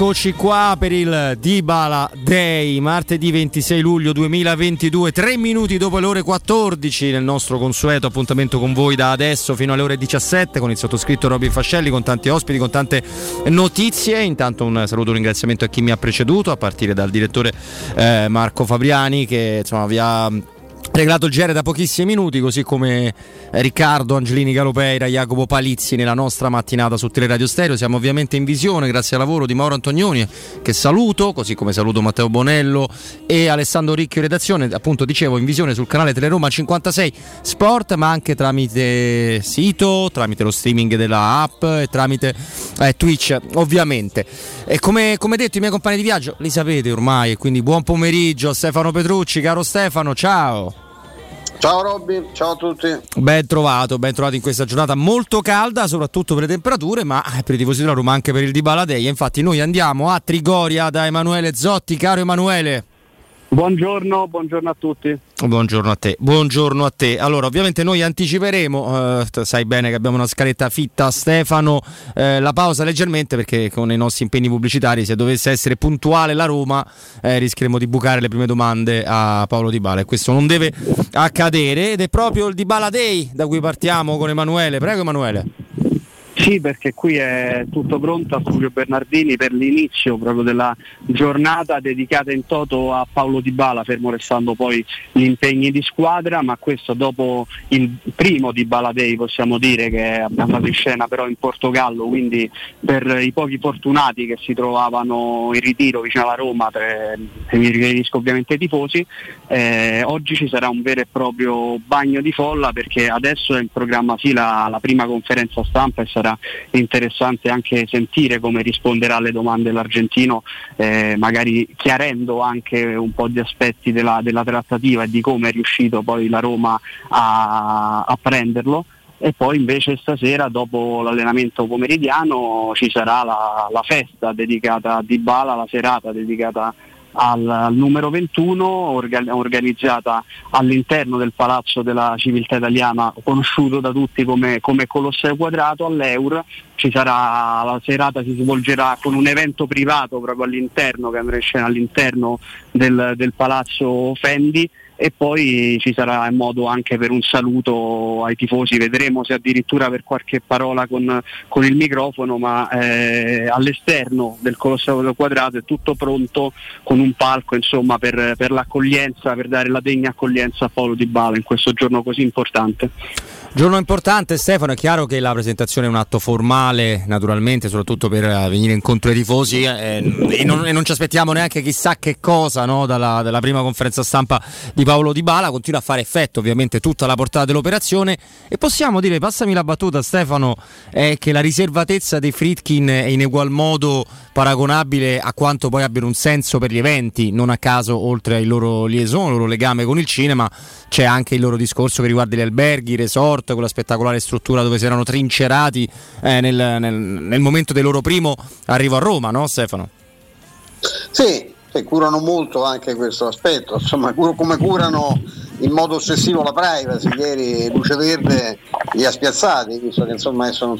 Eccoci qua per il Dibala Day, martedì 26 luglio 2022, tre minuti dopo le ore 14 nel nostro consueto appuntamento con voi da adesso fino alle ore 17 con il sottoscritto Robin Fascelli, con tanti ospiti, con tante notizie. Intanto un saluto e un ringraziamento a chi mi ha preceduto, a partire dal direttore eh, Marco Fabriani che insomma vi ha reglato il GR da pochissimi minuti, così come Riccardo Angelini Galopeira, Jacopo Palizzi nella nostra mattinata su Teleradio Stereo. Siamo ovviamente in visione grazie al lavoro di Mauro Antonioni, che saluto, così come saluto Matteo Bonello e Alessandro Ricchio redazione. Appunto, dicevo, in visione sul canale Teleroma 56 Sport, ma anche tramite sito, tramite lo streaming della app e tramite eh, Twitch, ovviamente. E come, come detto, i miei compagni di viaggio li sapete ormai, quindi buon pomeriggio Stefano Petrucci, caro Stefano, ciao. Ciao Robby, ciao a tutti. Ben trovato, ben trovato in questa giornata molto calda, soprattutto per le temperature, ma per i tifosi della Roma anche per il Dybala Day. Infatti noi andiamo a Trigoria da Emanuele Zotti. Caro Emanuele. Buongiorno, buongiorno a tutti. Buongiorno a te, buongiorno a te. Allora, ovviamente noi anticiperemo, eh, sai bene che abbiamo una scaletta fitta Stefano, eh, la pausa leggermente perché con i nostri impegni pubblicitari se dovesse essere puntuale la Roma eh, rischieremo di bucare le prime domande a Paolo Di Bala e questo non deve accadere ed è proprio il Di Bala Day da cui partiamo con Emanuele. Prego Emanuele. Sì, perché qui è tutto pronto a Fulvio Bernardini per l'inizio proprio della giornata dedicata in toto a Paolo Di Bala, fermo restando poi gli impegni di squadra, ma questo dopo il primo Di Bala Day possiamo dire che è andato in scena però in Portogallo, quindi per i pochi fortunati che si trovavano in ritiro vicino alla Roma, per, mi riferisco ovviamente ai tifosi, eh, oggi ci sarà un vero e proprio bagno di folla perché adesso è in programma sì la, la prima conferenza stampa e sarà interessante anche sentire come risponderà alle domande l'argentino, eh, magari chiarendo anche un po' di aspetti della, della, trattativa e di come è riuscito poi la Roma a, a prenderlo. E poi invece stasera dopo l'allenamento pomeridiano ci sarà la, la festa dedicata a Dybala, la serata dedicata al, numero 21 orga, organizzata all'interno del Palazzo della Civiltà Italiana conosciuto da tutti come, come Colosseo Quadrato all'Eur. Ci sarà la serata si svolgerà con un evento privato proprio all'interno che andrà in scena all'interno del, del Palazzo Fendi e poi ci sarà modo anche per un saluto ai tifosi, vedremo se addirittura per qualche parola con, con il microfono, ma eh, all'esterno del Colosseo Quadrato è tutto pronto con un palco insomma, per, per l'accoglienza, per dare la degna accoglienza a Paolo Di Bala in questo giorno così importante. Giorno importante Stefano, è chiaro che la presentazione è un atto formale naturalmente, soprattutto per eh, venire incontro ai tifosi eh, e, non, e, non, ci aspettiamo neanche chissà che cosa no, dalla, dalla, prima conferenza stampa di Paolo Di Bala, continua a fare effetto ovviamente tutta la portata dell'operazione. E possiamo dire, passami la battuta Stefano, è che la riservatezza dei Fritkin è in egual modo paragonabile a quanto poi abbiano un senso per gli eventi, non a caso oltre al loro liaison, il loro legame con il cinema, c'è anche il loro discorso che riguarda gli alberghi, i resort, quella spettacolare struttura dove si erano trincerati eh, nel, nel, nel, momento del loro primo arrivo a Roma, no Stefano? Sì, sì curano molto anche questo aspetto, insomma come curano in modo ossessivo la privacy, ieri Luce Verde li ha spiazzati, visto che insomma adesso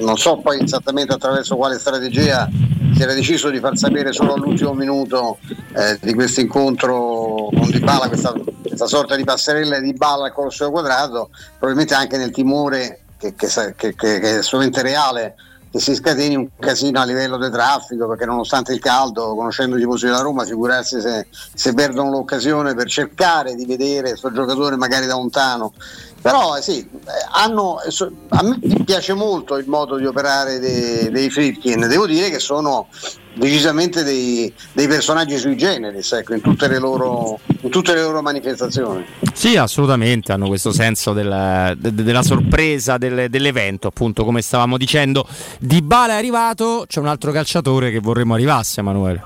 non, so poi esattamente attraverso quale strategia si era deciso di far sapere solo all'ultimo minuto eh, di questo incontro con Di Bala, questa, questa, sorta di passerella di Bala al Colosseo Quadrato, probabilmente anche nel timore che, che, che, che è assolutamente reale che si scateni un casino a livello di traffico perché nonostante il caldo, conoscendo i tifosi della Roma, figurarsi se, se perdono l'occasione per cercare di vedere questo giocatore magari da lontano. Però eh, sì, eh, hanno, eh, a me piace molto il modo di operare dei, dei Fritkin, devo dire che sono decisamente dei, dei personaggi sui generis ecco, in, tutte in, tutte le loro, manifestazioni. Sì, assolutamente, hanno questo senso del, de, della sorpresa del, dell'evento, appunto come stavamo dicendo. Di Bala è arrivato, c'è un altro calciatore che vorremmo arrivasse, Emanuele.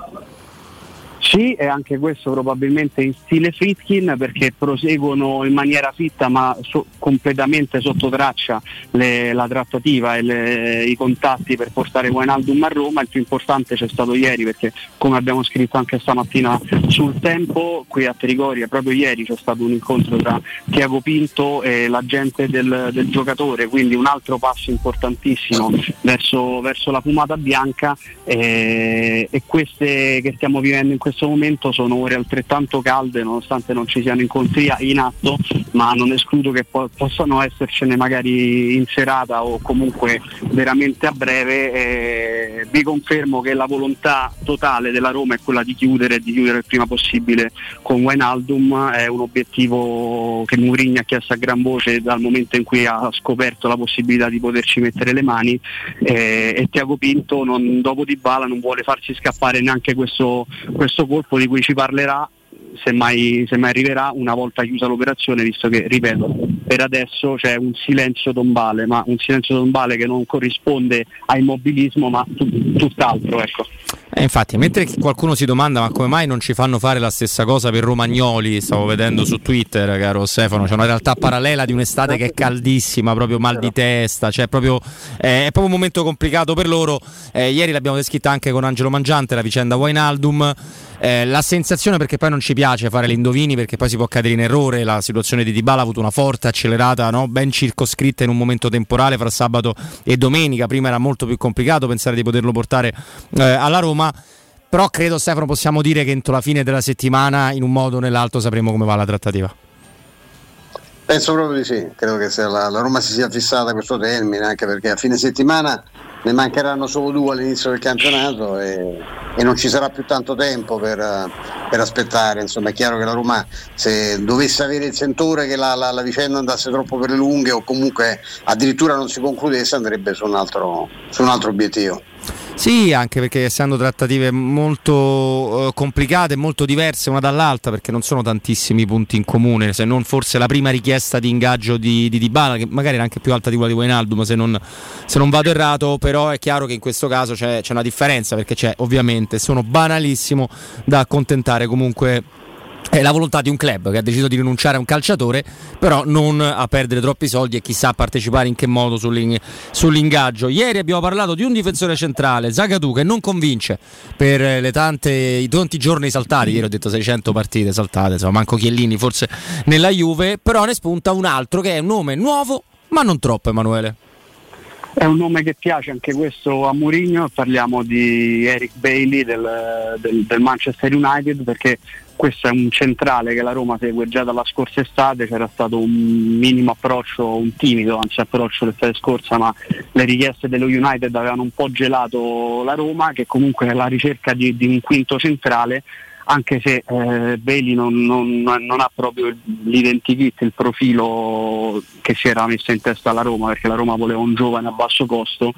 Sì, e anche questo probabilmente in stile Fritkin perché proseguono in maniera fitta ma so- completamente sotto traccia le, la trattativa e le, i contatti per portare Wijnaldum a Roma. Il più importante c'è stato ieri perché come abbiamo scritto anche stamattina sul tempo, qui a Trigoria proprio ieri c'è stato un incontro tra Tiago Pinto e l'agente del, del giocatore, quindi un altro passo importantissimo verso, verso la fumata bianca e, e queste che stiamo vivendo in questo momento sono ore altrettanto calde nonostante non ci siano incontri in atto, ma non escludo che po- possano essercene magari in serata o comunque veramente a breve. Eh, vi confermo che la volontà totale della Roma è quella di chiudere e di chiudere il prima possibile con Wijnaldum, è un obiettivo che Mourinho ha chiesto a gran voce dal momento in cui ha scoperto la possibilità di poterci mettere le mani eh, e Tiago Pinto non, dopo di Bala non vuole farci scappare neanche questo, questo colpo di cui ci parlerà se mai, se mai, arriverà una volta chiusa l'operazione, visto che, ripeto, per adesso c'è un silenzio tombale, ma un silenzio tombale che non corrisponde a immobilismo, ma tutt'altro. Ecco. Eh, infatti, mentre qualcuno si domanda ma come mai non ci fanno fare la stessa cosa per Romagnoli, stavo vedendo su Twitter, caro Stefano, c'è una realtà parallela di un'estate che è caldissima, proprio mal di testa, cioè proprio, eh, è proprio un momento complicato per loro. Eh, ieri l'abbiamo descritta anche con Angelo Mangiante, la vicenda Wijnaldum. Eh, la sensazione perché poi non ci piace fare gli indovini perché poi si può cadere in errore la situazione di Dybala ha avuto una forte accelerata no? ben circoscritta in un momento temporale fra sabato e domenica prima era molto più complicato pensare di poterlo portare eh, alla Roma però credo Stefano possiamo dire che entro la fine della settimana in un modo o nell'altro sapremo come va la trattativa Penso proprio di sì, credo che la, la Roma si sia fissata questo termine anche perché a fine settimana ne mancheranno solo due all'inizio del campionato e, e non ci sarà più tanto tempo per, per, aspettare. Insomma, è chiaro che la Roma, se dovesse avere il sentore che la, la, la, vicenda andasse troppo per le lunghe o comunque addirittura non si concludesse, andrebbe su un altro, su un altro obiettivo. Sì, anche perché essendo trattative molto uh, complicate, molto diverse una dall'altra, perché non sono tantissimi punti in comune, se non forse la prima richiesta di ingaggio di, di Dybala, che magari era anche più alta di quella di Wijnaldum, se non, se non vado errato, però è chiaro che in questo caso c'è, c'è una differenza, perché c'è ovviamente, sono banalissimo da accontentare comunque è la volontà di un club che ha deciso di rinunciare a un calciatore, però non a perdere troppi soldi e chissà partecipare in che modo sull'ing- sull'ingaggio. Ieri abbiamo parlato di un difensore centrale, Zagadou, che non convince per tante, i tanti giorni saltati. Ieri ho detto 600 partite saltate, insomma, manco Chiellini forse nella Juve, però ne spunta un altro che è un nome nuovo, ma non troppo, Emanuele. È un nome che piace anche questo a Mourinho, parliamo di Eric Bailey del, del, del Manchester United perché questo è un centrale che la Roma segue già dalla scorsa estate, c'era stato un minimo approccio, un timido anzi approccio l'estate scorsa, ma le richieste dello United avevano un po' gelato la Roma che comunque è alla ricerca di, di un quinto centrale anche se eh, Bailey non, non, non, ha proprio l'identikit, il profilo che si era messo in testa alla Roma, perché la Roma voleva un giovane a basso costo,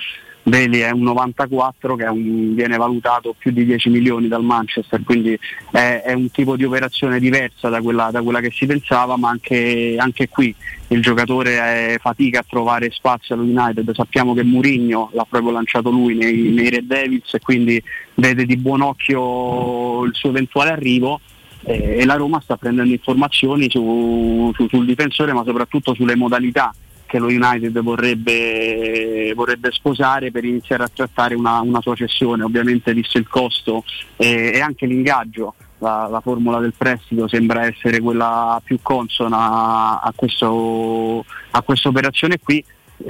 Bailey è un 94 che un, viene valutato più di 10 milioni dal Manchester, quindi è, è un tipo di operazione diversa da quella, da quella che si pensava, ma anche, anche, qui il giocatore fatica a trovare spazio allo United. Sappiamo che Mourinho l'ha proprio lanciato lui nei, nei Red Devils e quindi vede di buon occhio il suo eventuale arrivo e la Roma sta prendendo informazioni su, su, sul difensore ma soprattutto sulle modalità che lo United vorrebbe, vorrebbe sposare per iniziare a trattare una, una sua cessione, ovviamente visto il costo e, e anche l'ingaggio. La, la, formula del prestito sembra essere quella più consona a, questo, a questa operazione qui.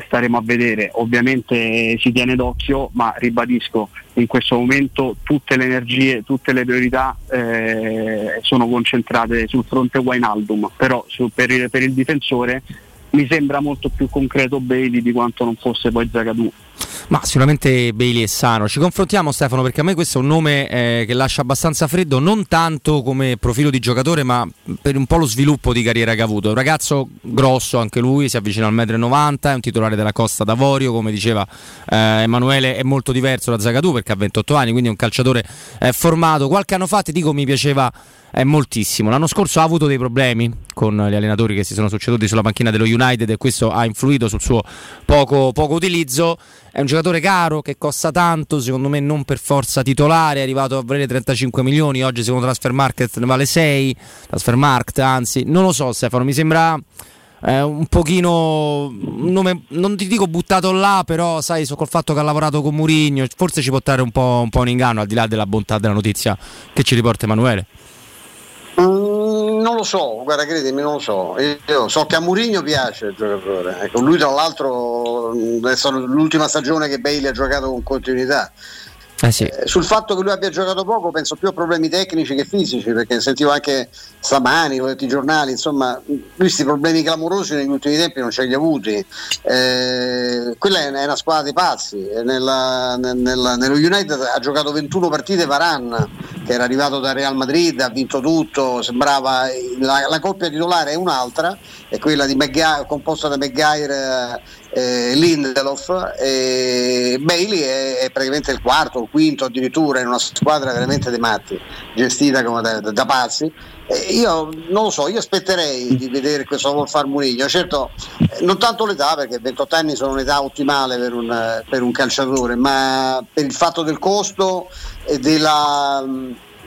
Staremo a vedere, ovviamente si tiene d'occhio, ma ribadisco, in questo momento tutte le energie, tutte le priorità eh, sono concentrate sul fronte Wijnaldum, però su, per, il, per il difensore mi sembra molto più concreto Bailey di quanto non fosse poi Zagadou. Ma sicuramente Bailey è sano. Ci confrontiamo Stefano perché a me questo è un nome eh, che lascia abbastanza freddo, non tanto come profilo di giocatore, ma per un po' lo sviluppo di carriera che ha avuto. Un ragazzo grosso anche lui, si avvicina al 1,90 m, è un titolare della Costa d'Avorio, come diceva eh, Emanuele, è molto diverso da Zagadou perché ha 28 anni, quindi è un calciatore eh, formato. Qualche anno fa ti dico mi piaceva è moltissimo. L'anno scorso ha avuto dei problemi con gli allenatori che si sono succeduti sulla panchina dello United e questo ha influito sul suo poco, poco utilizzo. è un giocatore caro che costa tanto, secondo me non per forza titolare, è arrivato a valere 35 milioni, oggi secondo Transfer Market ne vale 6, Transfer Market anzi, non lo so Stefano, mi sembra eh, un pochino nome, non ti dico buttato là, però sai, so col fatto che ha lavorato con Murigno, forse ci può dare un po', un po' un inganno al di là della bontà della notizia che ci riporta Emanuele. Non lo so, guarda, credimi, non lo so. Io so che a Murigno piace il giocatore. Ecco, lui, tra l'altro, è l'ultima stagione che Bailey ha giocato con continuità. Eh sì. eh, sul fatto che lui abbia giocato poco penso più a problemi tecnici che fisici perché sentivo anche stamani, ho letto i giornali insomma questi problemi clamorosi negli ultimi tempi non ce li ha avuti eh, quella è una squadra di pazzi nella, nella, nello United ha giocato 21 partite Varan che era arrivato dal Real Madrid ha vinto tutto sembrava la, la coppia titolare è un'altra è quella di Maguire, composta da Maguire eh, Lindelof e Bailey è, è, praticamente il quarto o quinto addirittura in una squadra veramente dei matti gestita come da, da pazzi io non lo so, io aspetterei di vedere questo vuol far Murigno certo eh, non tanto l'età perché 28 anni sono un'età ottimale per un, per un calciatore ma per il fatto del costo e della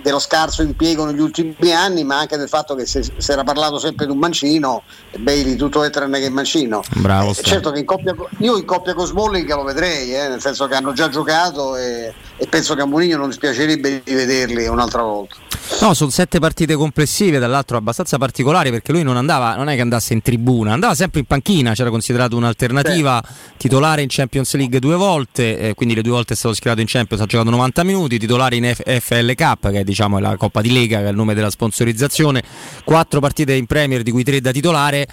dello scarso impiego negli ultimi anni, ma anche del fatto che si, si era parlato sempre di un mancino, Bailey tutto è tranne che mancino. Bravo. Eh, certo che in coppia, io in coppia con Smalling lo vedrei, eh, nel senso che hanno già giocato e, e penso che a Mourinho non dispiacerebbe di vederli un'altra volta. No, sono sette partite complessive, dall'altro abbastanza particolari perché lui non andava, non è che andasse in tribuna, andava sempre in panchina, c'era considerato un'alternativa sì. titolare in Champions League due volte, eh, quindi le due volte è stato schierato in Champions, ha giocato 90 minuti, titolare in F- FLK, che è diciamo la Coppa di Lega, che è il nome della sponsorizzazione, quattro partite in Premier, di cui tre da titolare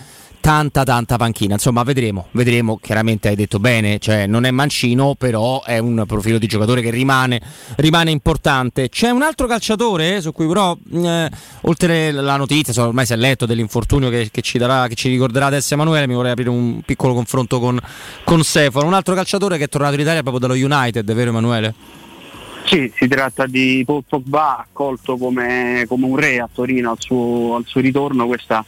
tanta tanta panchina. Insomma vedremo vedremo chiaramente hai detto bene cioè non è mancino però è un profilo di giocatore che rimane, rimane importante. C'è un altro calciatore su cui però eh, oltre la notizia so, ormai si è letto dell'infortunio che, che, ci darà, che ci ricorderà adesso Emanuele mi vorrei aprire un piccolo confronto con, con Stefano. Un altro calciatore che è tornato in Italia proprio dallo United vero Emanuele? Sì, si tratta di Paul Pogba accolto come, come un re a Torino al suo, al suo ritorno. Questa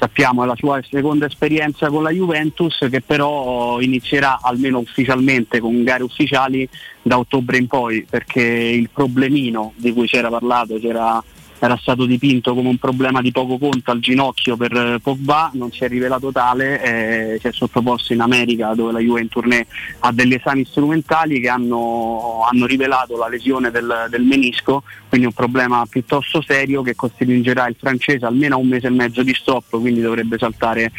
sappiamo è la sua seconda esperienza con la Juventus che però inizierà almeno ufficialmente con gare ufficiali da ottobre in poi perché il problemino di cui c'era parlato, c'era era stato dipinto come un problema di poco conto al ginocchio per eh, Pogba, non si è rivelato tale, eh, si è sottoposto in America dove la Juve in tournée ha degli esami strumentali che hanno, hanno rivelato la lesione del, del, menisco, quindi un problema piuttosto serio che costringerà il francese almeno a un mese e mezzo di stop, quindi dovrebbe saltare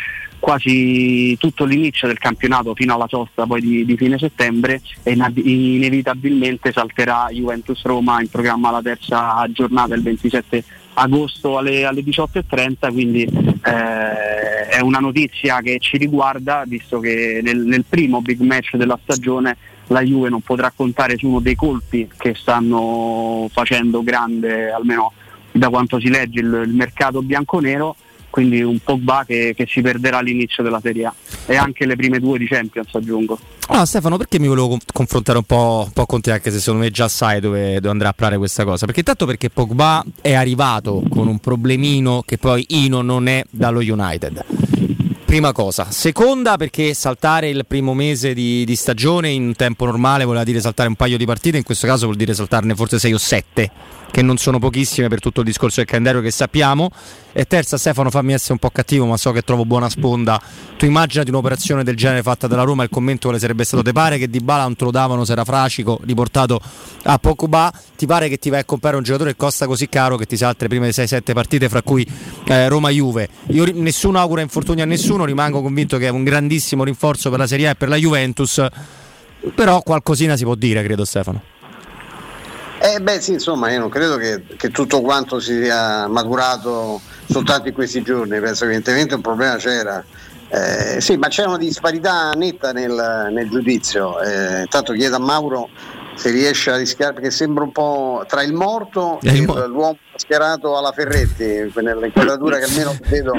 quasi tutto l'inizio del campionato fino alla sosta poi di, di fine settembre e inevitabilmente salterà Juventus Roma in programma la terza giornata il 27 agosto alle, alle 18.30 quindi eh, è una notizia che ci riguarda visto che nel, nel primo big match della stagione la Juve non potrà contare su uno dei colpi che stanno facendo grande almeno da quanto si legge il, il mercato bianconero quindi un Pogba che, che, si perderà l'inizio della Serie A e anche le prime due di Champions aggiungo. No Stefano perché mi volevo confrontare un po', un po', con te anche se secondo me già sai dove, dove andrà a parare questa cosa perché intanto perché Pogba è arrivato con un problemino che poi Ino non è dallo United prima cosa. Seconda perché saltare il primo mese di, di, stagione in tempo normale voleva dire saltare un paio di partite, in questo caso vuol dire saltarne forse 6 o 7, che non sono pochissime per tutto il discorso del calendario che sappiamo. E terza, Stefano, fammi essere un po' cattivo, ma so che trovo buona sponda. Tu immaginati un'operazione del genere fatta dalla Roma, il commento quale sarebbe stato: Te pare che Di Bala non te lo davano se era fracico, riportato a Pogba? Ti pare che ti vai a comprare un giocatore che costa così caro che ti salta le prime 6-7 partite, fra cui eh, Roma-Juve? Io nessuno augura infortuni a nessuno, rimango convinto che è un grandissimo rinforzo per la Serie A e per la Juventus. Però qualcosina si può dire, credo, Stefano. Eh beh sì, insomma, io non credo che, che tutto quanto sia maturato soltanto in questi giorni, penso che evidentemente un problema c'era. Eh, sì, ma c'è una disparità netta nel, nel giudizio. Eh, intanto chiedo a Mauro se riesce a rischiare, perché sembra un po' tra il morto e il, l'uomo schierato alla Ferretti, nell'inquadratura che almeno vedo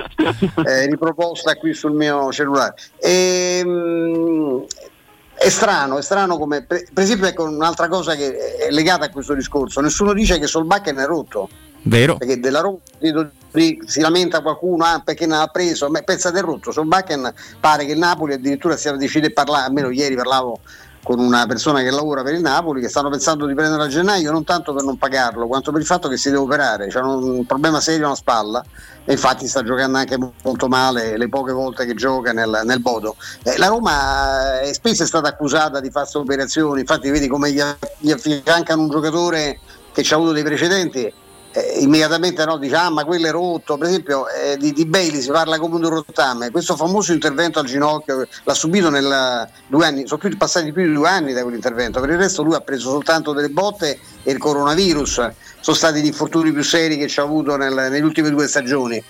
eh, riproposta qui sul mio cellulare. E, ehm, mh, è strano, è strano come. Per, per esempio, ecco un'altra cosa che è legata a questo discorso: nessuno dice che Solbakken è rotto. Vero. Perché della Roma si lamenta qualcuno ah, perché non ha preso, ma pensa del rotto. Solbakken pare che il Napoli addirittura si decide a parlare, almeno ieri parlavo con una persona che lavora per il Napoli che stanno pensando di prendere a gennaio non tanto per non pagarlo quanto per il fatto che si deve operare, c'è un problema serio alla spalla e infatti sta giocando anche molto male le poche volte che gioca nel, nel Bodo. Eh, la Roma è spesso è stata accusata di false operazioni, infatti vedi come gli affiancano un giocatore che ci ha avuto dei precedenti eh, immediatamente no, dice ah ma quello è rotto per esempio eh, di, di, Bailey si parla come un rottame. Questo famoso intervento al ginocchio l'ha subito nel due anni sono più, passati più di due anni da quell'intervento. Per il resto lui ha preso soltanto delle botte e il coronavirus. Sono stati gli infortuni più seri che ci ha avuto nel, nelle ultime due stagioni.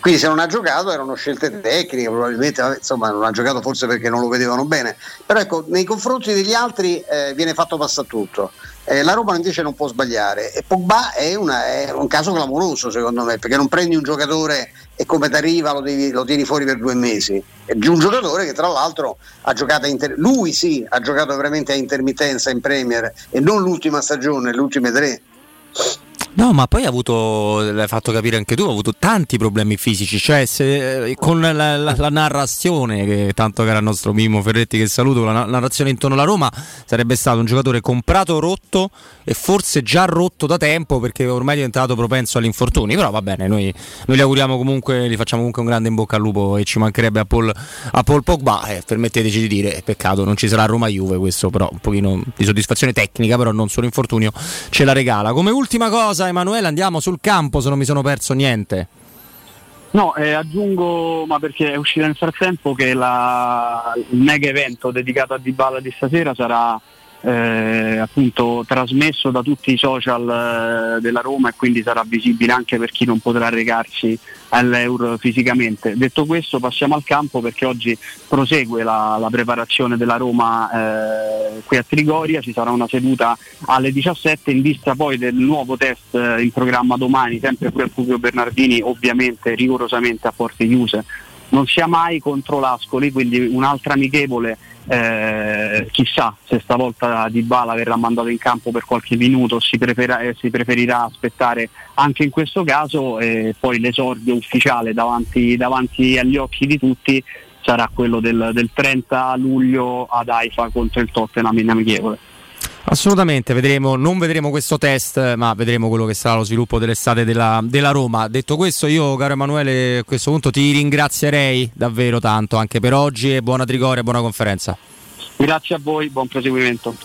Quindi se non ha giocato erano scelte tecniche probabilmente insomma non ha giocato forse perché non lo vedevano bene. Però ecco nei confronti degli altri eh, viene fatto passare tutto eh, la Roma invece non può sbagliare. E Pogba è, una, è, un caso clamoroso secondo me perché non prendi un giocatore e come ti arriva lo, devi, lo tieni fuori per due mesi. È un giocatore che tra l'altro ha giocato a inter- lui sì ha giocato veramente a intermittenza in Premier e non l'ultima stagione le ultime tre No, ma poi ha avuto, l'hai fatto capire anche tu, ha avuto tanti problemi fisici, cioè se, eh, con la, la, la, narrazione, che tanto che era il nostro Mimmo Ferretti che saluto, la narrazione intorno alla Roma sarebbe stato un giocatore comprato rotto e forse già rotto da tempo perché ormai è diventato propenso agli infortuni, però va bene, noi, noi gli auguriamo comunque, gli facciamo comunque un grande in bocca al lupo e ci mancherebbe a Paul, a Paul Pogba, eh, permetteteci di dire, peccato, non ci sarà Roma-Juve questo però un pochino di soddisfazione tecnica, però non solo infortunio, ce la regala. Come ultima cosa Emanuele, andiamo sul campo se non mi sono perso niente. No, eh, aggiungo, ma perché è uscito nel frattempo, che la, il mega evento dedicato a Dybala di stasera sarà eh, appunto trasmesso da tutti i social eh, della Roma e quindi sarà visibile anche per chi non potrà recarsi all'Euro fisicamente. Detto questo passiamo al campo perché oggi prosegue la, la preparazione della Roma eh, qui a Trigoria, ci sarà una seduta alle 17 in vista poi del nuovo test eh, in programma domani, sempre qui al Fulvio Bernardini, ovviamente rigorosamente a porte chiuse. Non sia mai contro l'Ascoli, quindi un'altra amichevole eh, chissà se stavolta Di Bala verrà mandato in campo per qualche minuto, si, prefera, eh, si preferirà aspettare anche in questo caso e poi l'esordio ufficiale davanti, davanti agli occhi di tutti sarà quello del, del 30 luglio ad Haifa contro il Tottenham in amichevole. Assolutamente, vedremo, non vedremo questo test, ma vedremo quello che sarà lo sviluppo dell'estate della, della, Roma. Detto questo, io, caro Emanuele, a questo punto ti ringrazierei davvero tanto anche per oggi e buona Trigoria buona conferenza. Grazie a voi, buon proseguimento.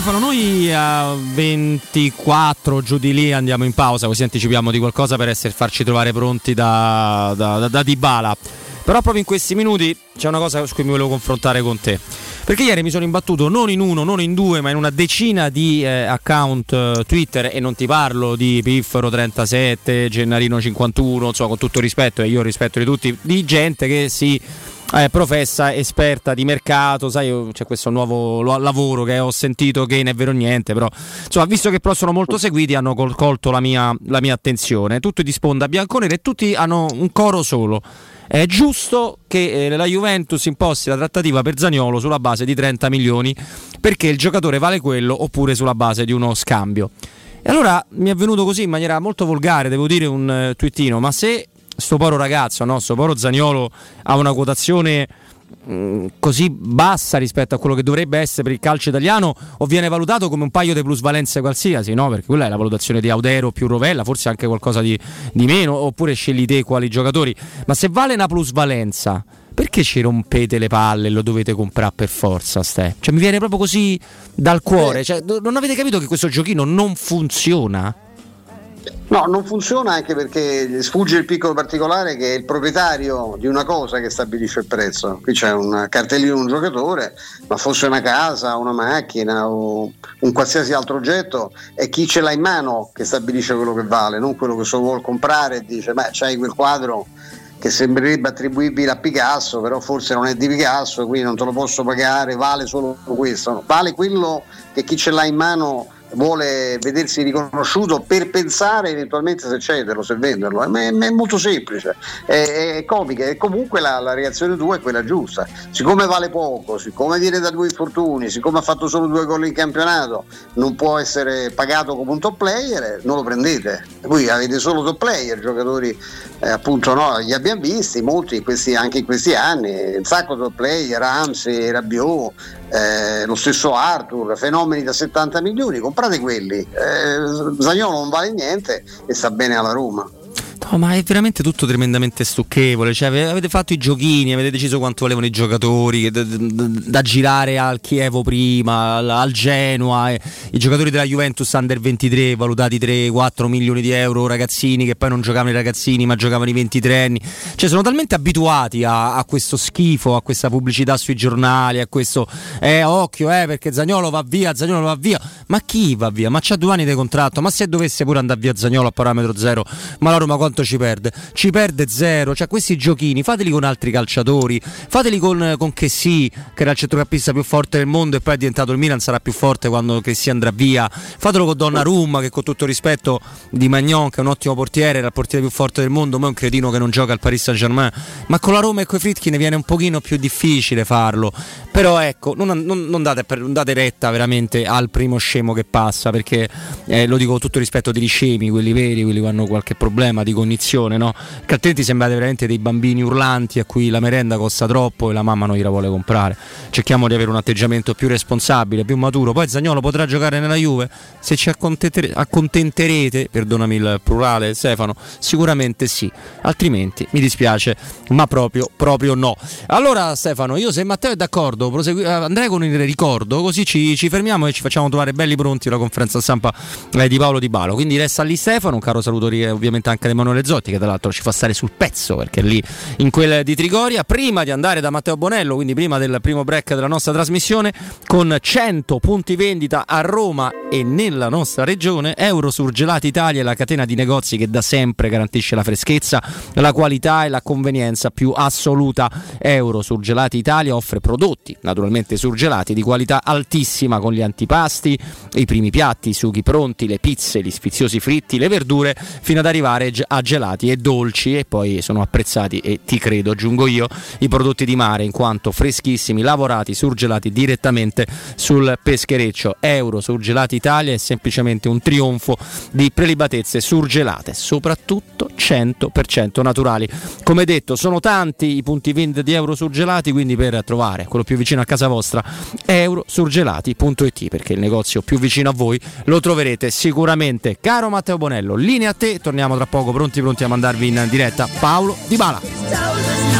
Stefano, noi a 24 giù di lì andiamo in pausa, così anticipiamo di qualcosa per essere, farci trovare pronti da, da, da, da Dybala. Però proprio in questi minuti c'è una cosa su cui mi volevo confrontare con te. Perché ieri mi sono imbattuto non in uno, non in due, ma in una decina di eh, account eh, Twitter e non ti parlo di Piffero37, Gennarino 51, insomma con tutto rispetto e io rispetto di tutti, di gente che si eh, professa esperta di mercato, sai, c'è questo nuovo lavoro che ho sentito che non è vero niente, però insomma, visto che però sono molto seguiti hanno col- colto la mia, la mia attenzione, tutti di sponda bianconera e tutti hanno un coro solo. È giusto che eh, la Juventus imposti la trattativa per Zagnolo sulla base di 30 milioni perché il giocatore vale quello oppure sulla base di uno scambio. E allora mi è venuto così in maniera molto volgare, devo dire un uh, twittino, ma se sto povero ragazzo, no? sto povero Zagnolo ha una quotazione mm, così bassa rispetto a quello che dovrebbe essere per il calcio italiano o viene valutato come un paio di plusvalenze qualsiasi, no? Perché quella è la valutazione di Audero più Rovella, forse anche qualcosa di, di meno, oppure scegli te quali giocatori. Ma se vale una plusvalenza, perché ci rompete le palle e lo dovete comprare per forza, Ste? Cioè mi viene proprio così dal cuore. Cioè, non avete capito che questo giochino non funziona? No, non funziona anche perché sfugge il piccolo particolare che è il proprietario di una cosa che stabilisce il prezzo. Qui c'è un cartellino di un giocatore, ma fosse una casa, una macchina o un qualsiasi altro oggetto, è chi ce l'ha in mano che stabilisce quello che vale, non quello che se vuole comprare e dice, ma c'hai quel quadro che sembrerebbe attribuibile a Picasso, però forse non è di Picasso, quindi non te lo posso pagare, vale solo questo. Vale quello che chi ce l'ha in mano vuole vedersi riconosciuto per pensare eventualmente se cederlo, se venderlo. È, è molto semplice, è, è comica e comunque la, la, reazione tua è quella giusta. Siccome vale poco, siccome viene da due infortuni, siccome ha fatto solo due gol in campionato, non può essere pagato come un top player, non lo prendete. Qui avete solo top player, giocatori eh, appunto no, li abbiamo visti, molti questi, anche in questi anni, un sacco top player, Ramsey, Rabiot, eh, lo stesso Arthur, fenomeni da 70 milioni, comprate quelli. Eh, Zagnolo non vale niente e sta bene alla Roma. Ma è veramente tutto tremendamente stucchevole. Cioè, avete fatto i giochini, avete deciso quanto valevano i giocatori da, da, girare al Chievo prima, al, al Genoa. Eh. I giocatori della Juventus under 23 valutati 3-4 milioni di euro, ragazzini che poi non giocavano i ragazzini ma giocavano i 23 anni. Cioè, sono talmente abituati a, a questo schifo, a questa pubblicità sui giornali, a questo eh, occhio, eh, perché Zagnolo va via, Zagnolo va via. Ma chi va via? Ma c'ha due anni di contratto, ma se dovesse pure andare via Zagnolo a parametro zero, ma la Roma quanto quanto ci perde? Ci perde zero. Cioè, questi giochini fateli con altri calciatori, fateli con, con Chessy, che era il centrocampista più forte del mondo e poi è diventato il Milan, sarà più forte quando Chessy andrà via. Fatelo con Donnarumma, che con tutto rispetto di Magnon, che è un ottimo portiere, era il portiere più forte del mondo, ma è un cretino che non gioca al Paris Saint Germain. Ma con la Roma e con i Fritkin viene un pochino più difficile farlo. Però ecco, non, non, non, date, non, date, retta veramente al primo scemo che passa, perché eh, lo dico con tutto rispetto degli scemi, quelli veri, quelli che hanno qualche problema di cognizione, no? Che altrimenti sembrate veramente dei bambini urlanti a cui la merenda costa troppo e la mamma non gliela vuole comprare. Cerchiamo di avere un atteggiamento più responsabile, più maturo. Poi Zagnolo potrà giocare nella Juve? Se ci accontentere, accontenterete, perdonami il plurale Stefano, sicuramente sì. Altrimenti mi dispiace, ma proprio, proprio no. Allora Stefano, io se Matteo è d'accordo prosegui- eh, andrei con il ricordo, così ci, ci, fermiamo e ci facciamo trovare belli pronti la conferenza stampa eh, di Paolo Di Balo. Quindi resta lì Stefano, un caro saluto ovviamente anche ad Emanuele Zotti che tra l'altro ci fa stare sul pezzo perché è lì in quel di Trigoria. Prima di andare da Matteo Bonello, quindi prima del primo break della nostra trasmissione, con 100 punti vendita a Roma e nella nostra regione, Eurosurgelati Italia è la catena di negozi che da sempre garantisce la freschezza, la qualità e la convenienza più assoluta. Eurosurgelati Italia offre prodotti naturalmente surgelati di qualità altissima con gli antipasti, i primi piatti, i sughi pronti, le pizze, gli sfiziosi fritti, le verdure fino ad arrivare a gelati e dolci e poi sono apprezzati e ti credo aggiungo io i prodotti di mare in quanto freschissimi, lavorati, surgelati direttamente sul peschereccio. Euro Surgelati Italia è semplicemente un trionfo di prelibatezze surgelate, soprattutto 100% naturali. Come detto, sono tanti i punti vendita di Euro Surgelati, quindi per trovare quello più vicino a casa vostra, eurosurgelati.it perché il negozio più vicino a voi lo troverete sicuramente. Caro Matteo Bonello, linea a te, torniamo tra poco pronti pronti a mandarvi in diretta Paolo Di Bala.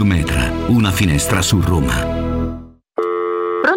Metra, una finestra su Roma.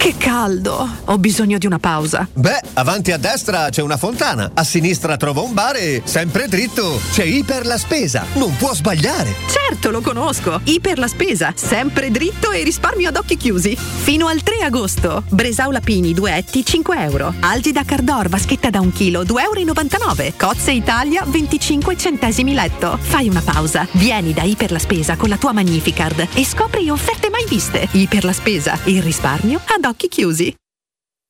Che caldo! Ho bisogno di una pausa. Beh, avanti a destra c'è una fontana, a sinistra trovo un bar e sempre dritto c'è Iper la Spesa. Non può sbagliare. Certo, lo conosco. Iper la Spesa, sempre dritto e risparmio ad occhi chiusi. Fino al 3 agosto. Bresaula Pini, 2 etti, 5 euro. Algida Cardor, vaschetta da un chilo, 2,99 euro. Cozze Italia, 25 centesimi letto. Fai una pausa. Vieni da Iper la Spesa con la tua Magnificard e scopri offerte mai viste. Iper la Spesa, il risparmio ad occhi chiusi.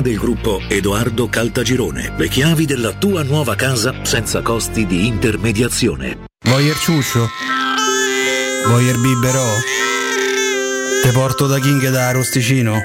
del gruppo Edoardo Caltagirone. Le chiavi della tua nuova casa senza costi di intermediazione. Voyer ciuscio? Voyer biberò? Te porto da King da Arosticino?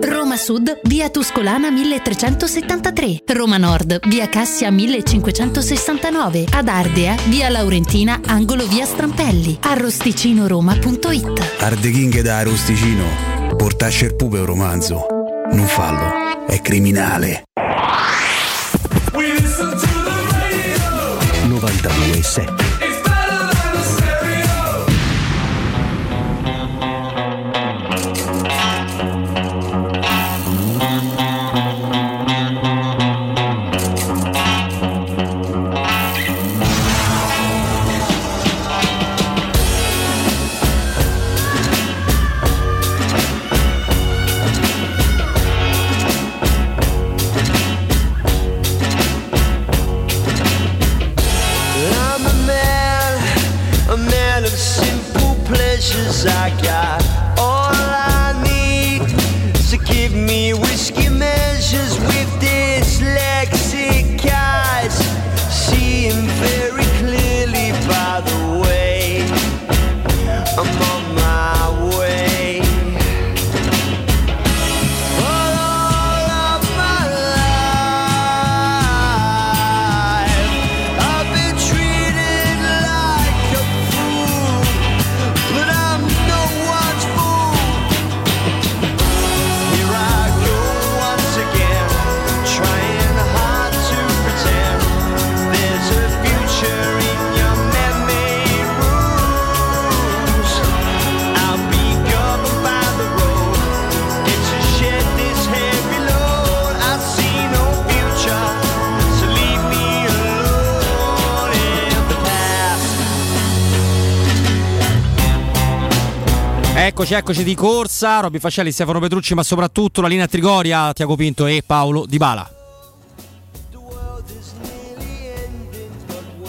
Roma Sud, via Tuscolana 1373. Roma Nord, via Cassia 1569. Ad Ardea, via Laurentina, angolo via Strampelli. Arrosticinoroma.it Arde King da Arosticino. Portasce il pupe un romanzo. Non fallo, è criminale. 92.7 Eccoci, eccoci di corsa. Robby Fascelli, Stefano Petrucci, ma soprattutto la linea Trigoria, Tiago Pinto e Paolo Di Bala.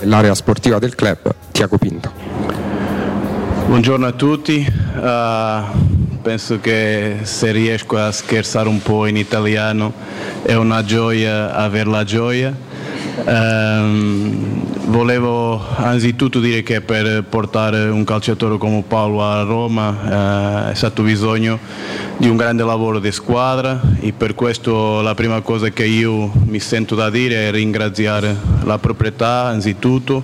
L'area sportiva del club, Tiago Pinto. Buongiorno a tutti, Eh, penso che se riesco a scherzare un po' in italiano è una gioia aver la gioia. Ehm, volevo anzitutto dire che per portare un calciatore come Paolo a Roma eh, è stato bisogno di un grande lavoro di squadra e per questo la prima cosa che io mi sento da dire è ringraziare la proprietà anzitutto,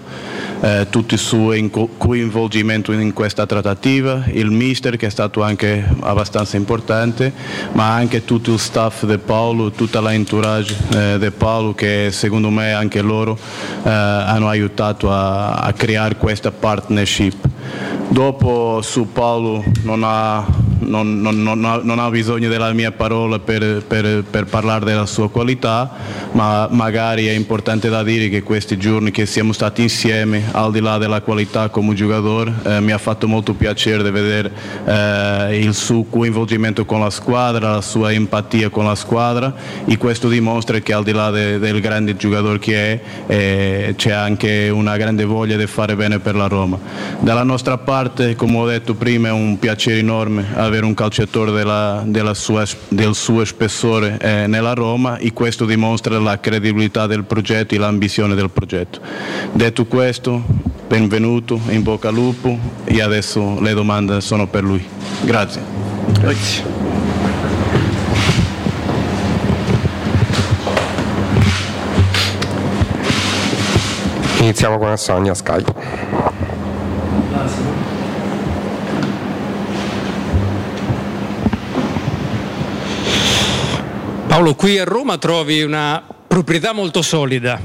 eh, tutto il suo coinvolgimento in questa trattativa, il mister che è stato anche abbastanza importante, ma anche tutto il staff di Paolo, tutta la entourage eh, di Paolo che secondo me anche loro eh, hanno aiutato a, a creare questa partnership. Dopo su Paolo non ha, non, non- non ha- bisogno della mia parola per, per- per parlare della sua qualità, ma magari è importante da dire che questi giorni che siamo stati insieme, al di là della qualità come giocatore, eh, mi ha fatto molto piacere di vedere eh, il suo coinvolgimento con la squadra, la sua empatia con la squadra e questo dimostra che al di là de- del grande giocatore che è, eh, c'è anche una grande voglia di fare bene per la Roma. Dalla nostra parte, come ho detto prima, è un piacere enorme avere un calciatore della- della sua- del suo spessore eh, nella Roma e questo dimostra la credibilità del progetto e l'ambizione del progetto. Detto questo, benvenuto, in bocca al lupo e adesso le domande sono per lui. Grazie. Iniziamo con Assagna Sky. Paolo, qui a Roma trovi una proprietà molto solida,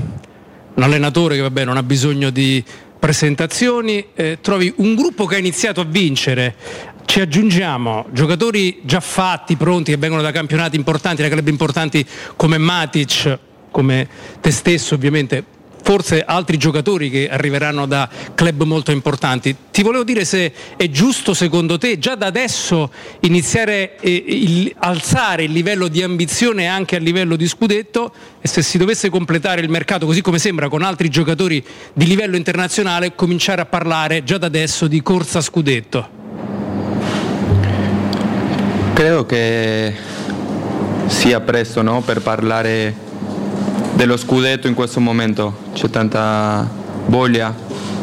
un allenatore che vabbè, non ha bisogno di presentazioni, eh, trovi un gruppo che ha iniziato a vincere, ci aggiungiamo giocatori già fatti, pronti, che vengono da campionati importanti, da club importanti come Matic, come te stesso ovviamente, forse altri giocatori che arriveranno da club molto importanti. Ti volevo dire se è giusto secondo te già da adesso iniziare a alzare il livello di ambizione anche a livello di scudetto e se si dovesse completare il mercato così come sembra con altri giocatori di livello internazionale cominciare a parlare già da adesso di corsa scudetto. Credo che sia presto no, per parlare dello scudetto in questo momento. C'è tanta voglia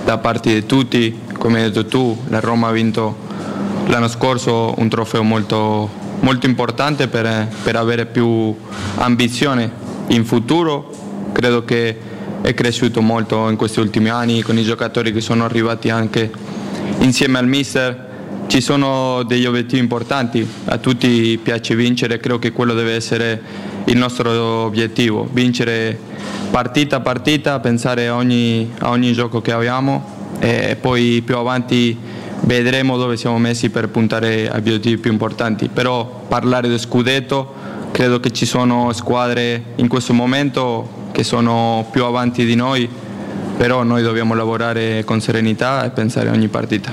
da parte di tutti, come hai detto tu, la Roma ha vinto l'anno scorso un trofeo molto, molto importante per, per avere più ambizione in futuro. Credo che è cresciuto molto in questi ultimi anni con i giocatori che sono arrivati anche insieme al mister ci sono degli obiettivi importanti, a tutti piace vincere, credo che quello deve essere il nostro obiettivo, vincere partita a partita, pensare a ogni, a ogni gioco che abbiamo e poi più avanti vedremo dove siamo messi per puntare agli obiettivi più importanti, però parlare di scudetto credo che ci sono squadre in questo momento che sono più avanti di noi, però noi dobbiamo lavorare con serenità e pensare a ogni partita.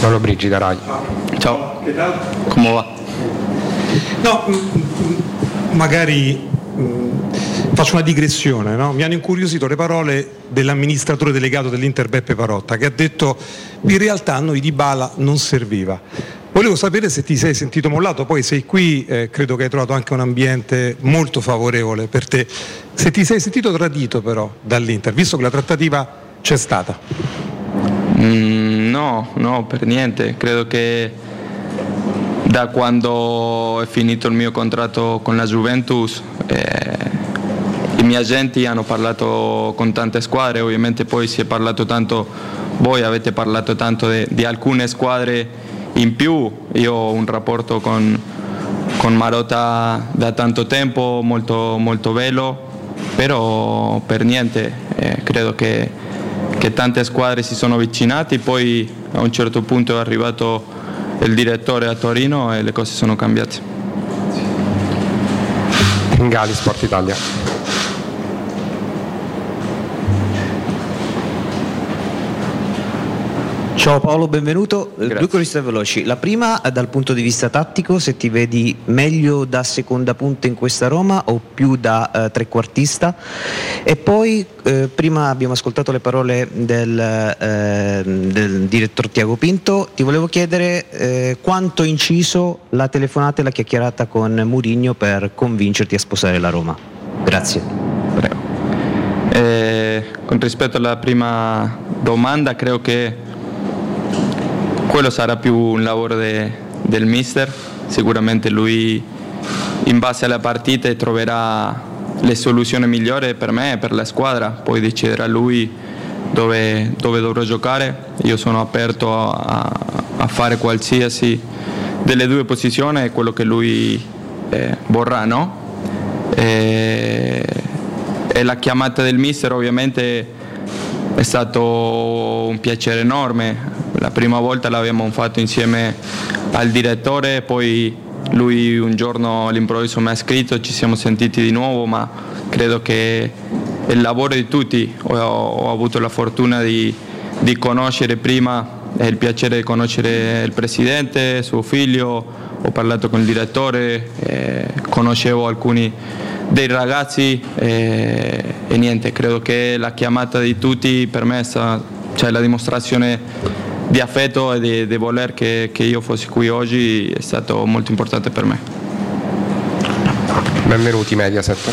Paolo Brigida Rai. Ciao. Come va? No, magari mm, faccio una digressione, no? mi hanno incuriosito le parole dell'amministratore delegato dell'Inter Beppe Parotta che ha detto in realtà a noi di Bala non serviva. Volevo sapere se ti sei sentito mollato, poi sei qui, eh, credo che hai trovato anche un ambiente molto favorevole per te, se ti sei sentito tradito però dall'Inter, visto che la trattativa c'è stata. Mm, no, no, per niente. Credo che da quando è finito il mio contratto con la Juventus eh, i miei agenti hanno parlato con tante squadre, ovviamente poi si è parlato tanto, voi avete parlato tanto de- di alcune squadre in più, io ho un rapporto con, con Marotta da tanto tempo, molto, molto bello, però per niente, eh, credo che, che tante squadre si sono avvicinate, poi a un certo punto è arrivato il direttore a Torino e le cose sono cambiate. Gali Sport Italia. Ciao Paolo, benvenuto. Eh, Due curiosità veloci. La prima eh, dal punto di vista tattico, se ti vedi meglio da seconda punta in questa Roma o più da eh, trequartista. E poi eh, prima abbiamo ascoltato le parole del, eh, del direttore Tiago Pinto, ti volevo chiedere eh, quanto ha inciso la telefonata e la chiacchierata con Murigno per convincerti a sposare la Roma. Grazie. Prego. Con rispetto alla prima domanda, credo che quello sarà più un lavoro de- del mister. Sicuramente lui, in base alla partita, troverà le soluzioni migliori per me e per la squadra. Poi deciderà lui dove, dove dovrò giocare. Io sono aperto a, a fare qualsiasi delle due posizioni, quello che lui eh, vorrà, no? E, e la chiamata del mister ovviamente è stato un piacere enorme. La prima volta l'abbiamo fatto insieme al direttore, poi lui un giorno all'improvviso mi ha scritto, ci siamo sentiti di nuovo, ma credo che il lavoro di tutti. Ho, ho avuto la fortuna di, di conoscere prima e il piacere di conoscere il presidente, suo figlio, ho parlato con il direttore, eh, conoscevo alcuni dei ragazzi eh, e niente, credo che la chiamata di tutti per me è stata cioè, la dimostrazione di affetto e di, di voler che, che io fossi qui oggi è stato molto importante per me. Benvenuti Mediaset.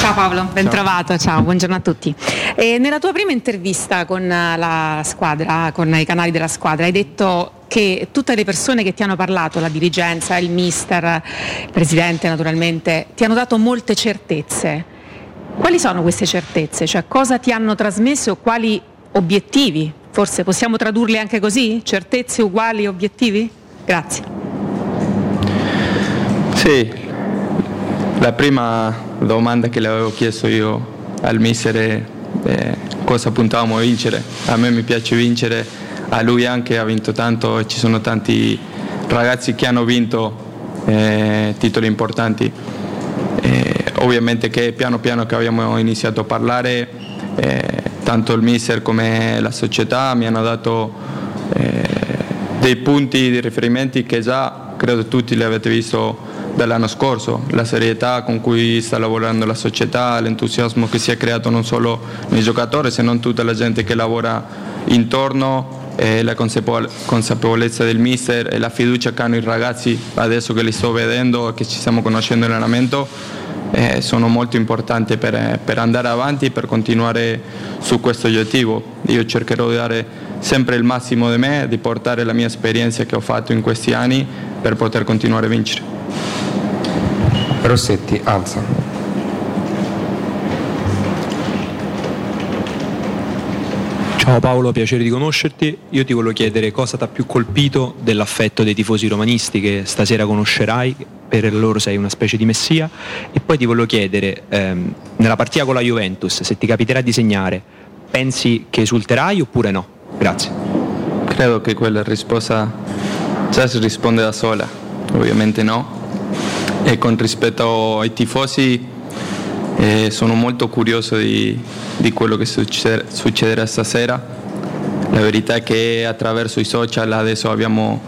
Ciao Paolo, ben trovato, ciao, buongiorno a tutti. E nella tua prima intervista con la squadra, con i canali della squadra, hai detto che tutte le persone che ti hanno parlato, la dirigenza, il mister, il presidente naturalmente, ti hanno dato molte certezze. Quali sono queste certezze? Cioè cosa ti hanno trasmesso quali obiettivi? Forse possiamo tradurle anche così? Certezze uguali obiettivi? Grazie. Sì, la prima domanda che le avevo chiesto io al mister è eh, cosa puntavamo a vincere. A me mi piace vincere, a lui anche ha vinto tanto e ci sono tanti ragazzi che hanno vinto eh, titoli importanti. Ovviamente che piano piano che abbiamo iniziato a parlare, eh, tanto il mister come la società mi hanno dato eh, dei punti di riferimento che già credo tutti li avete visto dall'anno scorso, la serietà con cui sta lavorando la società, l'entusiasmo che si è creato non solo nei giocatori, se non tutta la gente che lavora intorno, eh, la consapevole- consapevolezza del mister e la fiducia che hanno i ragazzi adesso che li sto vedendo e che ci stiamo conoscendo in allenamento eh, sono molto importanti per, per andare avanti e per continuare su questo obiettivo. Io cercherò di dare sempre il massimo di me, di portare la mia esperienza che ho fatto in questi anni per poter continuare a vincere. Rossetti, Anza. Ciao Paolo, piacere di conoscerti. Io ti volevo chiedere cosa ti ha più colpito dell'affetto dei tifosi romanisti che stasera conoscerai, per loro sei una specie di messia, e poi ti volevo chiedere, ehm, nella partita con la Juventus, se ti capiterà di segnare, pensi che esulterai oppure no? Grazie. Credo che quella risposta già si risponde da sola, ovviamente no. E con rispetto ai tifosi eh, sono molto curioso di, di quello che succeder- succederà stasera. La verità è che attraverso i social adesso abbiamo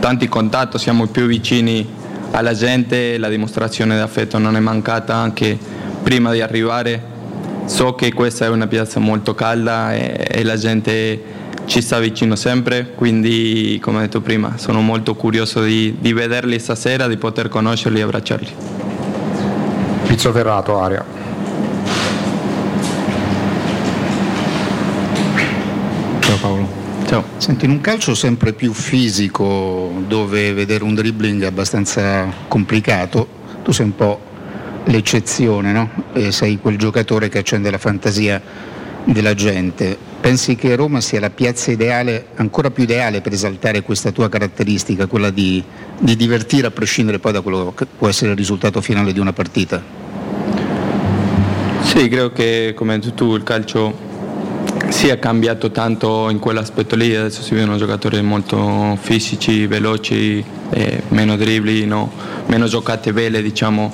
tanti contatti, siamo più vicini alla gente, la dimostrazione d'affetto non è mancata anche prima di arrivare. So che questa è una piazza molto calda e, e la gente ci sta vicino sempre, quindi come ho detto prima sono molto curioso di, di vederli stasera, di poter conoscerli e abbracciarli. Pizzo Ferrato, Aria. Paolo. Ciao. Senti, in un calcio sempre più fisico, dove vedere un dribbling è abbastanza complicato, tu sei un po' l'eccezione, no? E sei quel giocatore che accende la fantasia della gente. Pensi che Roma sia la piazza ideale, ancora più ideale per esaltare questa tua caratteristica, quella di, di divertire a prescindere poi da quello che può essere il risultato finale di una partita? Sì, credo che come hai detto tu il calcio sia cambiato tanto in quell'aspetto lì, adesso si vedono giocatori molto fisici, veloci, eh, meno dribbli, no? meno giocate vele diciamo,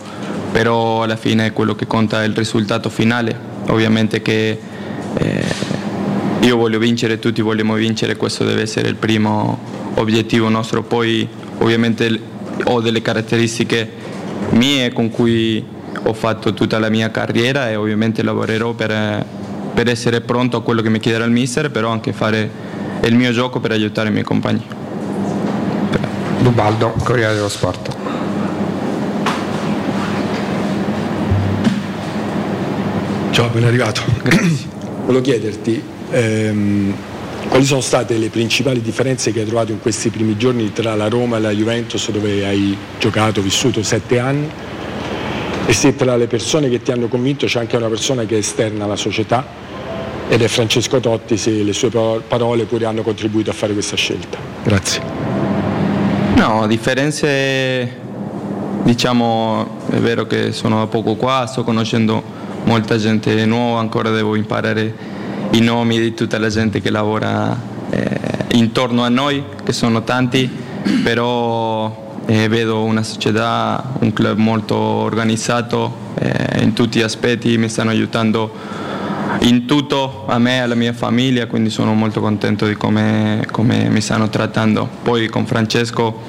però alla fine quello che conta è il risultato finale, ovviamente che eh, io voglio vincere, tutti vogliamo vincere, questo deve essere il primo obiettivo nostro, poi ovviamente ho delle caratteristiche mie con cui ho fatto tutta la mia carriera e ovviamente lavorerò per, per essere pronto a quello che mi chiederà il mister, però anche fare il mio gioco per aiutare i miei compagni. Dubaldo, Corriere dello Sport. Ciao, ben arrivato. Grazie. Volevo chiederti ehm, quali sono state le principali differenze che hai trovato in questi primi giorni tra la Roma e la Juventus dove hai giocato, vissuto sette anni e se tra le persone che ti hanno convinto c'è anche una persona che è esterna alla società ed è Francesco Totti, se le sue pa- parole pure hanno contribuito a fare questa scelta. Grazie. No, differenze, diciamo, è vero che sono da poco qua, sto conoscendo molta gente nuova, ancora devo imparare i nomi di tutta la gente che lavora eh, intorno a noi, che sono tanti, però eh, vedo una società, un club molto organizzato eh, in tutti gli aspetti, mi stanno aiutando in tutto a me e alla mia famiglia, quindi sono molto contento di come, come mi stanno trattando. Poi con Francesco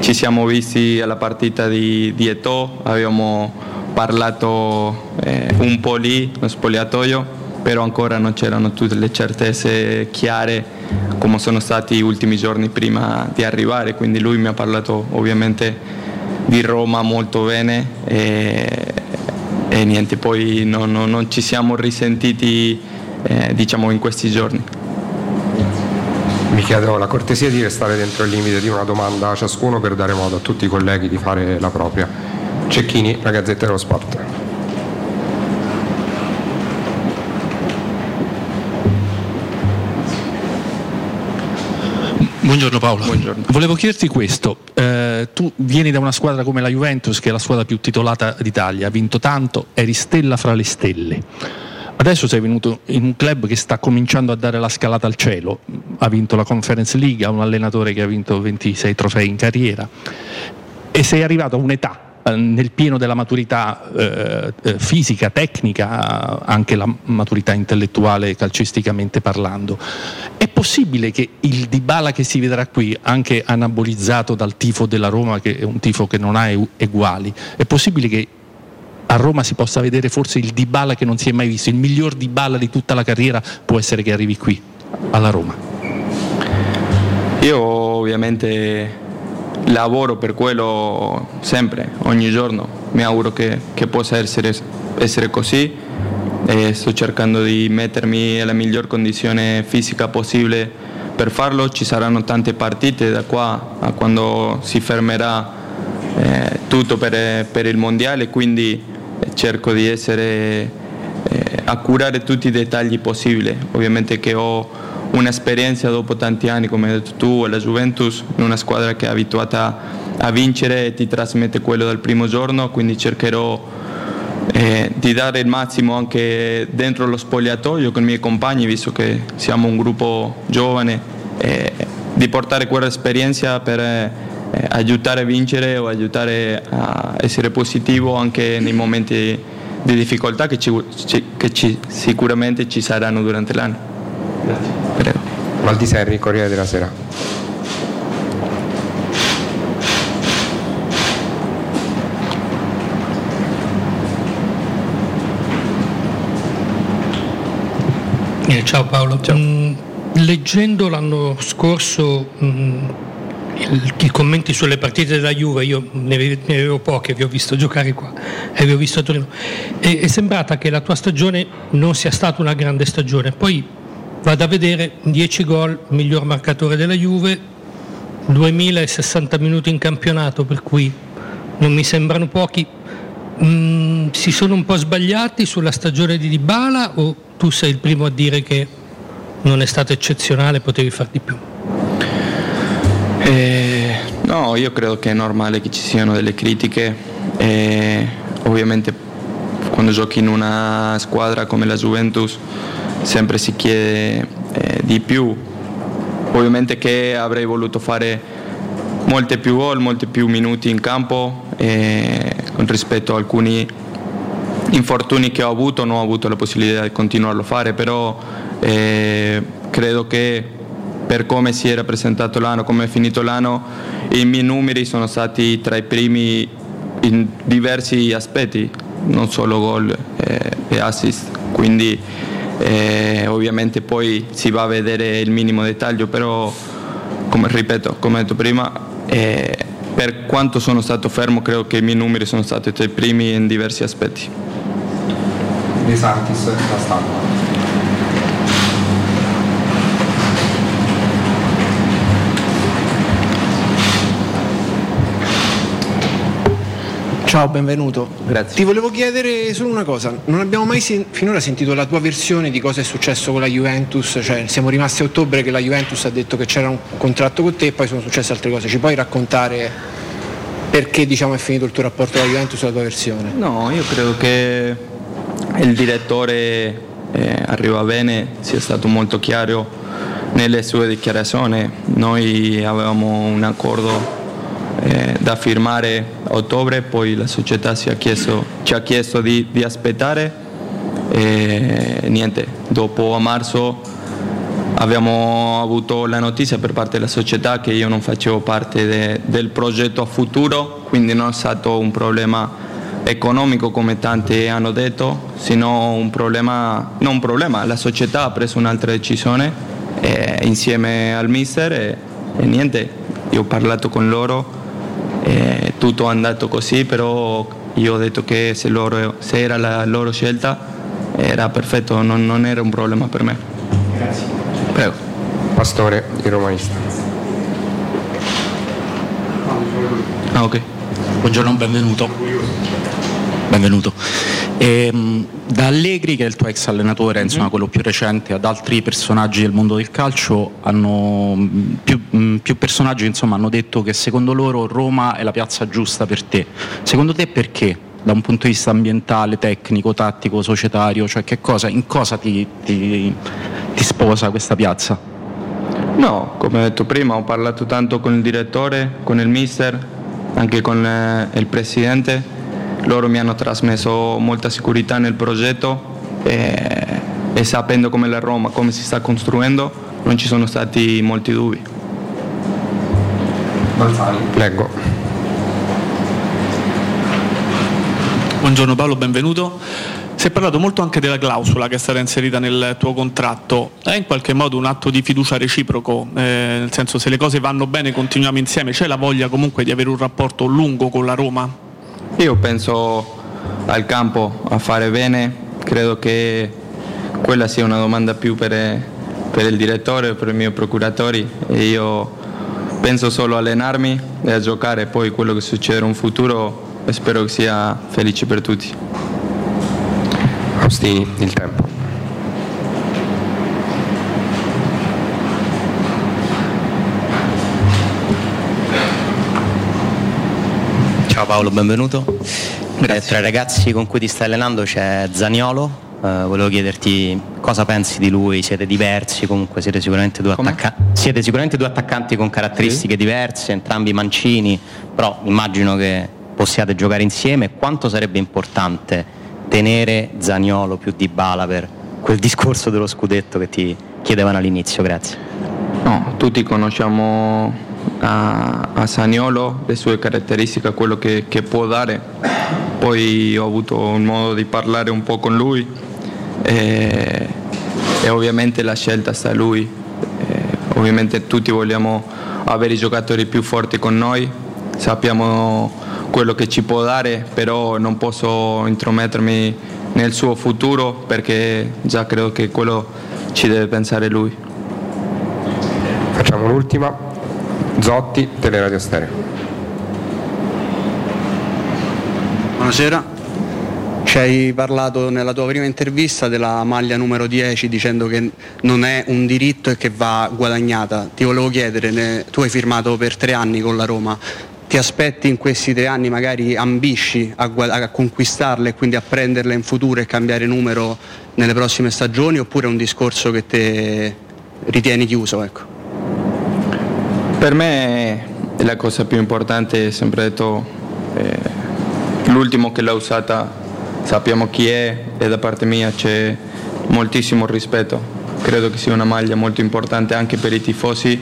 ci siamo visti alla partita di, di Eto'o, abbiamo parlato eh, un po' lì, lo spogliatoio, però ancora non c'erano tutte le certezze chiare come sono stati gli ultimi giorni prima di arrivare, quindi lui mi ha parlato ovviamente di Roma molto bene e, e niente, poi non, non- non ci siamo risentiti eh, diciamo in questi giorni. Vi chiedo la cortesia di restare dentro il limite di una domanda a ciascuno per dare modo a tutti i colleghi di fare la propria. Cecchini, la Gazzetta dello Sport. Buongiorno Paolo. Volevo chiederti questo. Eh, tu vieni da una squadra come la Juventus, che è la squadra più titolata d'Italia, ha vinto tanto, eri stella fra le stelle. Adesso sei venuto in un club che sta cominciando a dare la scalata al cielo. Ha vinto la Conference League, ha un allenatore che ha vinto 26 trofei in carriera e sei arrivato a un'età nel pieno della maturità eh, eh, fisica, tecnica, anche la maturità intellettuale calcisticamente parlando. È possibile che il Dybala che si vedrà qui, anche anabolizzato dal tifo della Roma, che è un tifo che non ha eguali, è possibile che a Roma si possa vedere forse il Dybala che non si è mai visto, il miglior Dybala di tutta la carriera può essere che arrivi qui, alla Roma. Io ovviamente lavoro per quello sempre, ogni giorno. Mi auguro che, che possa essere, essere così. E sto cercando di mettermi nella miglior condizione fisica possibile per farlo. Ci saranno tante partite da qua a quando si fermerà eh, tutto per, per il mondiale, quindi eh, cerco di essere eh, a curare tutti i dettagli possibili. Ovviamente che ho un'esperienza dopo tanti anni, come hai detto tu, alla Juventus, in una squadra che è abituata a vincere e ti trasmette quello dal primo giorno, quindi cercherò eh, di dare il massimo anche dentro lo spogliatoio con i miei compagni, visto che siamo un gruppo giovane, eh, di portare quell'esperienza per eh, aiutare a vincere o aiutare a essere positivo anche nei momenti di difficoltà che, ci- che ci- sicuramente ci saranno durante l'anno. Prego. Valdiserri, Corriere della Sera. Eh, ciao Paolo. Mm, leggendo l'anno scorso mm, il- i commenti sulle partite della Juve, io ne ne avevo poche, vi ho visto giocare qua e vi ho visto a Torino, e è sembrata che la tua stagione non sia stata una grande stagione. Poi vado a vedere 10 gol, miglior marcatore della Juve, 2060 minuti in campionato, per cui non mi sembrano pochi. Mm, si sono un po' sbagliati sulla stagione di Dybala o tu sei il primo a dire che non è stato eccezionale, potevi far di più? Eh, no, io credo che è normale che ci siano delle critiche. e ovviamente quando giochi in una squadra come la Juventus sempre si chiede eh, di più. Ovviamente che avrei voluto fare molte più gol, molti più minuti in campo eh, rispetto a alcuni infortuni che ho avuto, non ho avuto la possibilità di continuarlo a fare, però eh, credo che per come si era presentato l'anno, come è finito l'anno, i miei numeri sono stati tra i primi in diversi aspetti, non solo gol eh, e assist, quindi eh, ovviamente poi si va a vedere il minimo dettaglio, però come ripeto, come ho detto prima, eh, per quanto sono stato fermo credo che i miei numeri sono stati tra i primi in diversi aspetti. De Santis, la stampa. Ciao, benvenuto. Grazie. Ti volevo chiedere solo una cosa, non abbiamo mai sen- finora sentito la tua versione di cosa è successo con la Juventus, cioè siamo rimasti a ottobre che la Juventus ha detto che c'era un contratto con te e poi sono successe altre cose, ci puoi raccontare perché diciamo è finito il tuo rapporto con la Juventus e la tua versione? No, io credo che il direttore eh, arriva bene, sia stato molto chiaro nelle sue dichiarazioni. Noi avevamo un accordo eh, da firmare a ottobre, poi la società ci ha chiesto, ci ha chiesto di, di aspettare e niente, dopo a marzo abbiamo avuto la notizia per parte della società che io non facevo parte de- del progetto a futuro, quindi non è stato un problema economico come tanti hanno detto, sino un problema, non un problema, la società ha preso un'altra decisione eh, insieme al mister e, e niente, io ho parlato con loro, e tutto è andato così, però io ho detto che se, loro- se era la loro scelta era perfetto, non, non era un problema per me. Grazie. Prego. Pastore, il romanista. Ah, ok. Buongiorno, benvenuto. Benvenuto. Ehm, da Allegri, che è il tuo ex allenatore, insomma quello più recente, ad altri personaggi del mondo del calcio, hanno, mh, più, mh, più personaggi insomma, hanno detto che secondo loro Roma è la piazza giusta per te. Secondo te perché? Da un punto di vista ambientale, tecnico, tattico, societario, cioè che cosa, in cosa ti, ti- ti sposa questa piazza? No, come ho detto prima, ho parlato tanto con il direttore, con il mister, anche con eh, il presidente. Loro mi hanno trasmesso molta sicurezza nel progetto e, e sapendo come la Roma, come si sta costruendo, non ci sono stati molti dubbi. Balzani. Leggo. Buongiorno Paolo, benvenuto. Si è parlato molto anche della clausola che è stata inserita nel tuo contratto. È in qualche modo un atto di fiducia reciproco, eh, nel senso se le cose vanno bene continuiamo insieme, c'è la voglia comunque di avere un rapporto lungo con la Roma? Io penso al campo a fare bene, credo che quella sia una domanda più per, per il direttore, per i miei procuratori e io penso solo a allenarmi e a giocare, poi quello che succederà in futuro spero che sia felice per tutti. Austini, il tempo. Ciao Paolo, benvenuto. Eh, tra i ragazzi con cui ti stai allenando c'è Zaniolo. Eh, volevo chiederti cosa pensi di lui, siete diversi, comunque siete sicuramente due, attacca- siete sicuramente due attaccanti con caratteristiche diverse, entrambi mancini, però immagino che possiate giocare insieme. Quanto sarebbe importante tenere Zaniolo più di Bala per quel discorso dello scudetto che ti chiedevano all'inizio? Grazie. No, tutti conosciamo a, a Saniolo, le sue caratteristiche, quello che, che può dare. Poi ho avuto un modo di parlare un po' con lui e, e ovviamente la scelta sta a lui. E ovviamente tutti vogliamo avere i giocatori più forti con noi, sappiamo quello che ci può dare, però non posso intromettermi nel suo futuro perché già credo che quello ci deve pensare lui. Facciamo l'ultima. Zotti, Teleradio Stereo. Buonasera. Ci hai parlato nella tua prima intervista della maglia numero 10 dicendo che non è un diritto e che va guadagnata. Ti volevo chiedere, ne- tu hai firmato per tre anni con la Roma, ti aspetti in questi tre anni, magari ambisci a, a conquistarla e quindi a prenderla in futuro e cambiare numero nelle prossime stagioni oppure è un discorso che te ritieni chiuso? Ecco. Per me la cosa più importante è sempre detto eh, l'ultimo che l'ha usata sappiamo chi è e da parte mia c'è moltissimo rispetto. Credo che sia una maglia molto importante anche per i tifosi.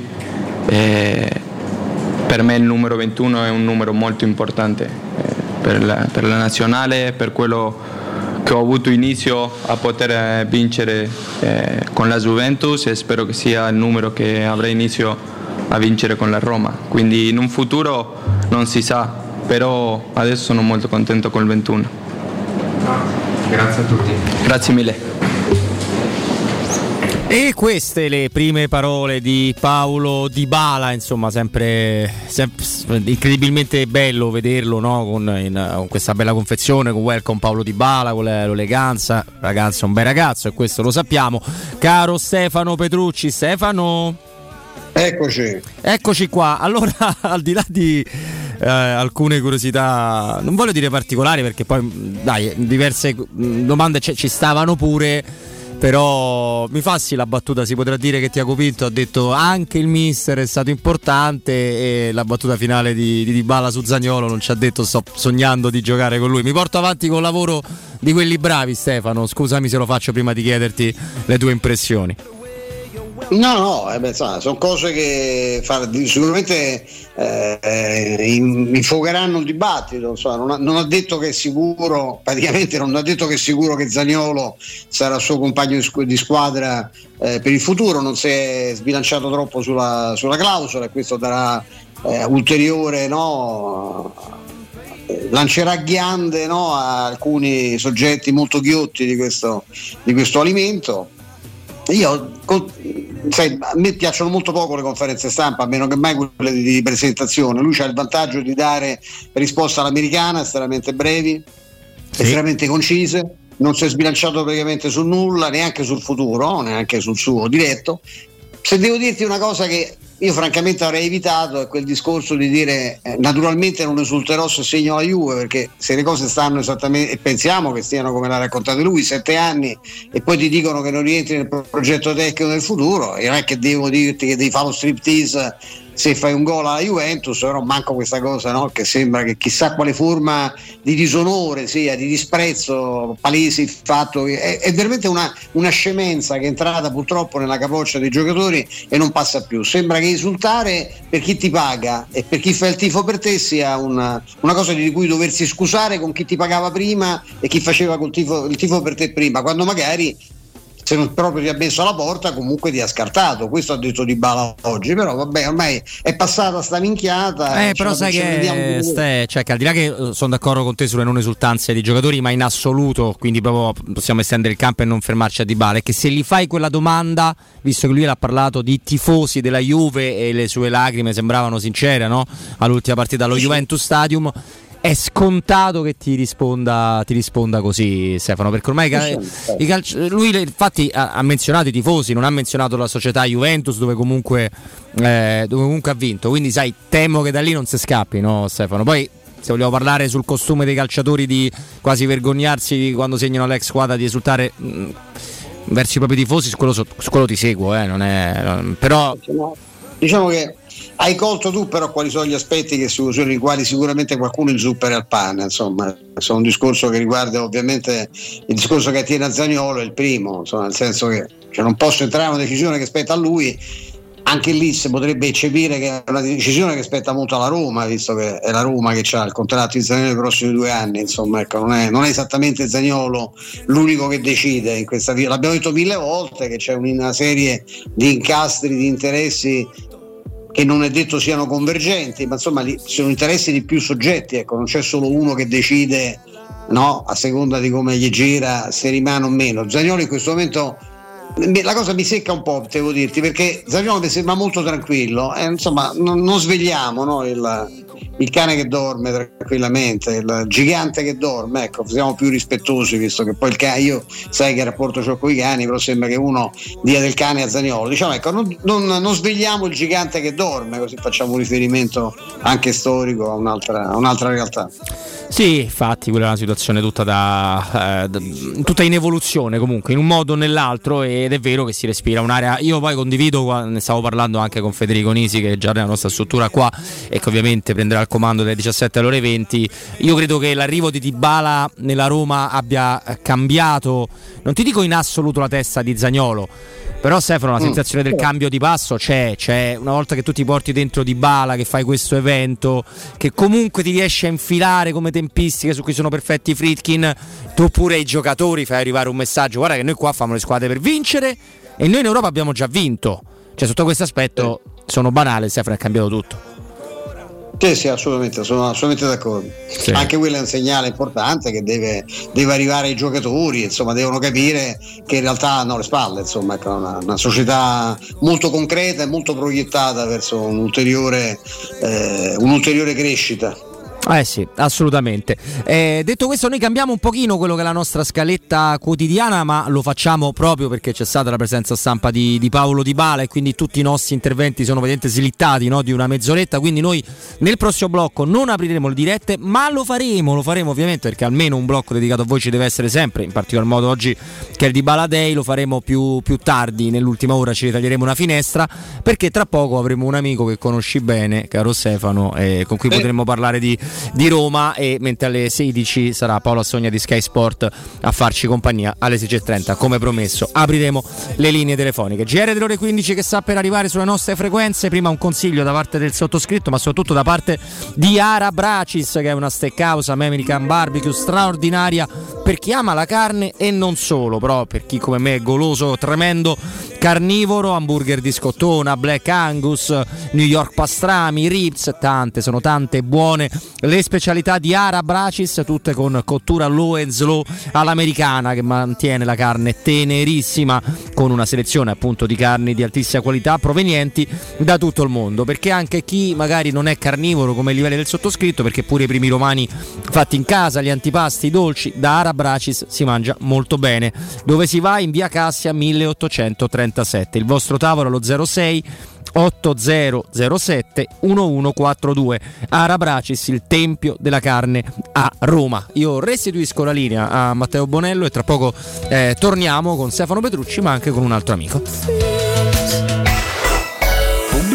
e per me il numero 21 è un numero molto importante eh, per, la, per la nazionale, per quello che ho avuto inizio a poter eh, vincere eh, con la Juventus e spero che sia il numero che avrà inizio a vincere con la Roma. Quindi in un futuro non si sa, però adesso sono molto contento con il 21. Grazie a tutti. Grazie mille. E queste le prime parole di Paolo Di Bala, insomma, sempre, sempre incredibilmente bello vederlo no? con, in- con questa bella confezione, con Welcome Paolo Di Bala, con le- l'eleganza. Ragazzo, un bel ragazzo e questo lo sappiamo. Caro Stefano Petrucci, Stefano. Eccoci. Eccoci qua. Allora, al di là di eh, alcune curiosità, non voglio dire particolari perché poi, mh, dai, diverse mh, domande ci- ci stavano pure. Però mi fassi la battuta, si potrà dire che Tiago Pinto ha detto anche il mister è stato importante e la battuta finale di, di Dybala su Zagnolo non ci ha detto sto sognando di giocare con lui. Mi porto avanti con il lavoro di quelli bravi Stefano, scusami se lo faccio prima di chiederti le tue impressioni. No, no, eh beh, insomma, sono cose che fa- di- sicuramente eh, in- infuocheranno il dibattito. insomma, non, ha, non ha detto che è sicuro, praticamente non ha detto che è sicuro che Zagnolo sarà il suo compagno di squadra eh, per il futuro, non si è sbilanciato troppo sulla, sulla clausola e questo darà eh, ulteriore no, eh, lancerà ghiande no, a alcuni soggetti molto ghiotti di questo, di questo alimento. Io, sai, a me piacciono molto poco le conferenze stampa, a meno che mai quelle di, di presentazione. Lui ha il vantaggio di dare risposte all'americana estremamente brevi, estremamente concise, non si è sbilanciato praticamente su nulla, neanche sul futuro, neanche sul suo diretto. Se devo dirti una cosa che io francamente avrei evitato quel discorso di dire eh, naturalmente non esulterò se segno la Juve perché se le cose stanno esattamente e pensiamo che stiano come l'ha raccontato lui sette anni e poi ti dicono che non rientri nel pro- progetto tecnico del futuro e non è che devo dirti che devi fare lo striptease se fai un gol alla Juventus però manco questa cosa no? che sembra che chissà quale forma di disonore sia di disprezzo palese il fatto che è, è veramente una, una scemenza che è entrata purtroppo nella capoccia dei giocatori e non passa più sembra che insultare per chi ti paga e per chi fa il tifo per te sia una, una cosa di cui doversi scusare con chi ti pagava prima e chi faceva tifo- il tifo per te prima quando magari se non proprio ti ha messo alla porta comunque ti ha scartato questo ha detto Di Bala oggi però vabbè ormai è passata sta minchiata Eh, ce però sai che. Ste, cioè, che al di là che eh, sono d'accordo con te sulle non esultanze dei giocatori, ma in assoluto, quindi proprio possiamo estendere il campo e non fermarci a Dybala, è che se gli fai quella domanda, visto che lui l'ha parlato di tifosi della Juve e le sue lacrime sembravano sincere, no? All'ultima partita allo Juventus Stadium. È scontato che ti risponda, ti risponda così, Stefano, perché ormai cal- i calci- lui infatti ha, ha menzionato i tifosi, non ha menzionato la società Juventus dove comunque, eh, dove comunque ha vinto. Quindi, sai, temo che da lì non si scappi, no, Stefano? Poi, se vogliamo parlare sul costume dei calciatori di quasi vergognarsi quando segnano l'ex squadra di esultare mh, verso i propri tifosi, su quello, so- su quello ti seguo, eh, non è, però. diciamo che hai colto tu però quali sono gli aspetti che su, sui quali sicuramente qualcuno inzuppera al pane insomma è un discorso che riguarda ovviamente il discorso che attiene a Zagnolo è il primo insomma nel senso che cioè, non posso entrare in una decisione che spetta a lui anche lì si potrebbe eccepire che è una decisione che spetta molto alla Roma, visto che è la Roma che ha il contratto di Zagnolo nei prossimi due anni, insomma, ecco, non, è, non è esattamente Zagnolo l'unico che decide in questa via. L'abbiamo detto mille volte che c'è una serie di incastri, di interessi che non è detto siano convergenti, ma insomma lì sono interessi di più soggetti, ecco, non c'è solo uno che decide no, a seconda di come gli gira se rimane o meno. Zagnolo in questo momento la cosa mi secca un po', devo dirti, perché Zagnolo mi sembra molto tranquillo, e, insomma non, non svegliamo no, il, il cane che dorme tranquillamente, il gigante che dorme, ecco, siamo più rispettosi visto che poi il cane, io sai che rapporto ho con i cani, però sembra che uno dia del cane a Zagnolo, diciamo ecco, non, non- non svegliamo il gigante che dorme, così facciamo un riferimento anche storico a un'altra, a un'altra realtà. Sì, infatti, quella è una situazione tutta, da, eh, da- tutta in evoluzione comunque, in un modo o nell'altro, ed è vero che si respira un'area. Io poi condivido, ne stavo parlando anche con Federico Nisi, che è già nella nostra struttura qua, e che ovviamente prenderà il comando dalle 17 alle ore 20. Io credo che l'arrivo di Dybala nella Roma abbia eh, cambiato, non ti dico in assoluto la testa di Zagnolo. Però Stefano la Mm. sensazione del cambio di passo c'è, c'è una volta che tu ti porti dentro di bala, che fai questo evento, che comunque ti riesci a infilare come tempistiche su cui sono perfetti i Fritkin, tu pure ai giocatori fai arrivare un messaggio, guarda che noi qua facciamo le squadre per vincere e noi in Europa abbiamo già vinto. Cioè sotto questo aspetto sono banale, Stefano è cambiato tutto. Sì, sì, assolutamente, sono assolutamente d'accordo. Anche quello è un segnale importante che deve, deve arrivare ai giocatori, insomma, devono capire che in realtà hanno le spalle, insomma, ecco, una, una società molto concreta e molto proiettata verso un'ulteriore, eh, un'ulteriore crescita. Eh sì, assolutamente. Eh, detto questo, noi cambiamo un pochino quello che è la nostra scaletta quotidiana, ma lo facciamo proprio perché c'è stata la presenza stampa di, di Paolo Di Bala e quindi tutti i nostri interventi sono praticamente slittati no, di una mezz'oretta. Quindi noi nel prossimo blocco non apriremo le dirette, ma lo faremo, lo faremo ovviamente perché almeno un blocco dedicato a voi ci deve essere sempre, in particolar modo oggi che è il Di Bala Day, lo faremo più, più tardi, nell'ultima ora ci ritaglieremo una finestra perché tra poco avremo un amico che conosci bene, caro Stefano, eh, con cui potremo parlare di di Roma e mentre alle 16 sarà Paolo Assogna di Sky Sport a farci compagnia. Alle 16.30 come promesso apriremo le linee telefoniche. GR dell'ore 15 che sta per arrivare sulle nostre frequenze. Prima un consiglio da parte del sottoscritto ma soprattutto da parte di Ara Bracis che è una steakhouse American Barbecue straordinaria per chi ama la carne e non solo però per chi come me è goloso tremendo carnivoro hamburger di scottona Black Angus New York pastrami ribs tante sono tante buone le specialità di Ara Bracis, tutte con cottura low and slow all'americana che mantiene la carne tenerissima con una selezione appunto di carni di altissima qualità provenienti da tutto il mondo. Perché anche chi magari non è carnivoro come i livelli del sottoscritto, perché pure i primi romani fatti in casa, gli antipasti, i dolci, da Ara Bracis si mangia molto bene. Dove si va? In via Cassia 1837. Il vostro tavolo allo 06 8007 1142 Ara Bracis, il tempio della carne a Roma. Io restituisco la linea a Matteo Bonello e tra poco eh, torniamo con Stefano Petrucci ma anche con un altro amico.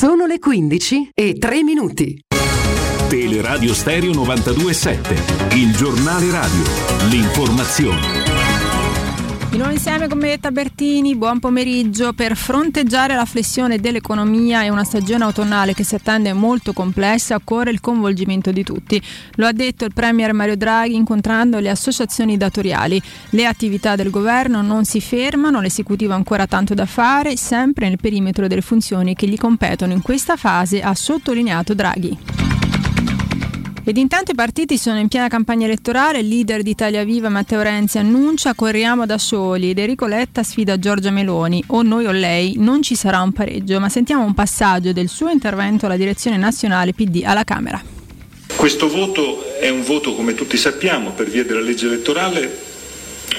Sono le 15 e 3 minuti. Teleradio Stereo 92.7, il giornale radio, l'informazione. Di nuovo insieme con Metta Bertini, buon pomeriggio. Per fronteggiare la flessione dell'economia e una stagione autunnale che si attende molto complessa, occorre il coinvolgimento di tutti. Lo ha detto il Premier Mario Draghi incontrando le associazioni datoriali. Le attività del governo non si fermano, l'esecutivo ha ancora tanto da fare, sempre nel perimetro delle funzioni che gli competono in questa fase, ha sottolineato Draghi. Ed intanto i partiti sono in piena campagna elettorale, il leader di Italia Viva Matteo Renzi annuncia corriamo da soli ed Enrico Letta sfida Giorgia Meloni, o noi o lei, non ci sarà un pareggio, ma sentiamo un passaggio del suo intervento alla direzione nazionale PD alla Camera. Questo voto è un voto, come tutti sappiamo, per via della legge elettorale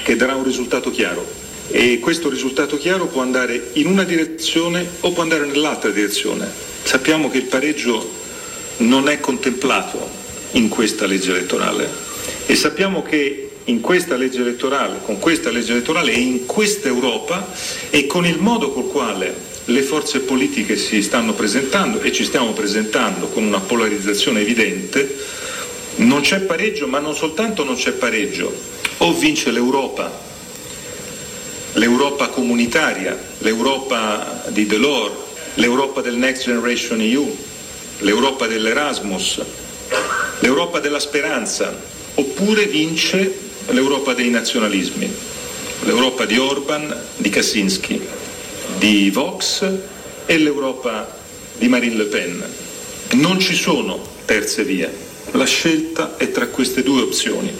che darà un risultato chiaro. E questo risultato chiaro può andare in una direzione o può andare nell'altra direzione. Sappiamo che il pareggio non è contemplato in questa legge elettorale. E sappiamo che in questa legge elettorale, con questa legge elettorale e in questa Europa e con il modo col quale le forze politiche si stanno presentando e ci stiamo presentando con una polarizzazione evidente, non c'è pareggio, ma non soltanto non c'è pareggio, o vince l'Europa, l'Europa comunitaria, l'Europa di Delors, l'Europa del Next Generation EU, l'Europa dell'Erasmus, l'Europa della speranza, oppure vince l'Europa dei nazionalismi, l'Europa di Orban, di Kaczynski, di Vox e l'Europa di Marine Le Pen. Non ci sono terze vie, la scelta è tra queste due opzioni.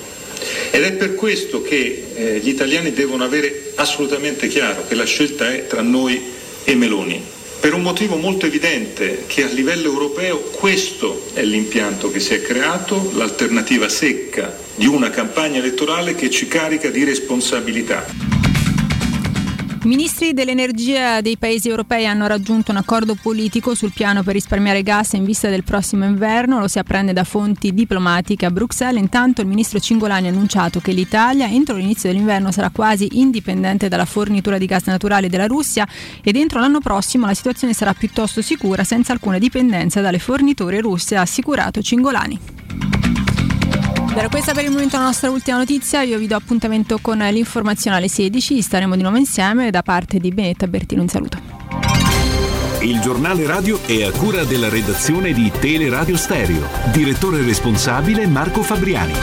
Ed è per questo che eh, gli italiani devono avere assolutamente chiaro che la scelta è tra noi e Meloni per un motivo molto evidente che a livello europeo questo è l'impianto che si è creato, l'alternativa secca di una campagna elettorale che ci carica di responsabilità. Ministri dell'energia dei paesi europei hanno raggiunto un accordo politico sul piano per risparmiare gas in vista del prossimo inverno, lo si apprende da fonti diplomatiche a Bruxelles. Intanto il ministro Cingolani ha annunciato che l'Italia entro l'inizio dell'inverno sarà quasi indipendente dalla fornitura di gas naturale della Russia e entro l'anno prossimo la situazione sarà piuttosto sicura senza alcuna dipendenza dalle forniture russe, ha assicurato Cingolani. Era questa per il momento la nostra ultima notizia, io vi do appuntamento con l'informazione alle 16, staremo di nuovo insieme da parte di Benetta Bertino, un saluto. Il giornale radio è a cura della redazione di Teleradio Stereo. Direttore responsabile Marco Fabriani.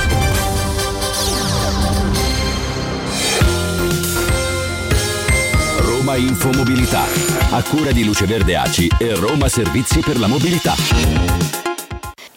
Roma Infomobilità, a cura di Luce Verde Aci e Roma Servizi per la Mobilità.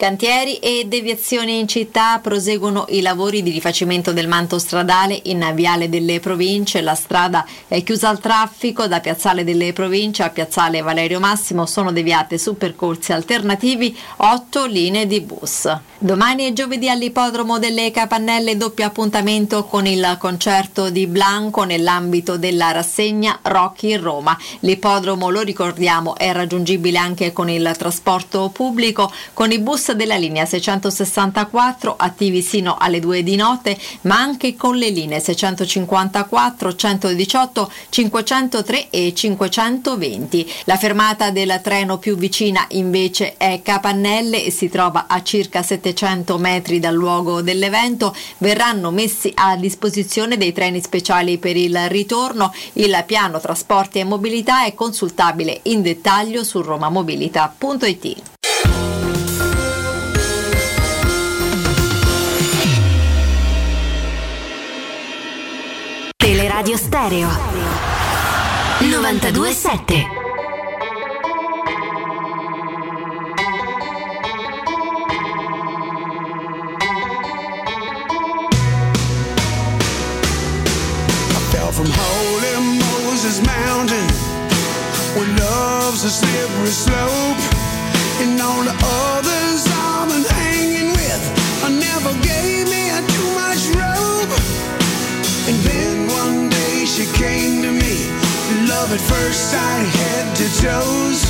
Cantieri e deviazioni in città proseguono i lavori di rifacimento del manto stradale in Viale delle Province. La strada è chiusa al traffico da Piazzale delle Province a Piazzale Valerio Massimo. Sono deviate su percorsi alternativi otto linee di bus. Domani è giovedì all'Ippodromo delle Capannelle doppio appuntamento con il concerto di Blanco nell'ambito della rassegna Rocky in Roma. L'ippodromo, lo ricordiamo, è raggiungibile anche con il trasporto pubblico, con i bus della linea 664 attivi sino alle 2 di notte, ma anche con le linee 654, 118, 503 e 520. La fermata del treno più vicina invece è Capannelle e si trova a circa 700 metri dal luogo dell'evento. Verranno messi a disposizione dei treni speciali per il ritorno. Il piano trasporti e mobilità è consultabile in dettaglio su romamobilita.it. Teleradio Stereo. 927 fell from holy Moses slippery slope and all the others she came to me love at first sight head to toes.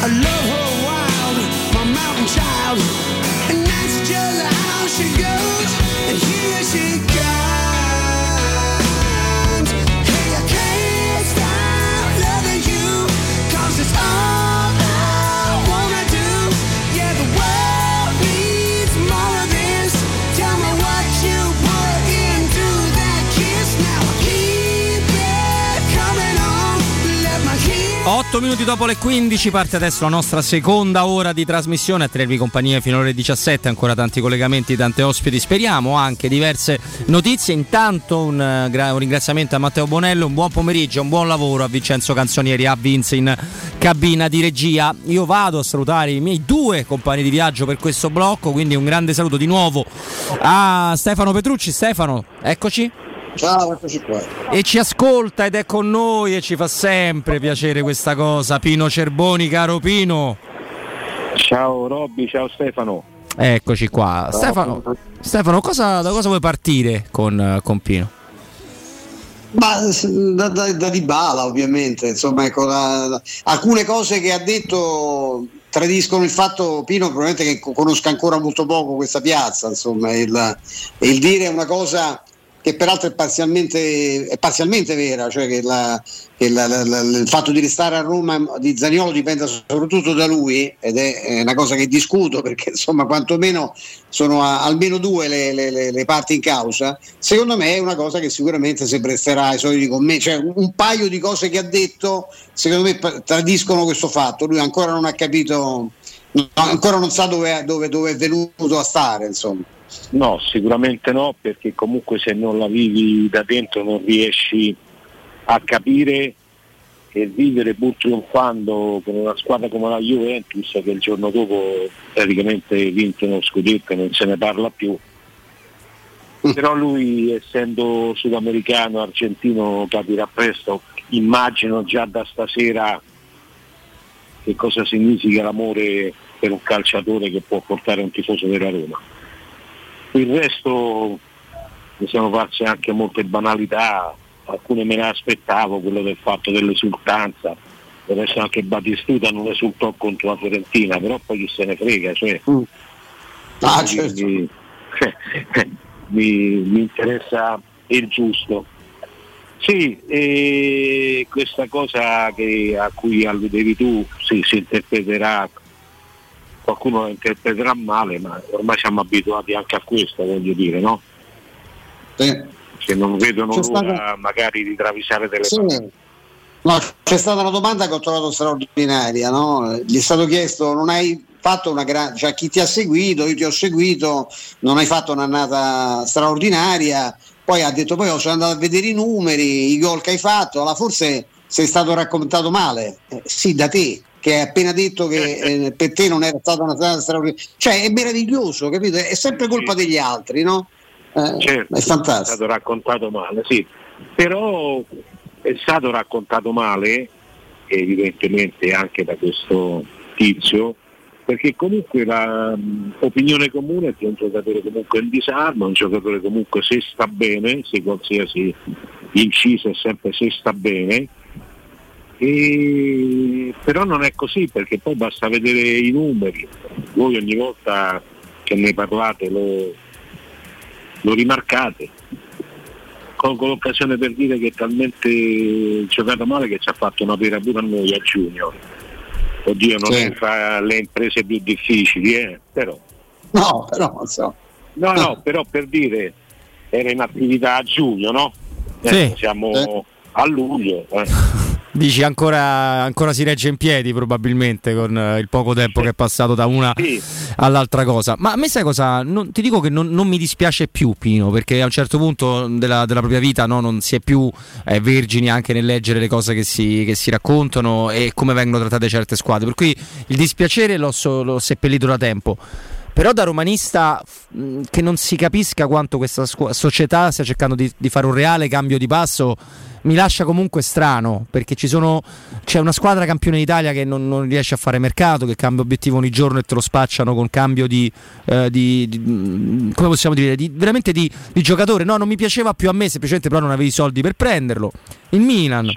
I love her wild my mountain child. And that's just how she goes. And here she 8 minuti dopo le 15 parte adesso la nostra seconda ora di trasmissione a tenervi compagnia fino alle 17, ancora tanti collegamenti, tante ospiti, speriamo anche diverse notizie. Intanto un, eh, un ringraziamento a Matteo Bonello, un buon pomeriggio, un buon lavoro a Vincenzo Canzonieri, a Vince in cabina di regia. Io vado a salutare i miei due compagni di viaggio per questo blocco, quindi un grande saluto di nuovo a Stefano Petrucci. Stefano, eccoci. Ciao, eccoci qua. E ci ascolta ed è con noi e ci fa sempre piacere questa cosa. Pino Cerboni, caro Pino. Ciao Robby, ciao Stefano. Eccoci qua. Ciao. Stefano, Stefano cosa, da cosa vuoi partire con, con Pino? Ma da, da, da Dybala ovviamente, insomma, ecco, la- la- alcune cose che ha detto tradiscono il fatto, Pino, probabilmente che co- conosca ancora molto poco questa piazza, insomma, il, il dire una cosa che peraltro è parzialmente, è parzialmente vera, cioè che, la- che la- la- il fatto di restare a Roma di Zaniolo dipenda soprattutto da lui ed è una cosa che discuto perché insomma quantomeno sono a- almeno due le, le- le- parti in causa, secondo me è una cosa che sicuramente si presterà ai soliti commenti, cioè un, paio di cose che ha detto secondo me tradiscono questo fatto, lui ancora non ha capito, ancora non sa dove, dove- dove è venuto a stare insomma. No, sicuramente no, perché comunque se non la vivi da dentro non riesci a capire e vivere pur trionfando con una squadra come la Juventus che il giorno dopo praticamente vince uno scudetto e non se ne parla più. Però lui essendo sudamericano, argentino, capirà presto, immagino già da stasera che cosa significa l'amore per un calciatore che può portare un tifoso della Roma. Il resto mi sono farsi anche molte banalità, alcune me ne aspettavo, quello del fatto dell'esultanza, adesso anche Battistuta non esultò contro la Fiorentina, però poi chi se ne frega, cioè, Ah, mi, mi- mi interessa il giusto. Sì, e questa cosa che- a cui alludevi tu sì, si interpreterà, qualcuno la interpreterà male, ma ormai siamo abituati anche a questo, voglio dire, no? Che non vedono C'è l'ora stata- magari di travisare delle Sì. parole. No, c'è stata una domanda che ho trovato straordinaria, no? Gli è stato chiesto, non hai fatto una grande, cioè chi ti ha seguito, io ti ho seguito, non hai fatto un'annata straordinaria, poi ha detto poi sono andato a vedere i numeri, i gol che hai fatto, allora forse sei stato raccontato male. Eh, sì, da te, che hai appena detto che eh, per te non era stata una strada straordinaria. Cioè, è meraviglioso, capito? È sempre colpa degli altri, no? Eh, Certo, è fantastico. È stato raccontato male, sì. Però è stato raccontato male, evidentemente anche da questo tizio, perché comunque l'opinione comune è che un giocatore comunque in disarmo, un giocatore comunque se sta bene, se qualsiasi inciso è sempre se sta bene, e- però non è così perché poi basta vedere i numeri, voi ogni volta che ne parlate lo, lo rimarcate. Colgo l'occasione per dire che è talmente giocato male che ci ha fatto una pera pure a noi a Junior. Oddio, non Sì. è fra le imprese più difficili, eh? però. No, però non so. No, no, però per dire era in attività a giugno, no? Eh, Sì. Siamo a luglio. Dici ancora, ancora si regge in piedi probabilmente con eh, il poco tempo che è passato da una all'altra cosa. Ma a me sai cosa? Non- ti dico che non, non mi dispiace più Pino perché a un certo punto della, della propria vita no, non si è più eh, vergini anche nel leggere le cose che si, che si raccontano e come vengono trattate certe squadre. Per cui il dispiacere l'ho, so- l'ho seppellito da tempo. Però da romanista mh, che non si capisca quanto questa società stia cercando di, di fare un reale cambio di passo mi lascia comunque strano perché ci sono, c'è una squadra campione d'Italia che non, non riesce a fare mercato, che cambia obiettivo ogni giorno e te lo spacciano con cambio di, eh, di- di- mh, come possiamo dire, di, veramente di, di giocatore. No, non mi piaceva più a me, semplicemente però non avevi i soldi per prenderlo. Il Milan,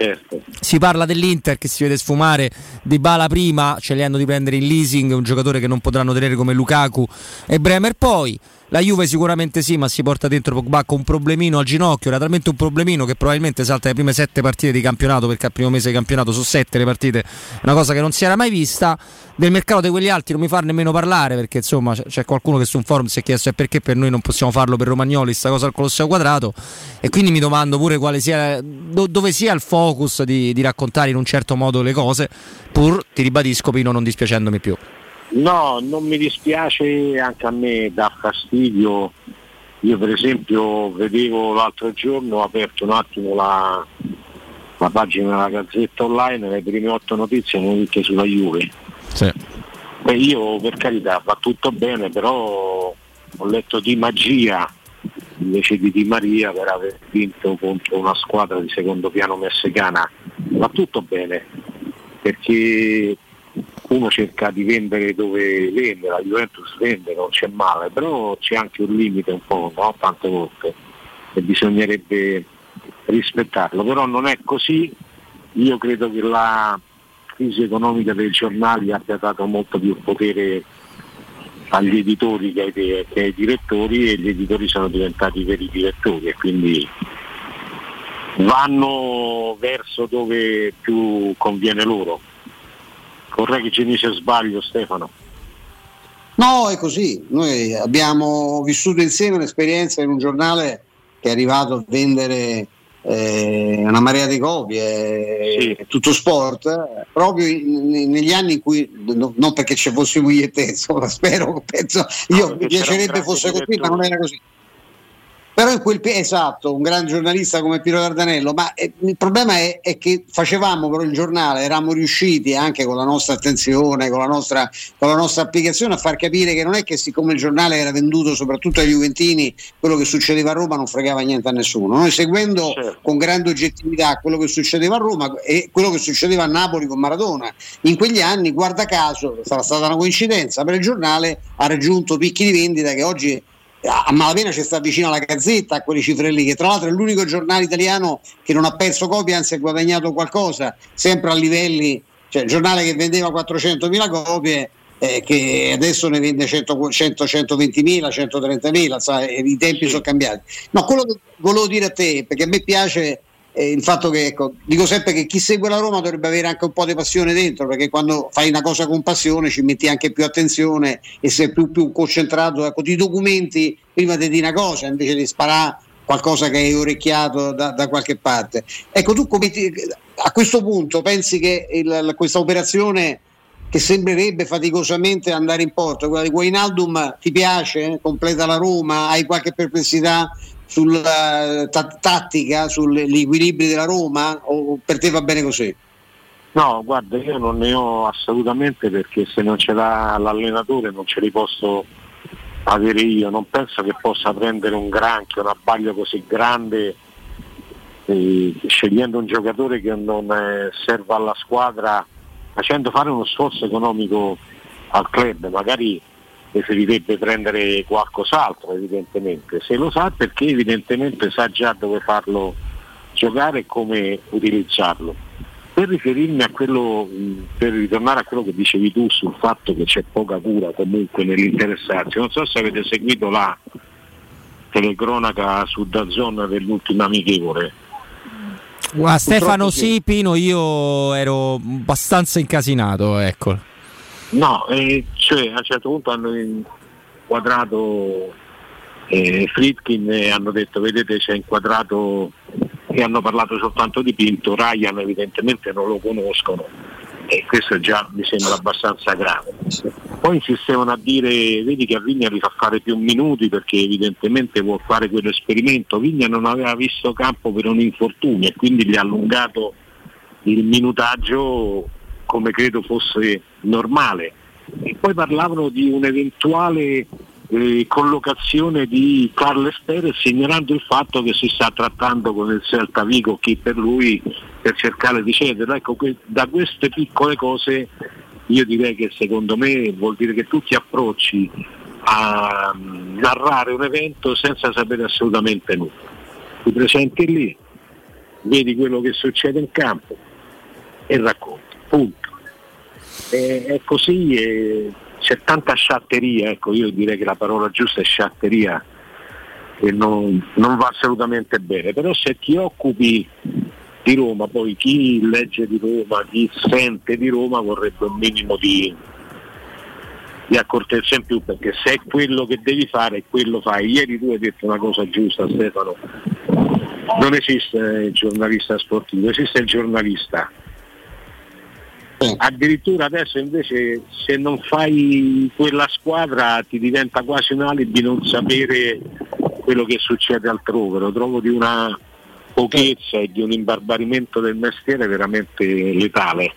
si parla dell'Inter che si vede sfumare Di Bala prima, scegliendo di prendere in leasing un giocatore che non potranno tenere come Lukaku e Bremer poi. La Juve sicuramente sì, ma si porta dentro Pogba con un problemino al ginocchio, era talmente un problemino che probabilmente salta le prime sette partite di campionato, perché al primo mese di campionato su sette le partite, una cosa che non si era mai vista. Del mercato di quegli altri non mi fa nemmeno parlare, perché insomma c'è- qualcuno che su un forum si è chiesto "E perché per noi non possiamo farlo per Romagnoli, sta cosa al Colosseo Quadrato, e quindi mi domando pure sia, do- dove sia il focus di, di raccontare in un certo modo le cose, pur, ti ribadisco Pino, non dispiacendomi più. No, non mi dispiace, anche a me dà fastidio. Io per esempio vedevo l'altro giorno, ho aperto un attimo la, la pagina della Gazzetta Online, le prime otto notizie erano tutte sulla Juve. Sì. Beh, io per carità va tutto bene, però ho letto di magia invece di Di Maria per aver vinto contro una squadra di secondo piano messicana. Va tutto bene, perché uno cerca di vendere dove vende, la Juventus vende, non c'è male, però c'è anche un limite un po', no? tante volte, e bisognerebbe rispettarlo, però non è così, io credo che la crisi economica dei giornali abbia dato molto più potere agli editori che ai, che ai direttori e gli editori sono diventati veri direttori e quindi vanno verso dove più conviene loro. Correggimi se sbaglio Stefano. No, è così. Noi abbiamo vissuto insieme un'esperienza in un giornale che è arrivato a vendere eh, una marea di copie, eh, tutto sport, proprio in- in- negli anni in cui, no- non perché ci fossimo io e te, insomma, spero, penso, io mi piacerebbe fosse così, ma non era così. Però in quel esatto, un gran giornalista come Piero Dardanello, ma eh, il problema è, è che facevamo però il giornale, eravamo riusciti anche con la nostra attenzione, con la nostra, con la nostra applicazione a far capire che non è che siccome il giornale era venduto soprattutto ai Juventini, quello che succedeva a Roma non fregava niente a nessuno. Noi seguendo con grande oggettività quello che succedeva a Roma e quello che succedeva a Napoli con Maradona, in quegli anni, guarda caso, sarà stata una coincidenza, per il giornale ha raggiunto picchi di vendita che oggi a malapena ci sta vicino alla Gazzetta a quelle cifre lì, che tra l'altro è l'unico giornale italiano che non ha perso copie, anzi ha guadagnato qualcosa, sempre a livelli, cioè il giornale che vendeva 400.000 copie. eh, che adesso ne vende 100, 100 120.000, 130.000, sai, i tempi sono cambiati. No, quello che volevo dire a te, perché a me piace eh, il fatto che, ecco, dico sempre che chi segue la Roma dovrebbe avere anche un po' di passione dentro, perché quando fai una cosa con passione ci metti anche più attenzione e sei più, più concentrato, ecco, ti documenti prima di dire una cosa invece di sparare qualcosa che hai orecchiato da, da qualche parte. Ecco, tu come ti- a questo punto pensi che il- questa operazione che sembrerebbe faticosamente andare in porto, quella di Guainaldum ti piace? Completa la Roma? Hai qualche perplessità sulla ta- tattica, sugli equilibri della Roma? O per te va bene così? No, guarda, io non ne ho assolutamente perché se non ce l'ha l'allenatore non ce li posso avere io, non penso che possa prendere un granchio, un abbaglio così grande eh, scegliendo un giocatore che non eh, serva alla squadra, facendo fare uno sforzo economico al club, magari preferirebbe prendere qualcos'altro evidentemente, se lo sa perché evidentemente sa già dove farlo giocare e come utilizzarlo. Per riferirmi a quello, per ritornare a quello che dicevi tu sul fatto che c'è poca cura comunque nell'interessarsi, non so se avete seguito la telecronaca su Dazzon dell'ultima amichevole. Guarda, Stefano Purtroppo sì, Pino, io ero abbastanza incasinato, ecco. No, eh, cioè a un certo punto hanno inquadrato eh, Fritkin e hanno detto vedete c'è inquadrato e hanno parlato soltanto di Pinto, Ryan evidentemente non lo conoscono e questo già mi sembra abbastanza grave. Poi insistevano a dire vedi che a Vigna li fa fare più minuti perché evidentemente vuol fare quell'esperimento, Vigna non aveva visto campo per un infortunio e quindi gli ha allungato il minutaggio come credo fosse normale. E poi parlavano di un'eventuale eh, collocazione di Carles Perez ignorando il fatto che si sta trattando con il Celta Vigo chi per lui per cercare di cederlo. Ecco, que- da queste piccole cose io direi che secondo me vuol dire che tu ti approcci a mm, narrare un evento senza sapere assolutamente nulla. Ti presenti lì, vedi quello che succede in campo e racconti. Punto. E- è così e c'è tanta sciatteria, ecco io direi che la parola giusta è sciatteria e non, non va assolutamente bene, però se ti occupi di Roma, poi chi legge di Roma, chi sente di Roma vorrebbe un minimo di, di accortezza in più perché se è quello che devi fare, quello fai. Ieri tu hai detto una cosa giusta Stefano, non esiste il giornalista sportivo, esiste il giornalista. Addirittura adesso invece se non fai quella squadra ti diventa quasi un alibi non sapere quello che succede altrove, lo trovo di una pochezza e di un imbarbarimento del mestiere veramente letale.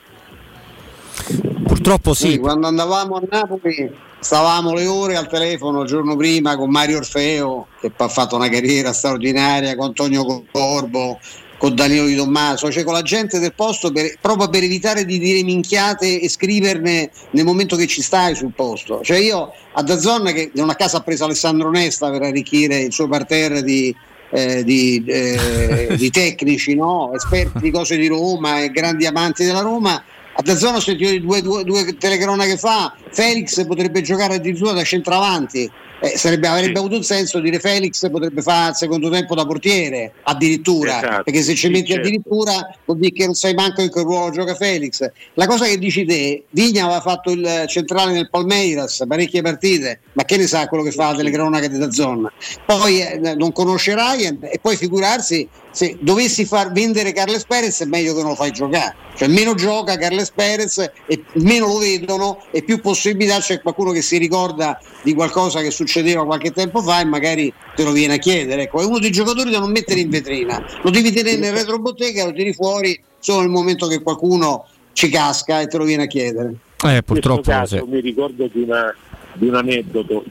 Purtroppo Sì, quando andavamo a Napoli stavamo le ore al telefono il giorno prima con Mario Orfeo che ha fatto una carriera straordinaria, con Antonio Corbo, con Danilo Di Tommaso, cioè con la gente del posto per- proprio per evitare di dire minchiate e scriverne nel momento che ci stai sul posto. Cioè io a Dazzon che non a casa ha preso Alessandro Nesta per arricchire il suo parterre di, eh, di, eh, di tecnici, no? esperti di cose di Roma e grandi amanti della Roma. A Dazzon ho sentito due, due, due telecronache fa, Felix potrebbe giocare addirittura da centravanti. Eh, sarebbe- avrebbe avuto un senso dire Felix potrebbe fare il secondo tempo da portiere addirittura Esatto, perché se ci sì, metti certo. addirittura vuol dire che non sai manco in che ruolo gioca Felix. La cosa che dici te Vigna aveva fatto il centrale nel Palmeiras parecchie partite ma che ne sa quello che fa la telecronaca della zona? Poi eh, non conosce Ryan e poi figurarsi se dovessi far vendere Carles Perez è meglio che non lo fai giocare. Cioè meno gioca Carles Perez e meno lo vedono e più possibilità c'è qualcuno che si ricorda di qualcosa che succedeva qualche tempo fa e magari te lo viene a chiedere ecco è uno dei giocatori da non mettere in vetrina lo devi tenere nel retrobottega lo tiri fuori solo nel momento che qualcuno ci casca e te lo viene a chiedere Eh, In questo caso mi ricordo di, una- di un aneddoto.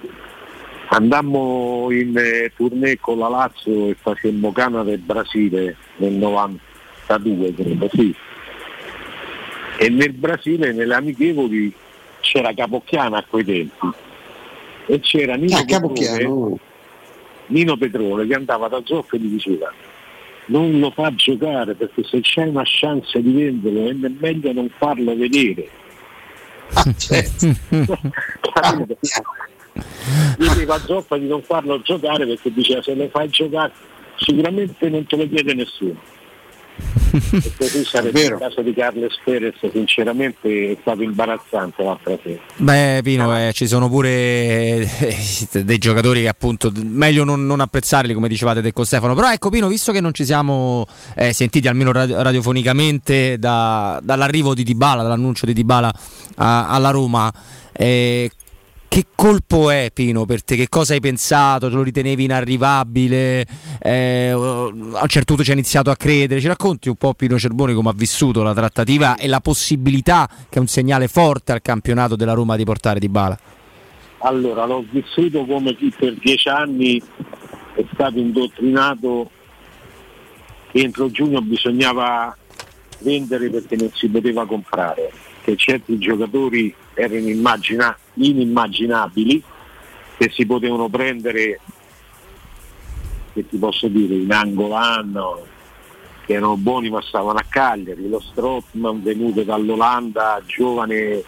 Andammo in eh, tournée con la Lazio e facemmo Cana del Brasile nel 92, credo, sì. E nel Brasile, nelle amichevoli, c'era Capocchiana a quei tempi. E c'era Nino, Ah. Petrone, Nino Petrone che andava da Zocco e gli diceva non lo fa giocare perché se c'è una chance di venderlo è meglio non farlo vedere. Capito? Diceva a Zoppa di non farlo giocare perché diceva se lo fai giocare sicuramente non te lo chiede nessuno. E così sarebbe il caso di Carles Perez, sinceramente è stato imbarazzante l'altra sera. Beh, Pino, eh, ci sono pure eh, dei giocatori che appunto meglio non, non apprezzarli, come dicevate te con Stefano. Però ecco, Pino, visto che non ci siamo eh, sentiti almeno radio- radiofonicamente da- dall'arrivo di Dybala, dall'annuncio di Dybala a- alla Roma, eh, che colpo è Pino per te? Che cosa hai pensato? Te lo ritenevi inarrivabile? Eh, a un certo punto ci hai iniziato a credere. Ci racconti un po' Pino Cerboni come ha vissuto la trattativa e la possibilità che è un segnale forte al campionato della Roma di portare di bala? Allora, l'ho vissuto come chi per dieci anni è stato indottrinato che entro giugno bisognava vendere perché non si poteva comprare, che certi giocatori erano immagina- inimmaginabili, che si potevano prendere, che ti posso dire, in Angolano, che erano buoni ma stavano a Cagliari, lo Strottman venuto dall'Olanda, giovane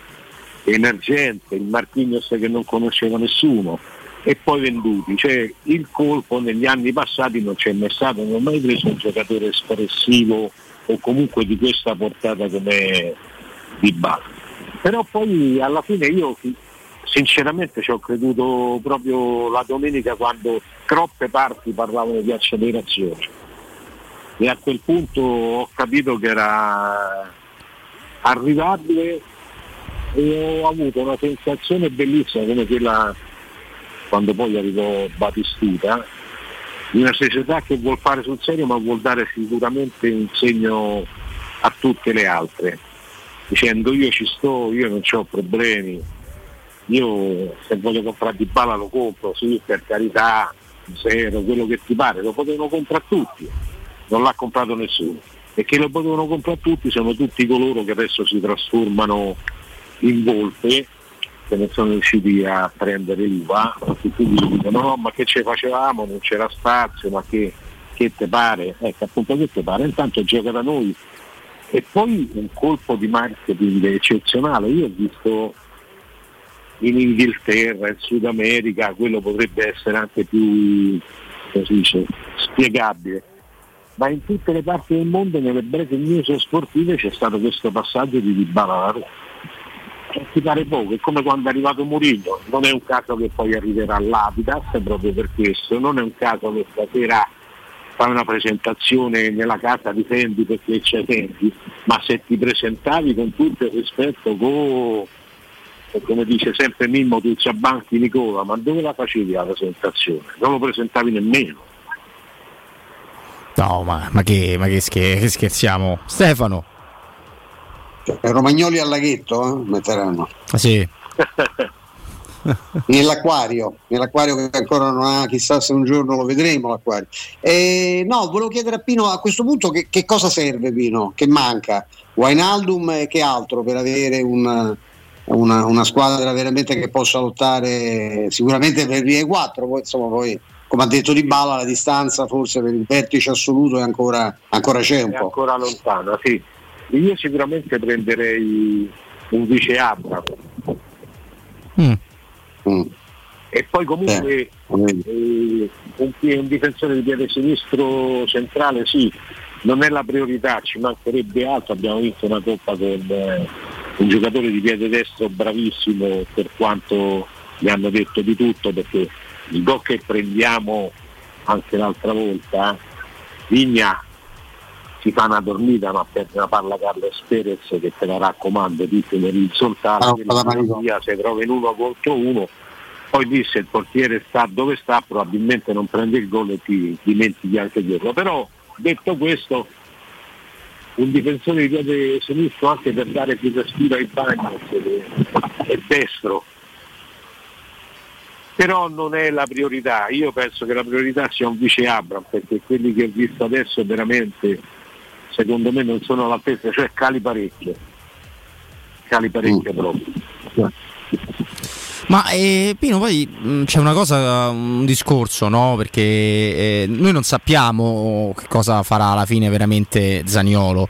emergente, il Marquinhos che non conosceva nessuno e poi venduti. Cioè, il colpo negli anni passati non c'è mai stato, non ho mai preso un giocatore espressivo o comunque di questa portata come di Bala. Però poi alla fine io sinceramente ci ho creduto proprio la domenica quando troppe parti parlavano di accelerazione. E a quel punto ho capito che era arrivabile e ho avuto una sensazione bellissima come quella quando poi arrivò Batistuta di una società che vuol fare sul serio ma vuol dare sicuramente un segno a tutte le altre dicendo io ci sto, io non ho problemi. Io se voglio comprare di bala lo compro, sì per carità zero, quello che ti pare, lo potevano comprare tutti. Non l'ha comprato nessuno. E che lo potevano comprare tutti sono tutti coloro che adesso si trasformano in volpe che non sono riusciti a prendere l'uva quindi dicono no ma che ce facevamo, non c'era spazio, ma che, che te pare? Ecco appunto che te pare, intanto gioca da noi e poi un colpo di marketing eccezionale, io ho visto in Inghilterra, in Sud America, quello potrebbe essere anche più dice, spiegabile, ma in tutte le parti del mondo nelle breaking news sportive c'è stato questo passaggio di Dybala. Alla ti pare poco, è come quando è arrivato Murillo, non è un caso che poi arriverà all'Apidas proprio per questo, non è un caso che stasera fai una presentazione nella casa di Fendi perché c'è Fendi, ma se ti presentavi con tutto il rispetto con, come dice sempre Mimmo Tuzzabanchi Nicola, ma dove la facevi la presentazione? Non lo presentavi nemmeno. No, ma, ma, che, ma che, scher- che scherziamo? Stefano. Cioè, Romagnoli al laghetto eh? metteranno. Ah, sì. nell'acquario, nell'acquario che ancora non ha, chissà se un giorno lo vedremo l'acquario. Eh, no, volevo chiedere a Pino a questo punto che, che cosa serve Pino, che manca? Wijnaldum e che altro per avere un, una, una, squadra veramente che possa lottare sicuramente per via 4, poi insomma poi come ha detto Di Bala la distanza forse per il vertice assoluto è ancora, ancora c'è un è po'. ancora lontana, sì. Io sicuramente prenderei un vice Abra. Mm. Mm. E poi comunque Eh, eh, un, un difensore di piede sinistro centrale sì, non è la priorità, ci mancherebbe altro, abbiamo vinto una coppa con eh, un giocatore di piede destro bravissimo per quanto gli hanno detto di tutto perché il gol che prendiamo anche l'altra volta, Vigna si fa una dormita ma per la parla Carlos Perez che te la raccomando tutti le risultati Ah, che la Marino. via se trova in uno contro uno. Poi lì se il portiere sta dove sta probabilmente non prende il gol e ti dimentichi anche quello però detto questo un difensore di piede sinistro anche per dare più respiro ai bagni è destro. Però non è la priorità. Io penso che la priorità sia un vice Abram perché quelli che ho visto adesso veramente secondo me non sono all'altezza cioè cali parecchio. Cali parecchio proprio Ma eh, Pino, poi mh, c'è una cosa, un discorso, no? Perché eh, noi non sappiamo che cosa farà alla fine veramente Zaniolo.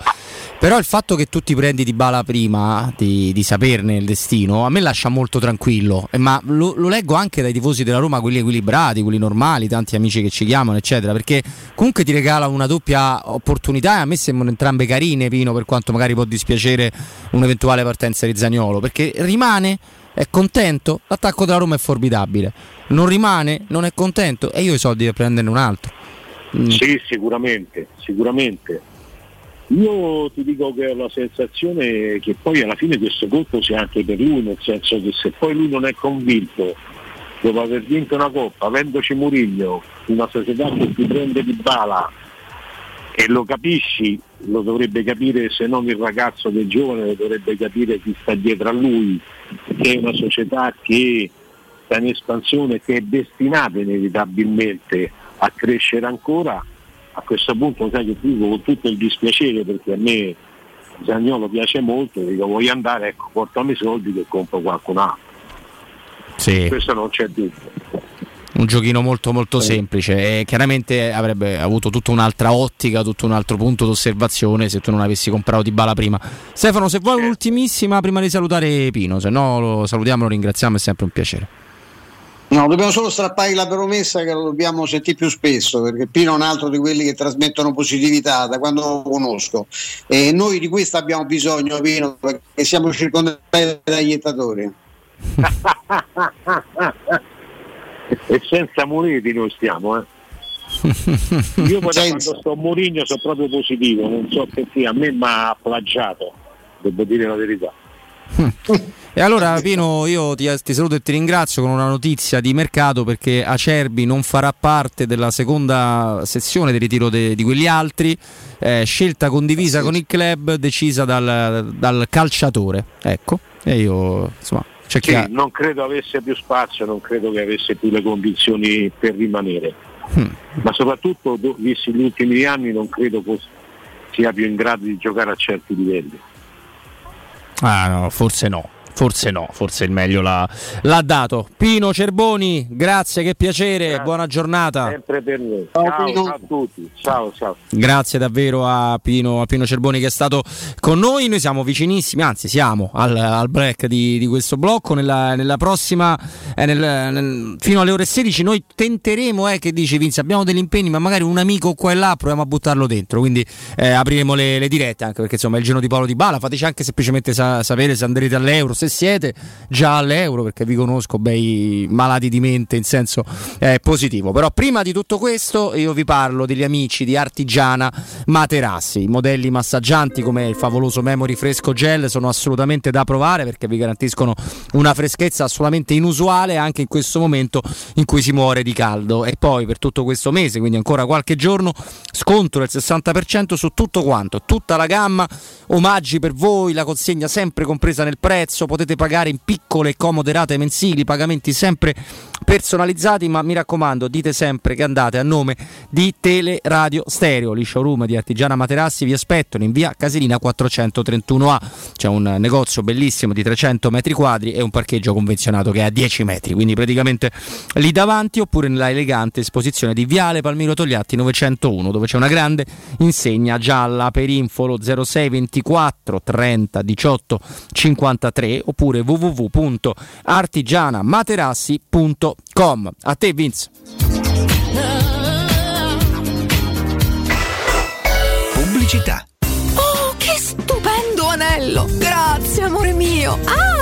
Però il fatto che tu ti prendi di bala prima di, di saperne il destino a me lascia molto tranquillo. Eh, ma lo, lo leggo anche dai tifosi della Roma, quelli equilibrati, quelli normali, tanti amici che ci chiamano, eccetera. Perché comunque ti regala una doppia opportunità e a me sembrano entrambe carine, Pino, per quanto magari può dispiacere un'eventuale partenza di Zaniolo. Perché rimane è contento, l'attacco della Roma è formidabile. Non rimane, non è contento e io ho i soldi per prenderne un altro. Mm. Sì, sicuramente, sicuramente. Io ti dico che ho la sensazione che poi alla fine questo colpo sia anche per lui, nel senso che se poi lui non è convinto dopo aver vinto una coppa, avendoci Murigno, una società che ti prende di bala e lo capisci, lo dovrebbe capire se non il ragazzo del giovane, lo dovrebbe capire chi sta dietro a lui, che è una società che sta in espansione, che è destinata inevitabilmente a crescere ancora, a questo punto sai che dico con tutto il dispiacere perché a me Zagnolo piace molto, dico vuoi andare, ecco, portami i soldi che compro qualcun altro. Sì. Questo non c'è dubbio. Un giochino molto molto semplice e chiaramente avrebbe avuto tutta un'altra ottica, tutto un altro punto d'osservazione se tu non avessi comprato di bala prima. Stefano, se vuoi un'ultimissima prima di salutare Pino, se no lo salutiamo, lo ringraziamo, è sempre un piacere. No, dobbiamo solo strappare la promessa che lo dobbiamo sentire più spesso, perché Pino è un altro di quelli che trasmettono positività da quando lo conosco. E noi di questo abbiamo bisogno, Pino, perché siamo circondati da iettatori. e senza Muriti noi stiamo, eh. Io poi quando sto a Mourinho sono proprio positivo, non so perché a me mi ha plagiato, devo dire la verità. E allora Pino io ti, ti saluto e ti ringrazio con una notizia di mercato perché Acerbi non farà parte della seconda sessione di ritiro de- di quegli altri, eh, scelta condivisa con il club decisa dal, dal calciatore. Ecco, e io insomma c'è chi Sì, ha- non credo avesse più spazio, non credo che avesse più le condizioni per rimanere. Ma soprattutto, do- visti gli ultimi anni, non credo sia più in grado di giocare a certi livelli. Ah no, forse no. Forse no, forse il meglio l'ha, l'ha dato. Pino Cerboni, grazie, che piacere, buona giornata. Sempre per noi. Ciao, ciao a tutti. Ciao, ciao. Grazie davvero a Pino, a Pino Cerboni che è stato con noi. Noi siamo vicinissimi, anzi siamo al, al break di, di questo blocco. Nella, nella prossima, eh, nel- nel- fino alle ore 16, noi tenteremo, eh, che dici Vince, abbiamo degli impegni, ma magari un amico qua e là proviamo a buttarlo dentro. Quindi eh, apriremo le, le dirette anche perché insomma è il giorno di Paolo Di Bala. Fateci anche semplicemente sa- sapere se andrete all'euro, se siete già all'euro, perché vi conosco bei malati di mente in senso eh, positivo. Però prima di tutto questo io vi parlo degli amici di Artigiana Materassi. I modelli massaggianti come il favoloso Memory Fresco Gel sono assolutamente da provare perché vi garantiscono una freschezza assolutamente inusuale anche in questo momento in cui si muore di caldo. E poi per tutto questo mese, quindi ancora qualche giorno, sconto del 60% su tutto quanto, tutta la gamma, omaggi per voi, la consegna sempre compresa nel prezzo, potete pagare in piccole e comode rate mensili, pagamenti sempre personalizzati, ma mi raccomando, dite sempre che andate a nome di Teleradio Stereo, gli showroom di Artigiana Materassi vi aspettano in via Casilina 431A. C'è un negozio bellissimo di 300 metri quadri e un parcheggio convenzionato che è a 10 metri, quindi praticamente lì davanti oppure nella elegante esposizione di Viale Palmiro Togliatti 901 dove c'è una grande insegna gialla per info lo 06 24 30 18 53 oppure www.artigianamaterassi.com. A te Vince. Pubblicità. Oh, che stupendo anello! Grazie, amore mio! Ah,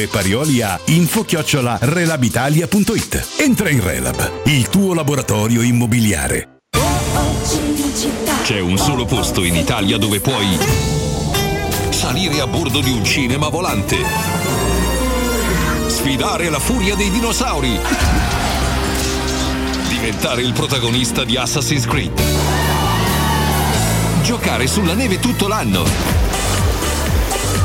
e Parioli a info-relabitalia.it. Entra in Relab, il tuo laboratorio immobiliare. C'è un solo posto in Italia dove puoi salire a bordo di un cinema volante, sfidare la furia dei dinosauri, diventare il protagonista di Assassin's Creed, giocare sulla neve tutto l'anno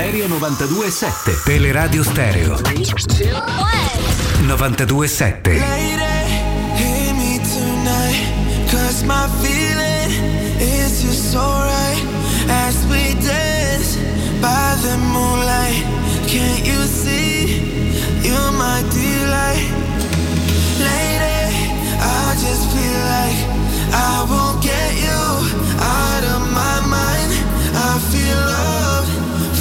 Stereo 92.7 Teleradio Stereo 92.7 Hit me tonight, cause my feeling is just alright as we dance by the moonlight. Can't you see you're my delight? Lady, I just feel like I won't get you out of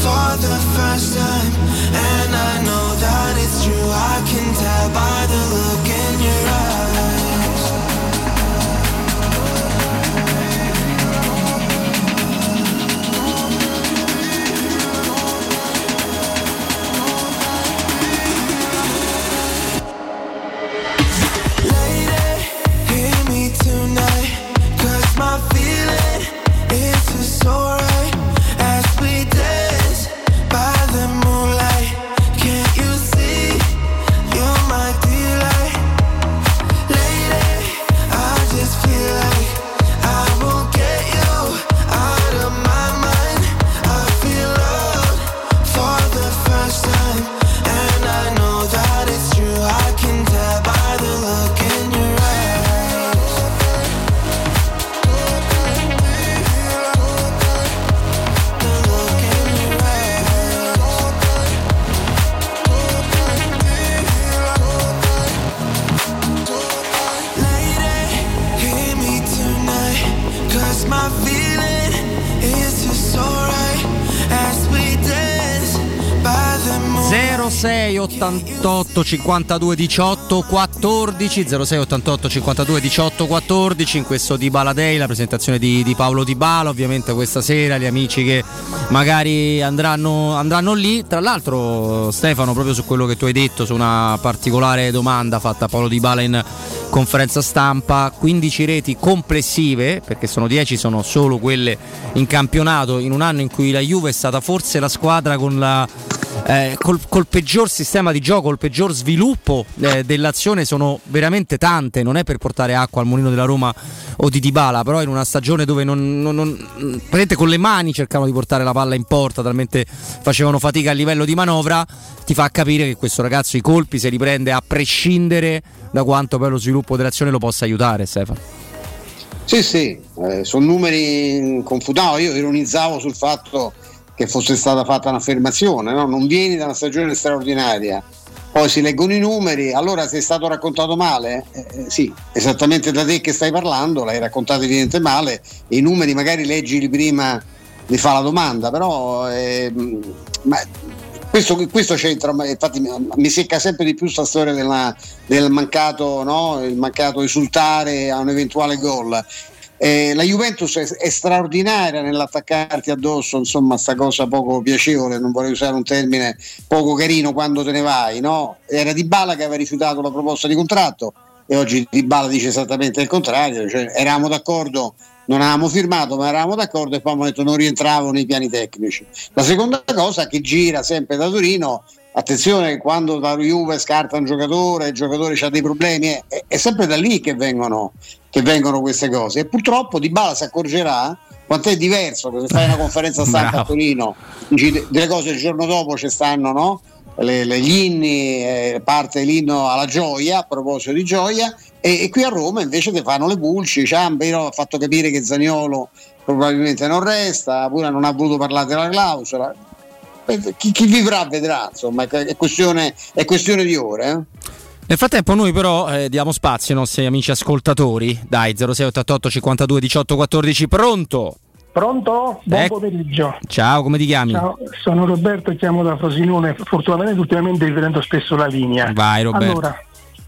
for the first time, and I know that it's true. I can tell by the look in your eyes. Lady, hear me tonight, 'cause my feeling is just alright 88 52 18 14 06 88 52 18 14 in questo Di Bala Day la presentazione di, di Paolo Di Bala. Ovviamente questa sera gli amici che magari andranno, andranno lì. Tra l'altro Stefano proprio su quello che tu hai detto su una particolare domanda fatta a Paolo Di Bala in conferenza stampa. 15 reti complessive perché sono 10 sono solo quelle in campionato. In un anno in cui la Juve è stata forse la squadra con la eh, col, col, peggior sistema di gioco, col peggior sviluppo eh, dell'azione sono veramente tante, non è per portare acqua al mulino della Roma o di Dybala, però in una stagione dove non, non, non con le mani cercavano di portare la palla in porta, talmente facevano fatica a livello di manovra, ti fa capire che questo ragazzo i colpi si riprende a prescindere da quanto poi lo sviluppo dell'azione lo possa aiutare, Stefano. Sì, sì, eh, sono numeri confutati. Io ironizzavo sul fatto che fosse stata fatta un'affermazione, no? non vieni da una stagione straordinaria, poi si leggono i numeri, allora se è stato raccontato male, eh, eh, sì, esattamente da te che stai parlando, l'hai raccontato evidentemente male, i numeri magari leggili prima di fare la domanda, però eh, ma questo, questo, c'entra, infatti mi secca sempre di più questa storia della, del mancato, no? il mancato esultare a un eventuale gol. Eh, la Juventus è, è, straordinaria nell'attaccarti addosso, insomma, sta cosa poco piacevole, non vorrei usare un termine poco carino quando te ne vai, no? Era Di Bala che aveva rifiutato la proposta di contratto e oggi Di Bala dice esattamente il contrario, cioè, eravamo d'accordo, non avevamo firmato, ma eravamo d'accordo e poi abbiamo detto non rientravo nei piani tecnici. La seconda cosa che gira sempre da Torino attenzione quando da Juve scarta un giocatore, il giocatore ha dei problemi, è, è sempre da lì che vengono, che vengono, queste cose e purtroppo Di Bala si accorgerà quanto è diverso che se fai una conferenza stampa a Torino delle cose il giorno dopo ci stanno no? le, le, gli inni, eh, parte l'inno alla gioia a proposito di gioia e, e, qui a Roma invece ti fanno le pulci, Ciambino ha fatto capire che Zagnolo probabilmente non resta, pure non ha voluto parlare della clausola chi, chi, vivrà vedrà, insomma, è questione, è questione di ore. Eh? Nel frattempo noi però eh, diamo spazio ai nostri amici ascoltatori. Dai, 0688 52 18 14, pronto? Pronto? Buon ecco. pomeriggio. Ciao, come ti chiami? Ciao, sono Roberto, chiamo da Frosinone. Fortunatamente ultimamente riprendo spesso la linea. Vai Roberto. Allora,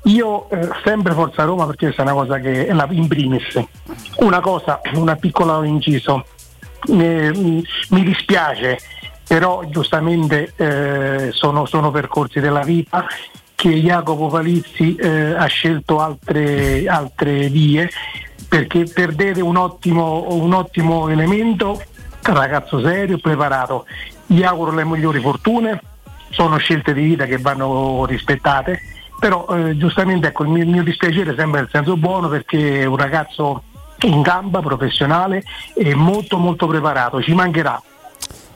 io eh, sempre Forza Roma perché questa è una cosa che è la, in primis. Una cosa, una piccola inciso. Eh, mi, mi dispiace però giustamente eh, sono, sono, percorsi della vita che Jacopo Palizzi eh, ha scelto altre, altre, vie perché perdete un ottimo, un ottimo elemento, ragazzo serio, preparato. Gli auguro le migliori fortune, sono scelte di vita che vanno rispettate, però eh, giustamente ecco, il mio, il mio dispiacere sembra nel senso buono perché è un ragazzo in gamba, professionale e molto molto preparato, ci mancherà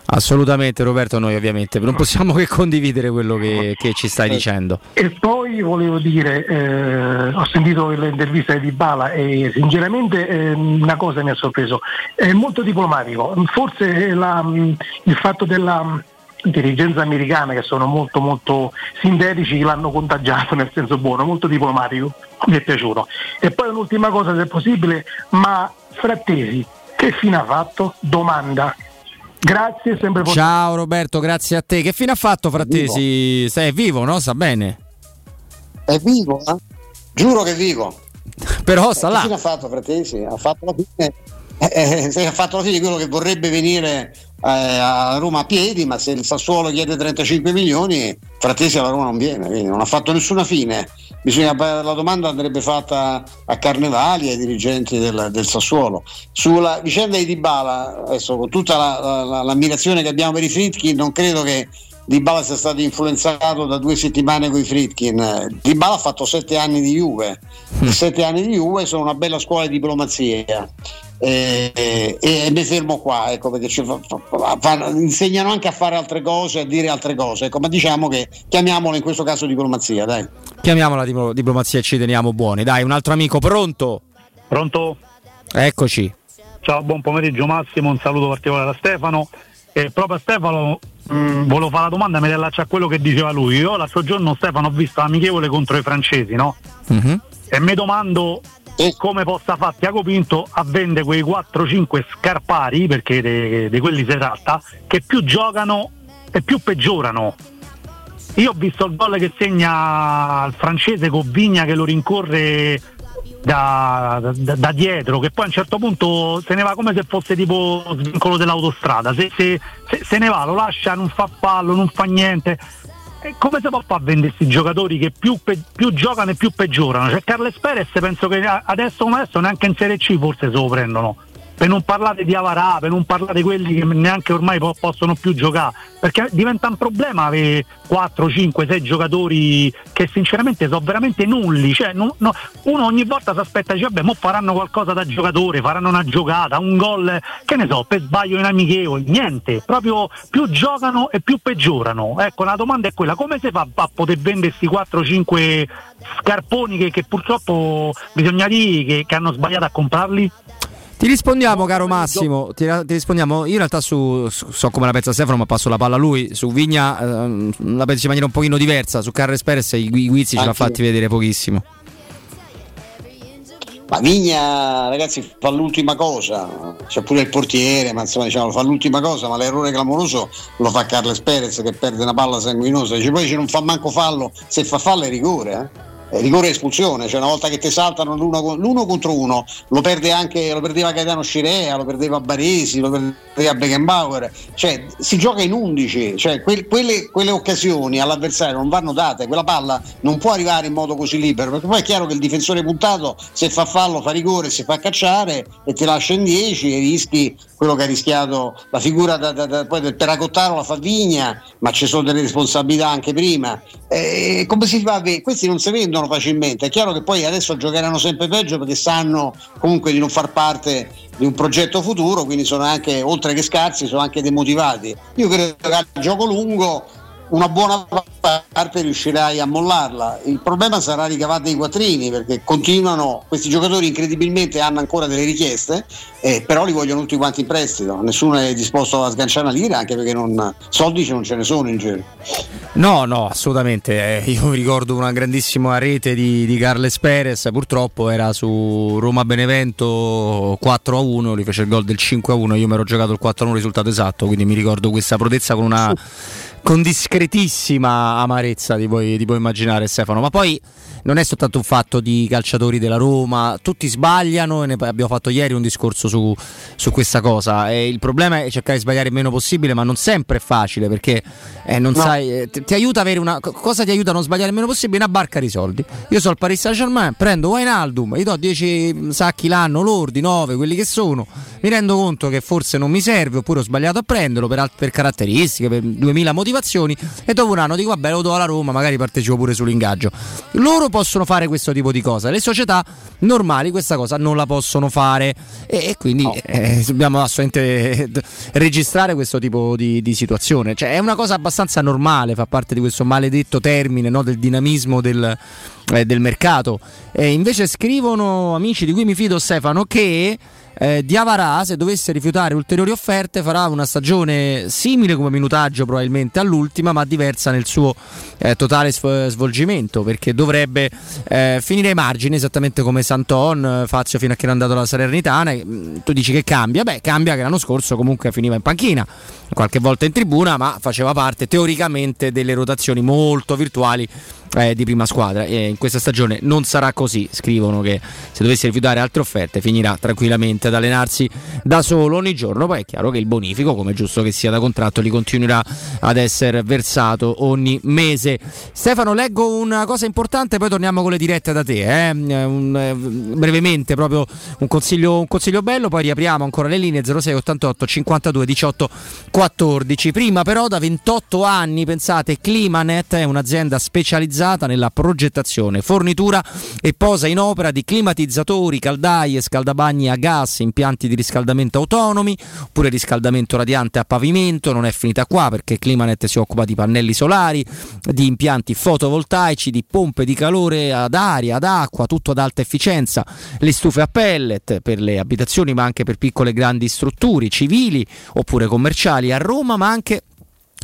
Assolutamente Roberto, noi ovviamente non possiamo che condividere quello che, che ci stai dicendo. E poi volevo dire, eh, ho sentito l'intervista di Bala e sinceramente eh, una cosa mi ha sorpreso, è molto diplomatico, forse la, il fatto della dirigenza americana che sono molto molto sintetici l'hanno contagiato nel senso buono, molto diplomatico, mi è piaciuto. E poi un'ultima cosa se è possibile, ma Frattesi che fine ha fatto? Domanda Grazie, sempre possibile. Ciao Roberto, grazie a te. Che fine ha fatto Frattesi? Vivo. Sei vivo, no? Sta bene. È vivo, eh? Giuro che è vivo. Però sta eh, là. Che fine ha fatto Frattesi? Ha fatto la fine eh, eh, ha fatto la fine di quello che vorrebbe venire eh, a Roma a piedi, ma se il Sassuolo chiede 35 milioni, Frattesi alla Roma non viene, quindi non ha fatto nessuna fine. Bisogna, la domanda andrebbe fatta a Carnevali e ai dirigenti del, del, Sassuolo. Sulla vicenda di Dybala, adesso con tutta la, la, l'ammirazione che abbiamo per i Fritkin, non credo che Dybala sia stato influenzato da due settimane con i Fritkin. Dybala ha fatto sette anni di Juve, mm. sette anni di Juve sono una bella scuola di diplomazia e, e, e mi fermo qua, ecco, perché ci fa, fa, fa, insegnano anche a fare altre cose, a dire altre cose, ecco, ma diciamo che chiamiamola in questo caso diplomazia, dai. Chiamiamola diplo- diplomazia e ci teniamo buoni, dai, un altro amico, pronto? Pronto? Eccoci. Ciao, buon pomeriggio Massimo, un saluto particolare da Stefano. E proprio a Stefano mh, mm, volevo fare la domanda mi riallaccia a quello che diceva lui. Io l'altro giorno Stefano ho visto l'amichevole contro i francesi, no? Mm-hmm. E mi domando come possa fare Tiago Pinto a vendere quei 4-5 scarpari, perché di quelli si tratta, che più giocano e più peggiorano. Io ho visto il gol che segna il francese con Vigna che lo rincorre da, da, da, dietro, che poi a un certo punto se ne va come se fosse tipo svincolo dell'autostrada. Se, se, se, se ne va, lo lascia, non fa fallo, non fa niente come si può fare a vendere questi giocatori che più, pe- più, giocano e più peggiorano? Cioè Carles Perez penso che adesso come adesso neanche in Serie C forse se lo prendono. Per non parlare di Avarà, per non parlare di quelli che neanche ormai po- possono più giocare, perché diventa un problema avere 4, 5, 6 giocatori che sinceramente sono veramente nulli, cioè, no- no- uno ogni volta si aspetta, dice vabbè, mo faranno qualcosa da giocatore, faranno una giocata, un gol, che ne so, per sbaglio in amichevoli, niente, proprio più giocano e più peggiorano. Ecco, la domanda è quella, come si fa a poter vendere questi 4-5 scarponi che, che purtroppo bisogna dire che, che hanno sbagliato a comprarli? Ti rispondiamo, caro Massimo. Ti, ti rispondiamo. Io in realtà su, su- so come la pensa Stefano, ma passo la palla a lui. Su Vigna ehm, la penso in maniera un pochino diversa. Su Carres Perez i, i guizzi ce l'ha fatti vedere pochissimo. Ma Vigna, ragazzi, fa l'ultima cosa. C'è pure il portiere, ma insomma diciamo, fa l'ultima cosa, ma l'errore clamoroso lo fa Carles Perez che perde una palla sanguinosa. Dice poi ci non fa manco fallo, se fa fallo è rigore, eh. È rigore e espulsione, cioè una volta che ti saltano l'uno, l'uno contro uno, lo perde anche, lo perdeva Gaetano Scirea, lo perdeva Baresi, lo perdeva Beckenbauer, cioè si gioca in 11, cioè quel- quelle, quelle occasioni all'avversario non vanno date, quella palla non può arrivare in modo così libero, perché poi è chiaro che il difensore puntato se fa fallo fa rigore, si fa cacciare e ti lascia in 10 e rischi quello che ha rischiato la figura da- da- da- poi del Peracottaro la fa Vigna, ma ci sono delle responsabilità anche prima. Eh, come si fa a vedere? Questi non si vendono facilmente. È chiaro che poi adesso giocheranno sempre peggio perché sanno comunque di non far parte di un progetto futuro, quindi sono anche, oltre che scarsi, sono anche demotivati. Io credo che al gioco lungo una buona parte riuscirai a mollarla. Il problema sarà ricavare i quattrini perché continuano, questi giocatori incredibilmente hanno ancora delle richieste, eh, però li vogliono tutti quanti in prestito. Nessuno è disposto a sganciare una lira anche perché non, soldi non ce ne sono in giro. No, no, assolutamente. Eh, io mi ricordo una grandissima rete di, di Carles Perez, purtroppo era su Roma Benevento 4 a 1, lui fece il gol del 5 a 1, io mi ero giocato il 4 a 1 risultato esatto, quindi mi ricordo questa prodezza con una con discretissima amarezza ti puoi, ti puoi immaginare Stefano, ma poi non è soltanto un fatto di calciatori della Roma, tutti sbagliano e ne abbiamo fatto ieri un discorso su, su questa cosa. E il problema è cercare di sbagliare il meno possibile, ma non sempre è facile perché eh, non No. sai, eh, ti, ti aiuta a avere una co- cosa ti aiuta a non sbagliare il meno possibile? Una barca di soldi. Io sono al Paris Saint Germain, prendo Wijnaldum, gli do 10 sacchi l'anno, lordi, 9, quelli che sono. Mi rendo conto che forse non mi serve oppure ho sbagliato a prenderlo per, per caratteristiche, per 2000 motivazioni e dopo un anno dico vabbè lo do alla Roma, magari partecipo pure sull'ingaggio. Loro possono fare questo tipo di cosa, le società normali questa cosa non la possono fare e, e quindi eh, dobbiamo assolutamente eh, registrare questo tipo di, di situazione. Cioè, è una cosa abbastanza normale, fa parte di questo maledetto termine no, del dinamismo del, eh, del mercato. E invece scrivono amici di cui mi fido Stefano che eh, Diavarà se dovesse rifiutare ulteriori offerte farà una stagione simile come minutaggio probabilmente all'ultima ma diversa nel suo eh, totale sv- svolgimento perché dovrebbe eh, finire ai margini esattamente come Santon Fazio fino a che non è andato alla Salernitana e, mm, tu dici che cambia? Beh cambia che l'anno scorso comunque finiva in panchina qualche volta in tribuna ma faceva parte teoricamente delle rotazioni molto virtuali eh, di prima squadra e in questa stagione non sarà così scrivono che se dovesse rifiutare altre offerte finirà tranquillamente ad allenarsi da solo ogni giorno. Poi è chiaro che il bonifico come è giusto che sia da contratto gli continuerà ad essere versato ogni mese. Stefano leggo una cosa importante poi torniamo con le dirette da te eh? Un, eh, brevemente proprio un consiglio, un consiglio bello poi riapriamo ancora le linee 06 88 52 18 14 prima però da 28 anni pensate Climanet è un'azienda specializzata nella progettazione fornitura e posa in opera di climatizzatori caldaie scaldabagni a gas impianti di riscaldamento autonomi oppure riscaldamento radiante a pavimento. Non è finita qua perché Climanet si occupa di pannelli solari di impianti fotovoltaici di pompe di calore ad aria ad acqua tutto ad alta efficienza. Le stufe a pellet per le abitazioni ma anche per piccole e grandi strutture civili oppure commerciali a Roma ma anche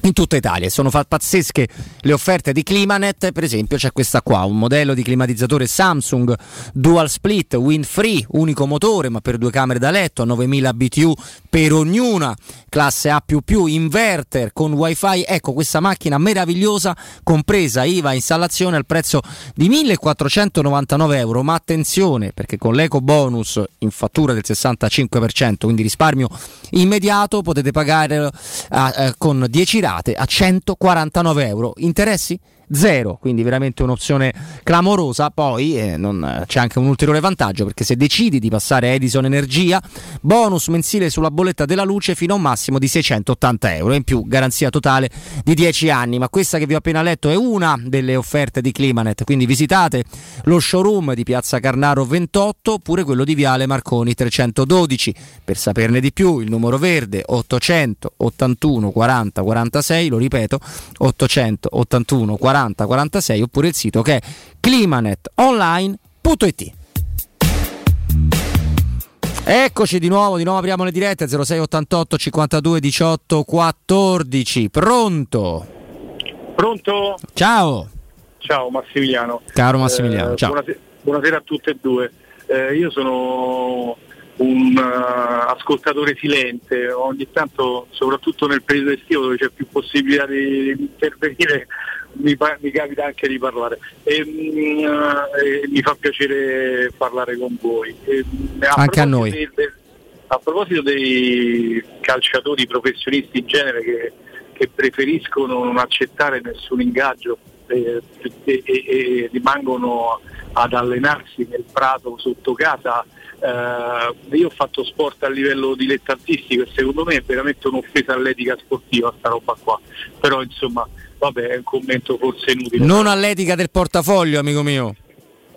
in tutta Italia. Sono fa- pazzesche le offerte di Climanet. Per esempio c'è questa qua un modello di climatizzatore Samsung dual split wind free unico motore ma per due camere da letto a 9000 BTU per ognuna classe A++ inverter con wifi ecco questa macchina meravigliosa compresa IVA installazione al prezzo di 1499 euro. Ma attenzione perché con l'eco bonus in fattura del 65% quindi risparmio immediato potete pagare eh, eh, con 10 rate a 149 euro. Interessi zero, quindi veramente un'opzione clamorosa. Poi eh, non, c'è anche un ulteriore vantaggio perché se decidi di passare a Edison Energia, bonus mensile sulla bolletta della luce fino a un massimo di 680 euro, in più garanzia totale di 10 anni. Ma questa che vi ho appena letto è una delle offerte di Climanet, quindi visitate lo showroom di Piazza Carnaro 28 oppure quello di Viale Marconi 312. Per saperne di più il numero verde 800 81 40 46, lo ripeto 800 81 40 46 oppure il sito che è climanetonline.it. Eccoci di nuovo, di nuovo apriamo le dirette 0688 52 18 14. Pronto? Pronto? Ciao. Ciao Massimiliano. Caro Massimiliano, Eh, ciao. Buonasera, buonasera a tutte e due. Eh, io sono un eh, ascoltatore silente, ogni tanto, soprattutto nel periodo estivo dove c'è più possibilità di intervenire, mi, mi capita anche di parlare e, mm, eh, mi fa piacere parlare con voi. E, mm, Anche a noi. del- del- a proposito dei calciatori professionisti in genere che, che preferiscono non accettare nessun ingaggio eh, e, e- e rimangono ad allenarsi nel prato sotto casa, eh, io ho fatto sport a livello dilettantistico e secondo me è veramente un'offesa all'etica sportiva sta roba qua, però insomma vabbè è un commento forse inutile. Non all'etica del portafoglio, amico mio.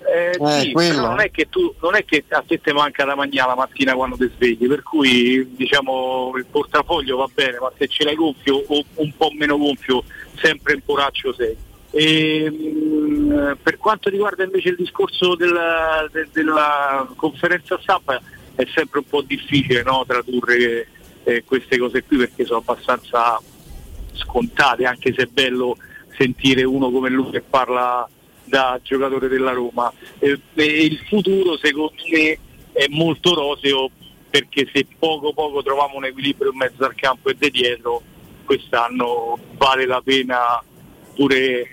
Eh, sì, quello. però non è che tu non è che a te ti manca da mangiare la mattina quando ti svegli, per cui diciamo il portafoglio va bene, ma se ce l'hai gonfio o un po' meno gonfio, sempre in poraccio sei. E, mh, per quanto riguarda invece il discorso della, de- della conferenza stampa è sempre un po' difficile no, tradurre eh, queste cose qui perché sono abbastanza scontate, anche se è bello sentire uno come lui che parla da giocatore della Roma. E, e il futuro secondo me è molto roseo perché se poco poco troviamo un equilibrio in mezzo al campo e di dietro, quest'anno vale la pena pure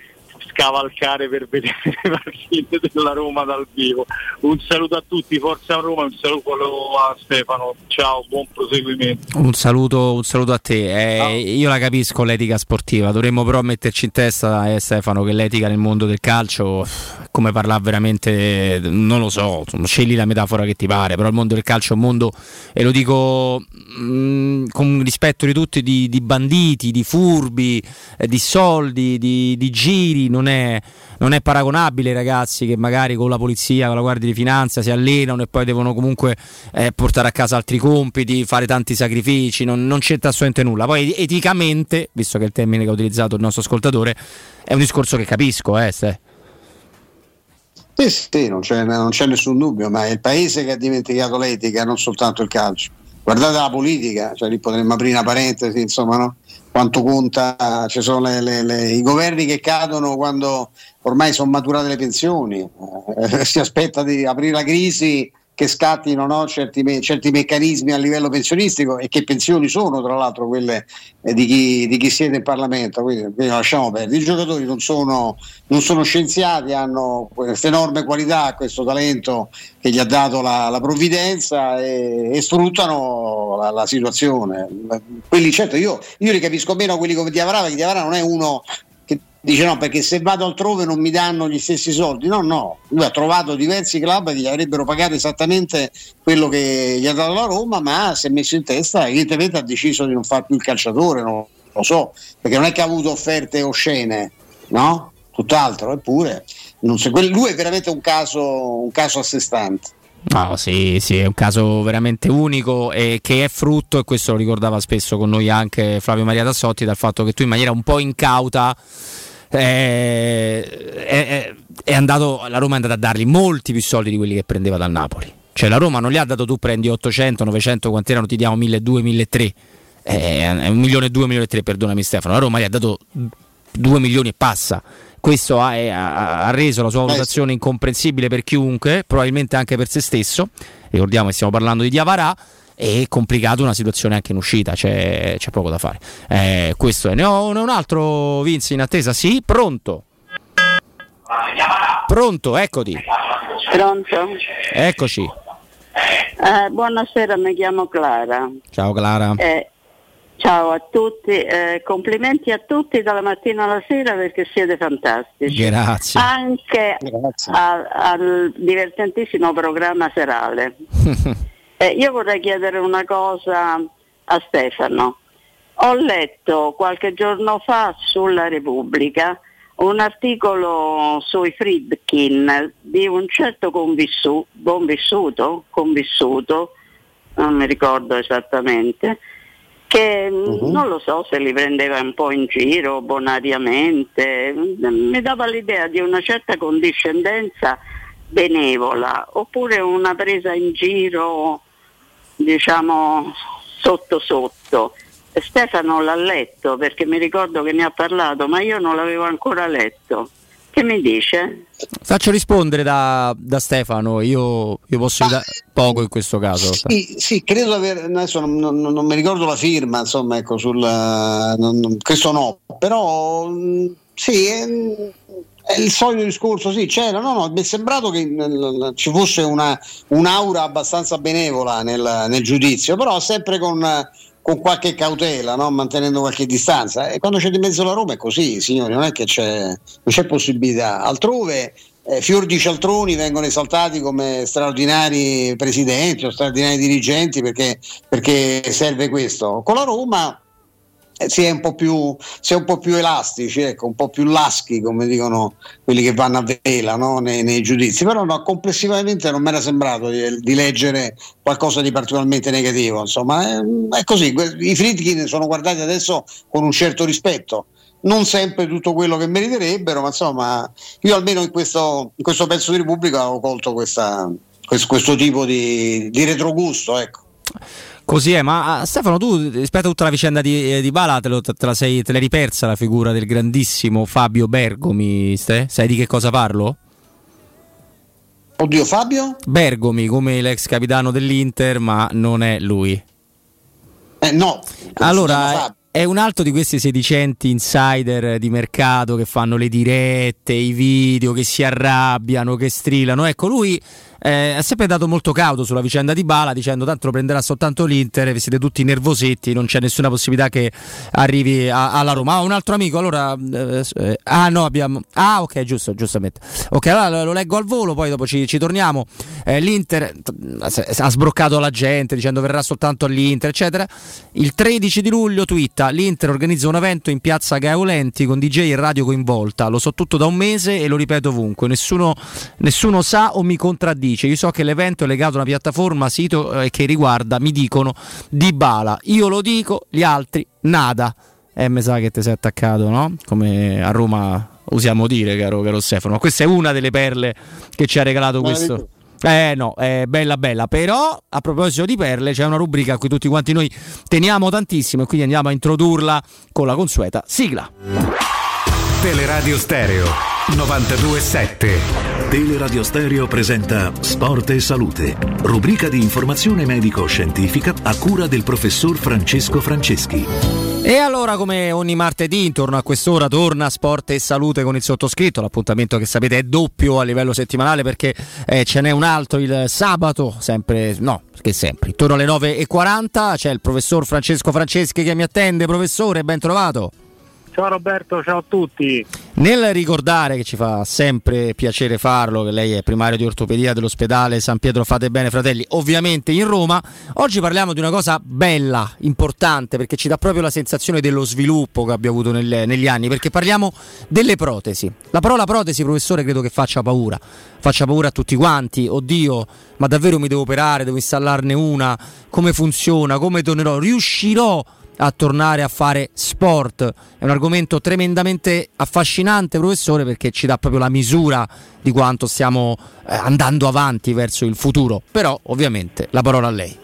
scavalcare per vedere le partite della Roma dal vivo. Un saluto a tutti, forza Roma, un saluto a Stefano, ciao, buon proseguimento. Un saluto, un saluto a te. Eh, Io la capisco l'etica sportiva, dovremmo però metterci in testa, eh, Stefano, che l'etica nel mondo del calcio, come parlare veramente, non lo so, scegli la metafora che ti pare, però il mondo del calcio è un mondo, e lo dico mh, con rispetto di tutti, di, di banditi, di furbi, eh, di soldi, di, di giri, non è, non è paragonabile ai ragazzi che magari con la polizia, con la guardia di finanza si allenano e poi devono comunque eh, portare a casa altri compiti, fare tanti sacrifici, non, non c'entra assolutamente nulla. Poi eticamente, visto che è il termine che ha utilizzato il nostro ascoltatore, è un discorso che capisco, eh, Ste. Sì, sì, non c'è, non c'è nessun dubbio, ma è il paese che ha dimenticato l'etica, non soltanto il calcio. Guardate la politica, cioè lì potremmo aprire una parentesi, insomma, no? quanto conta, ci sono le- le- le- i governi che cadono quando ormai sono maturate le pensioni, Eh, si aspetta di aprire la crisi che scattino no, certi, me- certi meccanismi a livello pensionistico e che pensioni sono tra l'altro quelle eh, di chi, di chi siede in Parlamento, quindi, quindi lasciamo perdere. I giocatori non sono, non sono scienziati, hanno questa enorme qualità, questo talento che gli ha dato la, la provvidenza e, e sfruttano la, la situazione. Quelli certo io, io li capisco meno quelli come Diavara, perché Diavara non è uno dice no perché se vado altrove non mi danno gli stessi soldi. No no. Lui ha trovato diversi club che gli avrebbero pagato esattamente quello che gli ha dato la Roma ma si è messo in testa evidentemente ha deciso di non fare più il calciatore non lo so perché non è che ha avuto offerte oscene no? Tutt'altro eppure so, lui è veramente un caso un caso a sé stante. No, sì, sì, è un caso veramente unico e che è frutto, e questo lo ricordava spesso con noi anche Flavio Maria Tassotti, dal fatto che tu in maniera un po' incauta è, è- è andato, la Roma è andata a dargli molti più soldi di quelli che prendeva dal Napoli. Cioè la Roma non gli ha dato tu prendi 800, 900, quanti erano, ti diamo 1200, 1300. Eh, È un milione e due, milione e tre, perdonami Stefano. La Roma gli ha dato 2 milioni e passa. Questo ha, ha- ha reso la sua valutazione incomprensibile per chiunque, probabilmente anche per se stesso. Ricordiamo che stiamo parlando di Diavarà e complicato una situazione anche in uscita, c'è, c'è poco da fare. Eh, questo è. Ne ho, un altro, Vince, in attesa? Sì, pronto. Pronto, eccoti. Pronto? Eccoci. Eh, buonasera, mi chiamo Clara. Ciao Clara. Eh, Ciao a tutti, eh, complimenti a tutti dalla mattina alla sera perché siete fantastici. Grazie. Anche a- al divertentissimo programma serale. Eh, io vorrei chiedere una cosa a Stefano. Ho letto qualche giorno fa sulla Repubblica un articolo sui Friedkin di un certo convissu- convissuto, convissuto, non mi ricordo esattamente, che mh, non lo so se li prendeva un po' in giro bonariamente, m- mi dava l'idea di una certa condiscendenza benevola oppure una presa in giro diciamo sotto sotto. Stefano l'ha letto perché mi ricordo che ne ha parlato, ma io non l'avevo ancora letto. Che mi dice? Faccio rispondere da, da Stefano, io, io posso dire poco in questo caso. Sì, sì, credo aver, adesso non, non- non mi ricordo la firma, insomma, ecco, sul, non- non- questo no, però mh, sì, è il solito discorso, sì, c'era, no, no, mi è sembrato che ci fosse una, un'aura abbastanza benevola nel, nel giudizio, però sempre con, con qualche cautela, no? mantenendo qualche distanza. E quando c'è di mezzo la Roma è così, signori, non è che c'è, non c'è possibilità. Altrove eh, fior di cialtroni vengono esaltati come straordinari presidenti o straordinari dirigenti perché, perché serve questo. Con la Roma si è un po' più, si è un po' più elastici, ecco, un po' più laschi, come dicono quelli che vanno a vela no? nei, nei giudizi. Però no, complessivamente non mi era sembrato di, di leggere qualcosa di particolarmente negativo. Insomma, è, è così. I Friedkin sono guardati adesso con un certo rispetto. Non sempre tutto quello che meriterebbero, ma insomma, io almeno in questo, in questo pezzo di Repubblica ho colto questa- questo, questo tipo di, di retrogusto. Ecco. Così è, ma ah, Stefano, tu rispetto a tutta la vicenda di, eh, di Bala, te, lo- te la sei, te l'hai ripersa la figura del grandissimo Fabio Bergomi? Ste? Sai di che cosa parlo? Oddio, Fabio? Bergomi, come l'ex capitano dell'Inter, ma non è lui. Eh, no. Allora, è- è un altro di questi sedicenti insider di mercato che fanno le dirette, i video, che si arrabbiano, che strillano. Ecco, lui eh, ha sempre dato molto cauto sulla vicenda di Bala, dicendo tanto lo prenderà soltanto l'Inter, siete tutti nervosetti, non c'è nessuna possibilità che arrivi a- alla Roma. Ah, un altro amico, allora... eh, eh, ah no, abbiamo... Ah ok, giusto, giustamente. Ok, allora lo- leggo al volo, poi dopo ci, ci torniamo. Eh, L'Inter t- ha sbroccato la gente dicendo verrà soltanto all'Inter, eccetera. Il 13 di luglio twitta l'Inter organizza un evento in piazza Gaeolenti con DJ e radio coinvolta. Lo so tutto da un mese e lo ripeto ovunque. Nessuno, nessuno sa o mi contraddice. Io so che l'evento è legato a una piattaforma, sito eh, che riguarda, mi dicono, di Bala. Io lo dico, gli altri nada. Eh, mi sa che ti sei attaccato, no? Come a Roma usiamo dire, caro, caro Stefano. Ma questa è una delle perle che ci ha regalato Ma questo. Eh no, è bella bella, però a proposito di perle c'è una rubrica a cui tutti quanti noi teniamo tantissimo e quindi andiamo a introdurla con la consueta sigla. Teleradio Stereo 927. Teleradio Stereo presenta Sport e Salute, rubrica di informazione medico-scientifica a cura del professor Francesco Franceschi. E allora come ogni martedì intorno a quest'ora torna Sport e Salute con il sottoscritto, l'appuntamento che sapete è doppio a livello settimanale perché eh, ce n'è un altro il sabato, sempre, no, perché sempre, intorno alle 9.40 c'è il professor Francesco Franceschi che mi attende, professore, ben trovato. Ciao Roberto, ciao a tutti. Nel ricordare che ci fa sempre piacere farlo, che lei è primario di ortopedia dell'ospedale San Pietro Fate Bene Fratelli, ovviamente in Roma, oggi parliamo di una cosa bella, importante, perché ci dà proprio la sensazione dello sviluppo che abbiamo avuto nel- negli anni, perché parliamo delle protesi. La parola protesi, professore, credo che faccia paura, faccia paura a tutti quanti, oddio, ma davvero mi devo operare, devo installarne una, come funziona, come tornerò, riuscirò a tornare a fare sport. È un argomento tremendamente affascinante, professore, perché ci dà proprio la misura di quanto stiamo eh, andando avanti verso il futuro. Però, ovviamente, la parola a lei.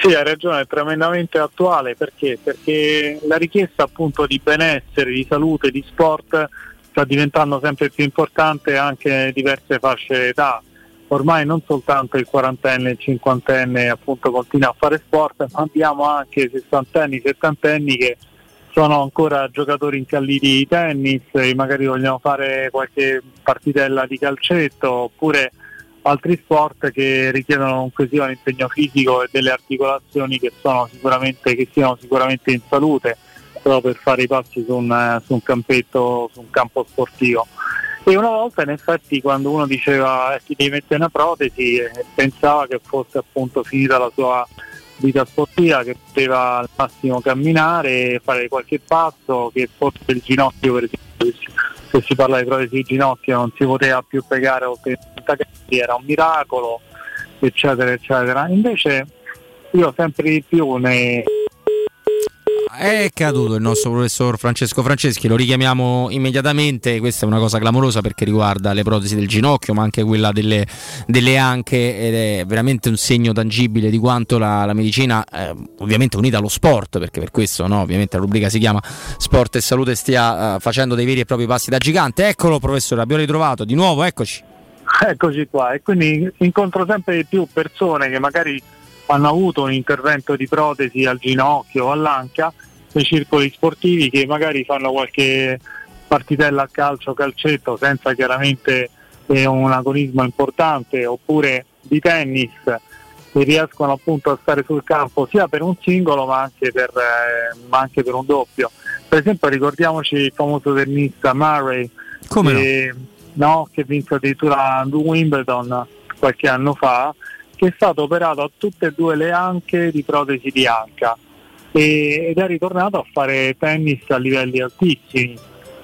Sì, hai ragione, è tremendamente attuale perché? Perché la richiesta appunto di benessere, di salute, di sport sta diventando sempre più importante anche nelle diverse fasce d'età. Ormai non soltanto il quarantenne, il cinquantenne appunto continua a fare sport, ma abbiamo anche i sessantenni, settantenni che sono ancora giocatori incalliti di tennis, e magari vogliono fare qualche partitella di calcetto oppure altri sport che richiedono un un impegno fisico e delle articolazioni che, sicuramente, che siano sicuramente in salute proprio per fare i passi su un, su un campetto, su un campo sportivo. E una volta in effetti quando uno diceva eh, ti devi mettere una protesi eh, pensava che fosse appunto finita la sua vita sportiva, che poteva al massimo camminare, fare qualche passo, che forse il ginocchio per esempio, se si parla di protesi di ginocchio non si poteva più piegare o era un miracolo, eccetera, eccetera. Invece io sempre di più ne è caduto il nostro professor Francesco Franceschi, lo richiamiamo immediatamente, questa è una cosa clamorosa perché riguarda le protesi del ginocchio ma anche quella delle, delle anche ed è veramente un segno tangibile di quanto la, la medicina, eh, ovviamente unita allo sport, perché per questo no, ovviamente la rubrica si chiama Sport e Salute, stia uh, facendo dei veri e propri passi da gigante. Eccolo professore, abbiamo ritrovato di nuovo, eccoci. Eccoci qua e quindi incontro sempre di più persone che magari hanno avuto un intervento di protesi al ginocchio o all'anca nei circoli sportivi che magari fanno qualche partitella a calcio o calcetto senza chiaramente eh, un agonismo importante oppure di tennis e riescono appunto a stare sul campo sia per un singolo ma anche per, eh, ma anche per un doppio. Per esempio ricordiamoci il famoso tennista Murray che, no? No, che vinse addirittura Wimbledon qualche anno fa che è stato operato a tutte e due le anche di protesi di anca e, ed è ritornato a fare tennis a livelli altissimi,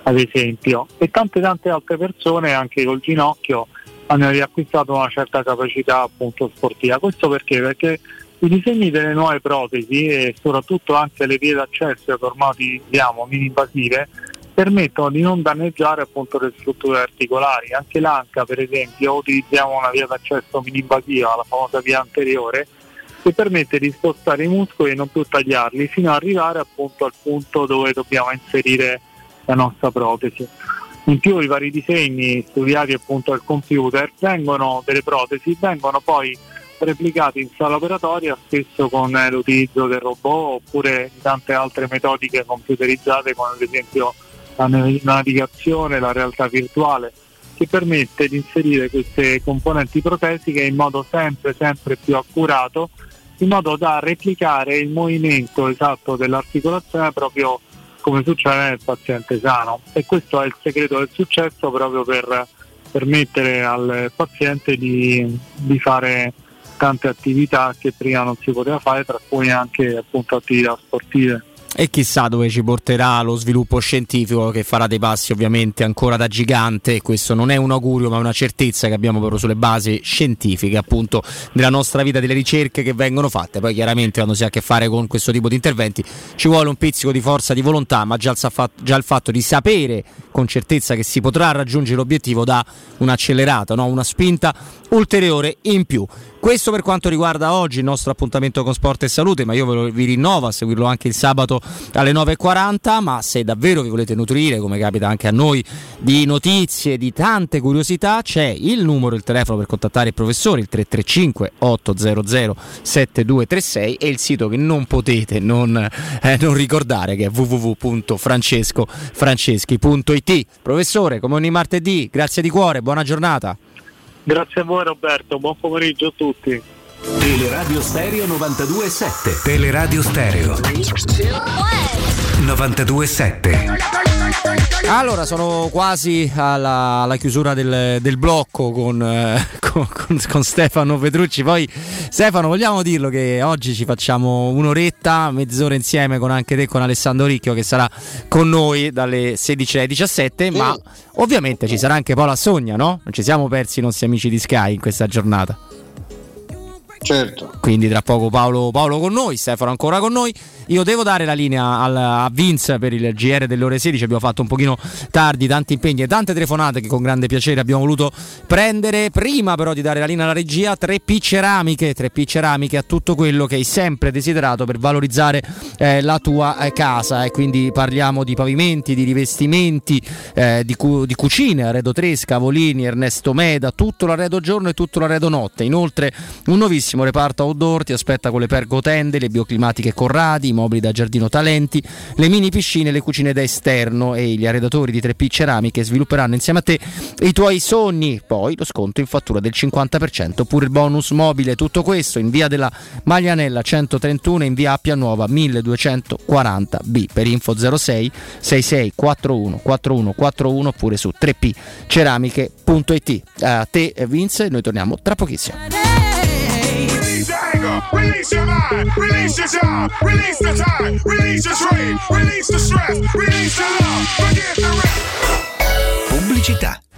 ad esempio, e tante tante altre persone anche col ginocchio hanno riacquistato una certa capacità appunto sportiva. Questo perché? Perché i disegni delle nuove protesi e soprattutto anche le vie d'accesso ormai diciamo mini-invasive permettono di non danneggiare appunto le strutture articolari. Anche l'anca per esempio utilizziamo una via d'accesso mini-invasiva, la famosa via anteriore, che permette di spostare i muscoli e non più tagliarli fino ad arrivare appunto al punto dove dobbiamo inserire la nostra protesi. In più i vari disegni studiati appunto al computer vengono delle protesi, vengono poi replicati in sala operatoria spesso con l'utilizzo del robot oppure di tante altre metodiche computerizzate come ad esempio la navigazione, la realtà virtuale che permette di inserire queste componenti protesiche in modo sempre sempre più accurato in modo da replicare il movimento esatto dell'articolazione proprio come succede nel paziente sano. E questo è il segreto del successo proprio per permettere al paziente di, di fare tante attività che prima non si poteva fare, tra cui anche appunto attività sportive e chissà dove ci porterà lo sviluppo scientifico che farà dei passi ovviamente ancora da gigante. Questo non è un augurio ma una certezza che abbiamo proprio sulle basi scientifiche appunto della nostra vita delle ricerche che vengono fatte. Poi chiaramente quando si ha a che fare con questo tipo di interventi ci vuole un pizzico di forza di volontà ma già il, già il fatto di sapere con certezza che si potrà raggiungere l'obiettivo dà un'accelerata no? una spinta ulteriore in più questo per quanto riguarda oggi il nostro appuntamento con Sport e Salute, ma io vi rinnovo a seguirlo anche il sabato alle 9.40, ma se davvero vi volete nutrire, come capita anche a noi, di notizie, di tante curiosità, c'è il numero, il telefono per contattare il professore, il 335 800 7236 e il sito che non potete non, eh, non ricordare che è www.francescofranceschi.it. Professore, come ogni martedì, grazie di cuore, buona giornata. Grazie a voi Roberto, buon pomeriggio a tutti. Teleradio Stereo 92.7 Teleradio Stereo 92.7 Allora sono quasi alla, alla chiusura del, del blocco con, eh, con, con, con, Stefano Petrucci. Poi Stefano vogliamo dirlo che oggi ci facciamo un'oretta, mezz'ora insieme con anche te con Alessandro Ricchio che sarà con noi dalle 16 alle 17 Ma ovviamente ci sarà anche Paola Sogna no? Non ci siamo persi i nostri amici di Sky in questa giornata Certo. Quindi tra poco Paolo, Paolo, con noi, Stefano ancora con noi. Io devo dare la linea al, a Vince per il GR delle ore 16. Abbiamo fatto un pochino tardi, tanti impegni e tante telefonate che con grande piacere abbiamo voluto prendere. Prima però di dare la linea alla regia, 3P ceramiche, 3P ceramiche a tutto quello che hai sempre desiderato per valorizzare eh, la tua eh, casa. E quindi parliamo di pavimenti, di rivestimenti, eh, di, cu- di, cucine, arredo 3, Scavolini, Ernesto Meda, tutto l'arredo giorno e tutto l'arredo notte. Inoltre un nuovissimo bellissimo reparto outdoor ti aspetta con le pergotende, le bioclimatiche Corradi, i mobili da giardino Talenti, le mini piscine, le cucine da esterno e gli arredatori di 3P Ceramiche svilupperanno insieme a te i tuoi sogni. Poi lo sconto in fattura del 50% oppure il bonus mobile. Tutto questo in via della Maglianella 131 e in via Appia Nuova 1240B per info 06 66 41 41 41 oppure su 3pceramiche.it. A te Vince, noi torniamo tra pochissimo. Anger, release your mind, release your job, release the time, release your trade, release the stress, release the love, forget the rest. Pubblicità.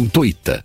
gratuita.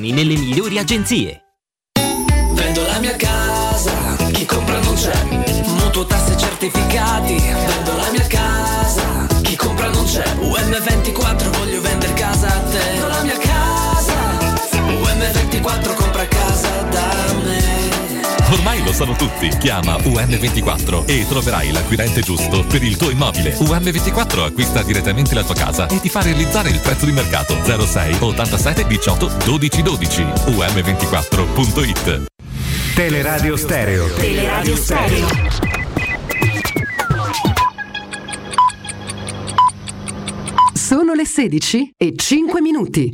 Prenotazioni nelle migliori agenzie. Vendo la mia casa, chi compra non c'è. Mutuo tasse certificati, vendo la mia casa, chi compra non c'è. UM24 voglio vendere casa a te. Vendo la mia casa, UM24 Ormai lo sanno tutti. Chiama UM24 e troverai l'acquirente giusto per il tuo immobile. UM24 acquista direttamente la tua casa e ti fa realizzare il prezzo di mercato 06 87 18 12 12. UM24.it Teleradio Stereo. Teleradio Stereo. Sono le 16 e 5 minuti.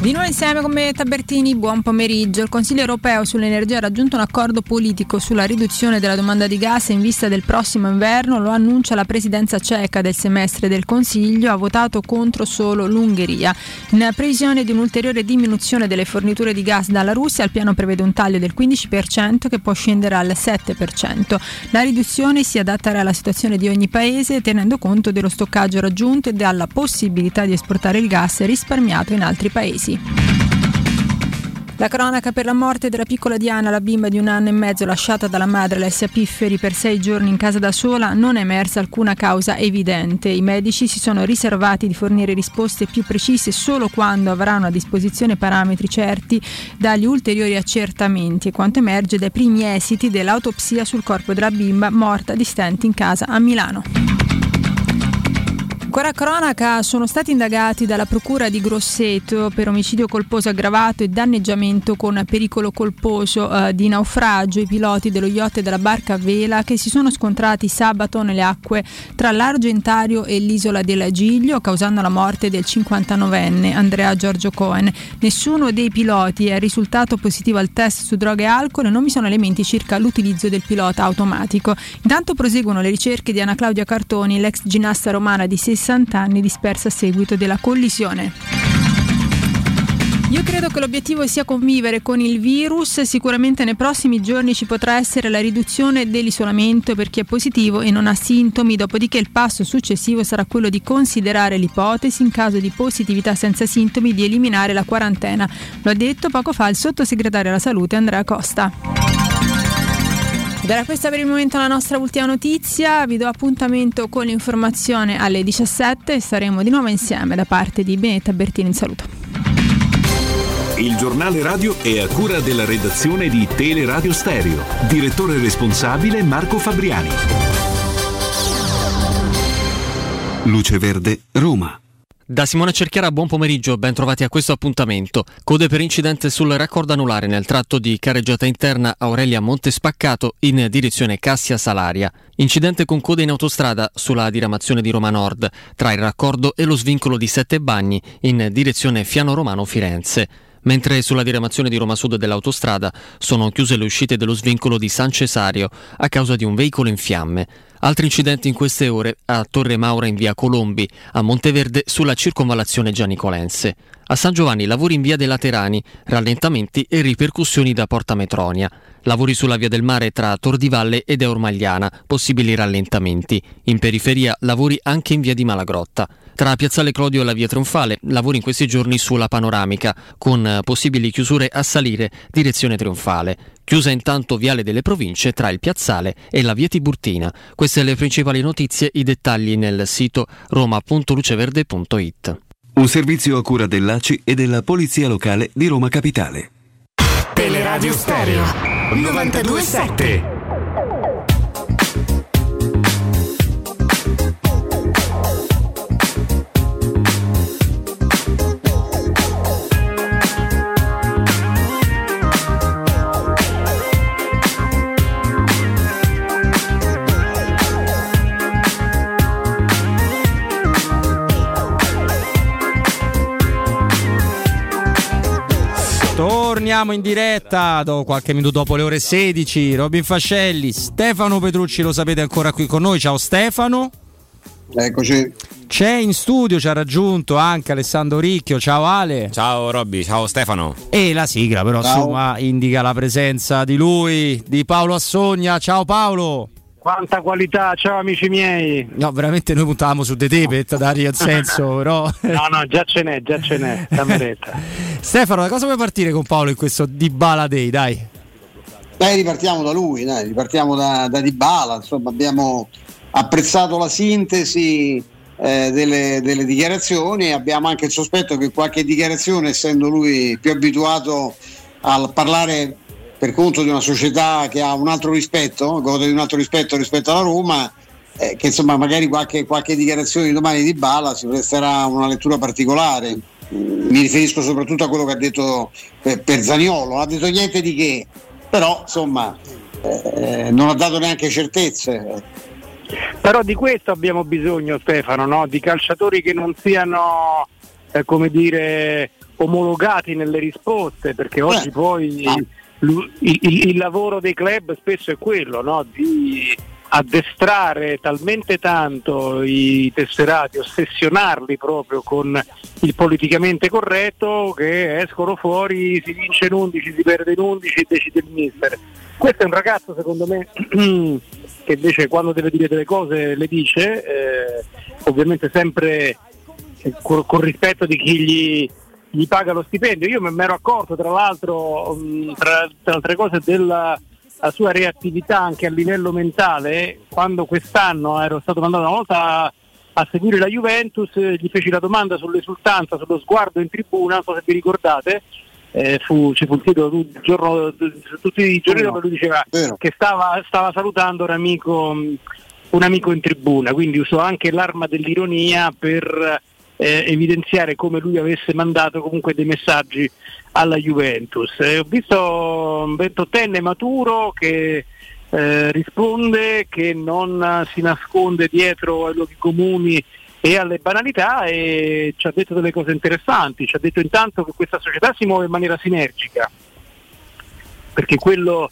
Di nuovo insieme con me Tabertini, buon pomeriggio. Il Consiglio europeo sull'energia ha raggiunto un accordo politico sulla riduzione della domanda di gas in vista del prossimo inverno, lo annuncia la presidenza ceca del semestre del Consiglio, ha votato contro solo l'Ungheria. In previsione di un'ulteriore diminuzione delle forniture di gas dalla Russia, il piano prevede un taglio del 15% che può scendere al 7%. La riduzione si adatterà alla situazione di ogni paese tenendo conto dello stoccaggio raggiunto e dalla possibilità di esportare il gas risparmiato in altri paesi. La cronaca per la morte della piccola Diana, la bimba di un anno e mezzo lasciata dalla madre Alessia Pifferi per sei giorni in casa da sola, non è emersa alcuna causa evidente. I medici si sono riservati di fornire risposte più precise solo quando avranno a disposizione parametri certi dagli ulteriori accertamenti e quanto emerge dai primi esiti dell'autopsia sul corpo della bimba morta di stenti in casa a Milano. Ancora cronaca, sono stati indagati dalla Procura di Grosseto per omicidio colposo aggravato e danneggiamento con pericolo colposo eh, di naufragio i piloti dello yacht e della barca a vela che si sono scontrati sabato nelle acque tra l'Argentario e l'isola del Giglio causando la morte del 59enne Andrea Giorgio Cohen. Nessuno dei piloti è risultato positivo al test su droghe e alcol e non vi sono elementi circa l'utilizzo del pilota automatico. Intanto proseguono le ricerche di Anna Claudia Cartoni, l'ex ginnasta romana di 60 anni dispersa a seguito della collisione. Io credo che l'obiettivo sia convivere con il virus, sicuramente nei prossimi giorni ci potrà essere la riduzione dell'isolamento per chi è positivo e non ha sintomi, dopodiché il passo successivo sarà quello di considerare l'ipotesi, in caso di positività senza sintomi, di eliminare la quarantena. Lo ha detto poco fa il sottosegretario alla salute Andrea Costa. Ed era questa per il momento la nostra ultima notizia, vi do appuntamento con l'informazione alle 17 e saremo di nuovo insieme da parte di Benetta Bertini in saluto. Il giornale radio è a cura della redazione di Teleradio Stereo. Direttore responsabile Marco Fabriani. Luce Verde, Roma. Da Simone Cerchiara, buon pomeriggio, ben trovati a questo appuntamento. Code per incidente sul raccordo anulare nel tratto di carreggiata interna Aurelia Montespaccato in direzione Cassia Salaria. Incidente con code in autostrada sulla diramazione di Roma Nord, tra il raccordo e lo svincolo di Sette Bagni in direzione Fiano Romano Firenze. Mentre sulla diramazione di Roma Sud dell'autostrada sono chiuse le uscite dello svincolo di San Cesario a causa di un veicolo in fiamme. Altri incidenti in queste ore a Torre Maura in via Colombi, a Monteverde sulla circonvallazione Gianicolense. A San Giovanni lavori in via dei Laterani, rallentamenti e ripercussioni da Porta Metronia. Lavori sulla via del mare tra Tor di Valle ed Eurmagliana, possibili rallentamenti. In periferia lavori anche in via di Malagrotta. Tra Piazzale Clodio e la via Trionfale, lavori in questi giorni sulla panoramica, con possibili chiusure a salire direzione Trionfale. Chiusa intanto Viale delle Province tra il Piazzale e la via Tiburtina. Queste le principali notizie, i dettagli nel sito roma.luceverde.it. Un servizio a cura dell'ACI e della Polizia Locale di Roma Capitale. Teleradio Stereo 927. Richiamiamo in diretta do qualche minuto dopo le ore 16. Robin Fascelli, Stefano Petrucci, lo sapete ancora qui con noi. Ciao Stefano. Eccoci. C'è in studio, ci ha raggiunto anche Alessandro Ricchio. Ciao Ale. Ciao Robby, ciao Stefano. E la sigla però Ciao. insomma indica la presenza di lui, di Paolo Assogna. Ciao Paolo. Quanta qualità, ciao amici miei. No, veramente noi puntavamo su The Tape per dare il senso, però. No, no, già ce n'è, già ce n'è, cameretta. Stefano, da cosa vuoi partire con Paolo in questo Dybala Day? Dai. Dai, ripartiamo da lui, dai, ripartiamo da, da Dybala, insomma abbiamo apprezzato la sintesi eh, delle, delle dichiarazioni e abbiamo anche il sospetto che qualche dichiarazione, essendo lui più abituato a parlare per conto di una società che ha un altro rispetto, gode di un altro rispetto rispetto alla Roma, eh, che insomma magari qualche, qualche dichiarazione di domani di Bala si presterà una lettura particolare. Mi riferisco soprattutto a quello che ha detto per, per Zaniolo, non ha detto niente di che, però insomma eh, non ha dato neanche certezze. Però di questo abbiamo bisogno Stefano, no? di calciatori che non siano, eh, come dire, omologati nelle risposte, perché oggi poi lu- il, il- lavoro dei club spesso è quello, no? di addestrare talmente tanto i tesserati, ossessionarli proprio con il politicamente corretto che escono fuori, si vince in 11, si perde in 11 e decide il mister. Questo è un ragazzo secondo me che invece quando deve dire delle cose le dice, eh, ovviamente sempre eh, con, con rispetto di chi gli, gli paga lo stipendio. Io mi ero accorto tra l'altro, tra, tra altre cose, della la sua reattività anche a livello mentale, quando quest'anno ero stato mandato una volta a, a seguire la Juventus, eh, gli feci la domanda sull'esultanza, sullo sguardo in tribuna, non so se vi ricordate, eh, fu, ci fu il titolo tu- giorno- tutti i giorni dove lui diceva che stava, stava salutando un amico, un amico in tribuna, quindi usò anche l'arma dell'ironia per eh, evidenziare come lui avesse mandato comunque dei messaggi alla Juventus. Eh, ho visto un ventottenne maturo che eh, risponde, che non si nasconde dietro ai luoghi comuni e alle banalità e ci ha detto delle cose interessanti, ci ha detto intanto che questa società si muove in maniera sinergica, perché quello,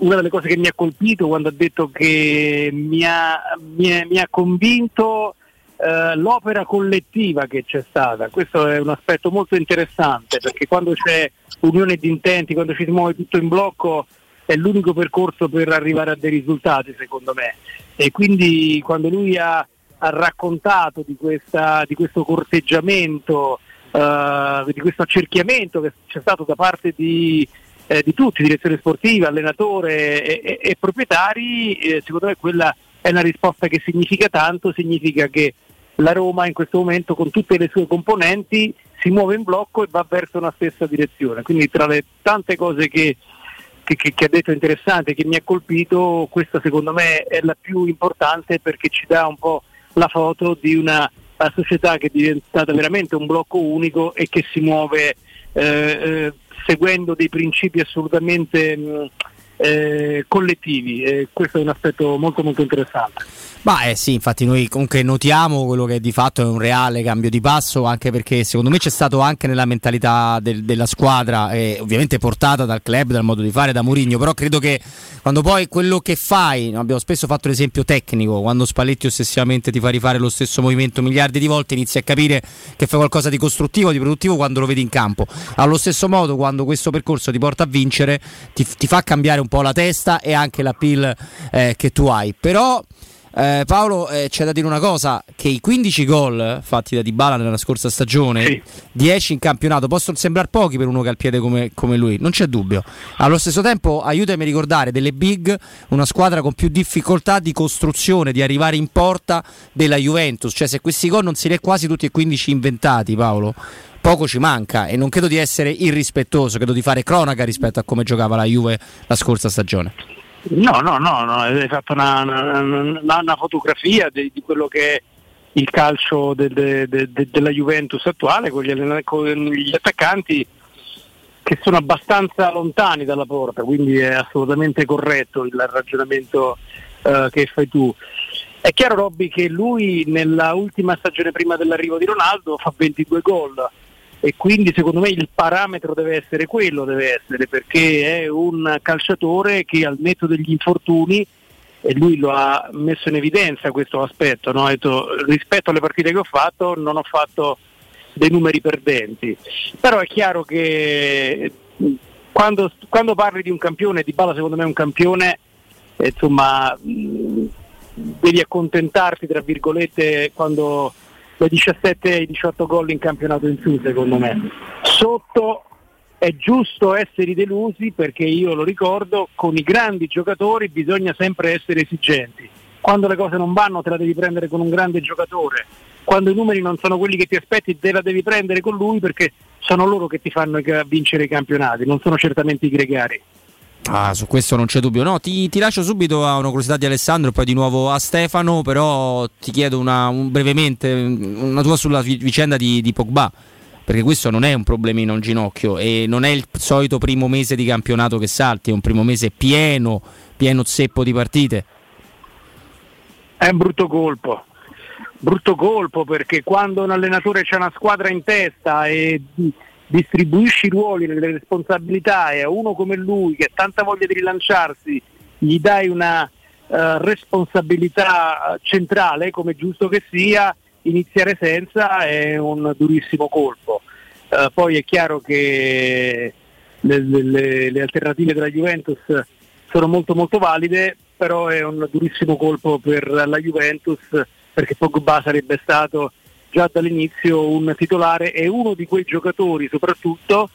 una delle cose che mi ha colpito quando ha detto che mi ha, mi è- mi ha convinto eh, l'opera collettiva che c'è stata, questo è un aspetto molto interessante perché quando c'è unione di intenti, quando ci si muove tutto in blocco è l'unico percorso per arrivare a dei risultati secondo me. E quindi quando lui ha, ha raccontato di, questa, di questo corteggiamento, eh, di questo accerchiamento che c'è stato da parte di, eh, di tutti, direzione sportiva, allenatore e, e- e proprietari, eh, secondo me quella è una risposta che significa tanto, significa che la Roma in questo momento con tutte le sue componenti si muove in blocco e va verso una stessa direzione. Quindi tra le tante cose che, che- che- che ha detto interessante, che mi ha colpito, questa secondo me è la più importante perché ci dà un po' la foto di una società che è diventata veramente un blocco unico e che si muove eh, eh, seguendo dei principi assolutamente mh, eh, collettivi. E questo è un aspetto molto molto interessante. Ma eh sì, infatti noi comunque notiamo quello che di fatto è un reale cambio di passo, anche perché secondo me c'è stato anche nella mentalità del- della squadra, eh, ovviamente portata dal club, dal modo di fare, da Mourinho, però credo che quando poi quello che fai, abbiamo spesso fatto l'esempio tecnico, quando Spalletti ossessivamente ti fa rifare lo stesso movimento miliardi di volte, inizi a capire che fai qualcosa di costruttivo, di produttivo quando lo vedi in campo. Allo stesso modo, quando questo percorso ti porta a vincere, ti, ti fa cambiare un po' la testa e anche l'appeal eh, che tu hai. Però eh, Paolo, eh, c'è da dire una cosa, che i 15 gol fatti da Dybala nella scorsa stagione, 10 in campionato, possono sembrare pochi per uno che ha il piede come, come lui, non c'è dubbio. Allo stesso tempo, aiutami a ricordare delle big, una squadra con più difficoltà di costruzione, di arrivare in porta della Juventus, cioè se questi gol non si li è quasi tutti e 15 inventati, Paolo. Poco ci manca e non credo di essere irrispettoso, credo di fare cronaca rispetto a come giocava la Juve la scorsa stagione. No, no, no, no, hai fatto una, una- una- fotografia di, di quello che è il calcio de- de- de- de- della Juventus attuale con gli, con gli attaccanti che sono abbastanza lontani dalla porta, quindi è assolutamente corretto il ragionamento eh, che fai tu. È chiaro Robby che lui nella ultima stagione prima dell'arrivo di Ronaldo fa 22 gol, e quindi secondo me il parametro deve essere quello, deve essere perché è un calciatore che al netto degli infortuni e lui lo ha messo in evidenza questo aspetto, no? detto, rispetto alle partite che ho fatto non ho fatto dei numeri perdenti, però è chiaro che quando, quando parli di un campione, Di Bala secondo me è un campione, insomma devi accontentarti tra virgolette quando dai 17 ai 18 gol in campionato in su secondo me. Sotto è giusto essere delusi perché io lo ricordo, con i grandi giocatori bisogna sempre essere esigenti. Quando le cose non vanno te la devi prendere con un grande giocatore, quando i numeri non sono quelli che ti aspetti te la devi prendere con lui perché sono loro che ti fanno vincere i campionati, non sono certamente i gregari. Ah, su questo non c'è dubbio. No, ti, ti, lascio subito a una curiosità di Alessandro e poi di nuovo a Stefano, però ti chiedo una, un, brevemente una tua sulla vicenda di, di, Pogba, perché questo non è un problemino in ginocchio e non è il solito primo mese di campionato che salti, è un primo mese pieno, pieno zeppo di partite. È un brutto colpo, brutto colpo perché quando un allenatore c'è una squadra in testa e distribuisci i ruoli, le responsabilità e a uno come lui che ha tanta voglia di rilanciarsi gli dai una uh, responsabilità centrale, come giusto che sia, iniziare senza è un durissimo colpo. Uh, poi è chiaro che le, le, le, alternative della Juventus sono molto molto valide, però è un durissimo colpo per la Juventus perché Pogba sarebbe stato già dall'inizio un titolare e uno di quei giocatori soprattutto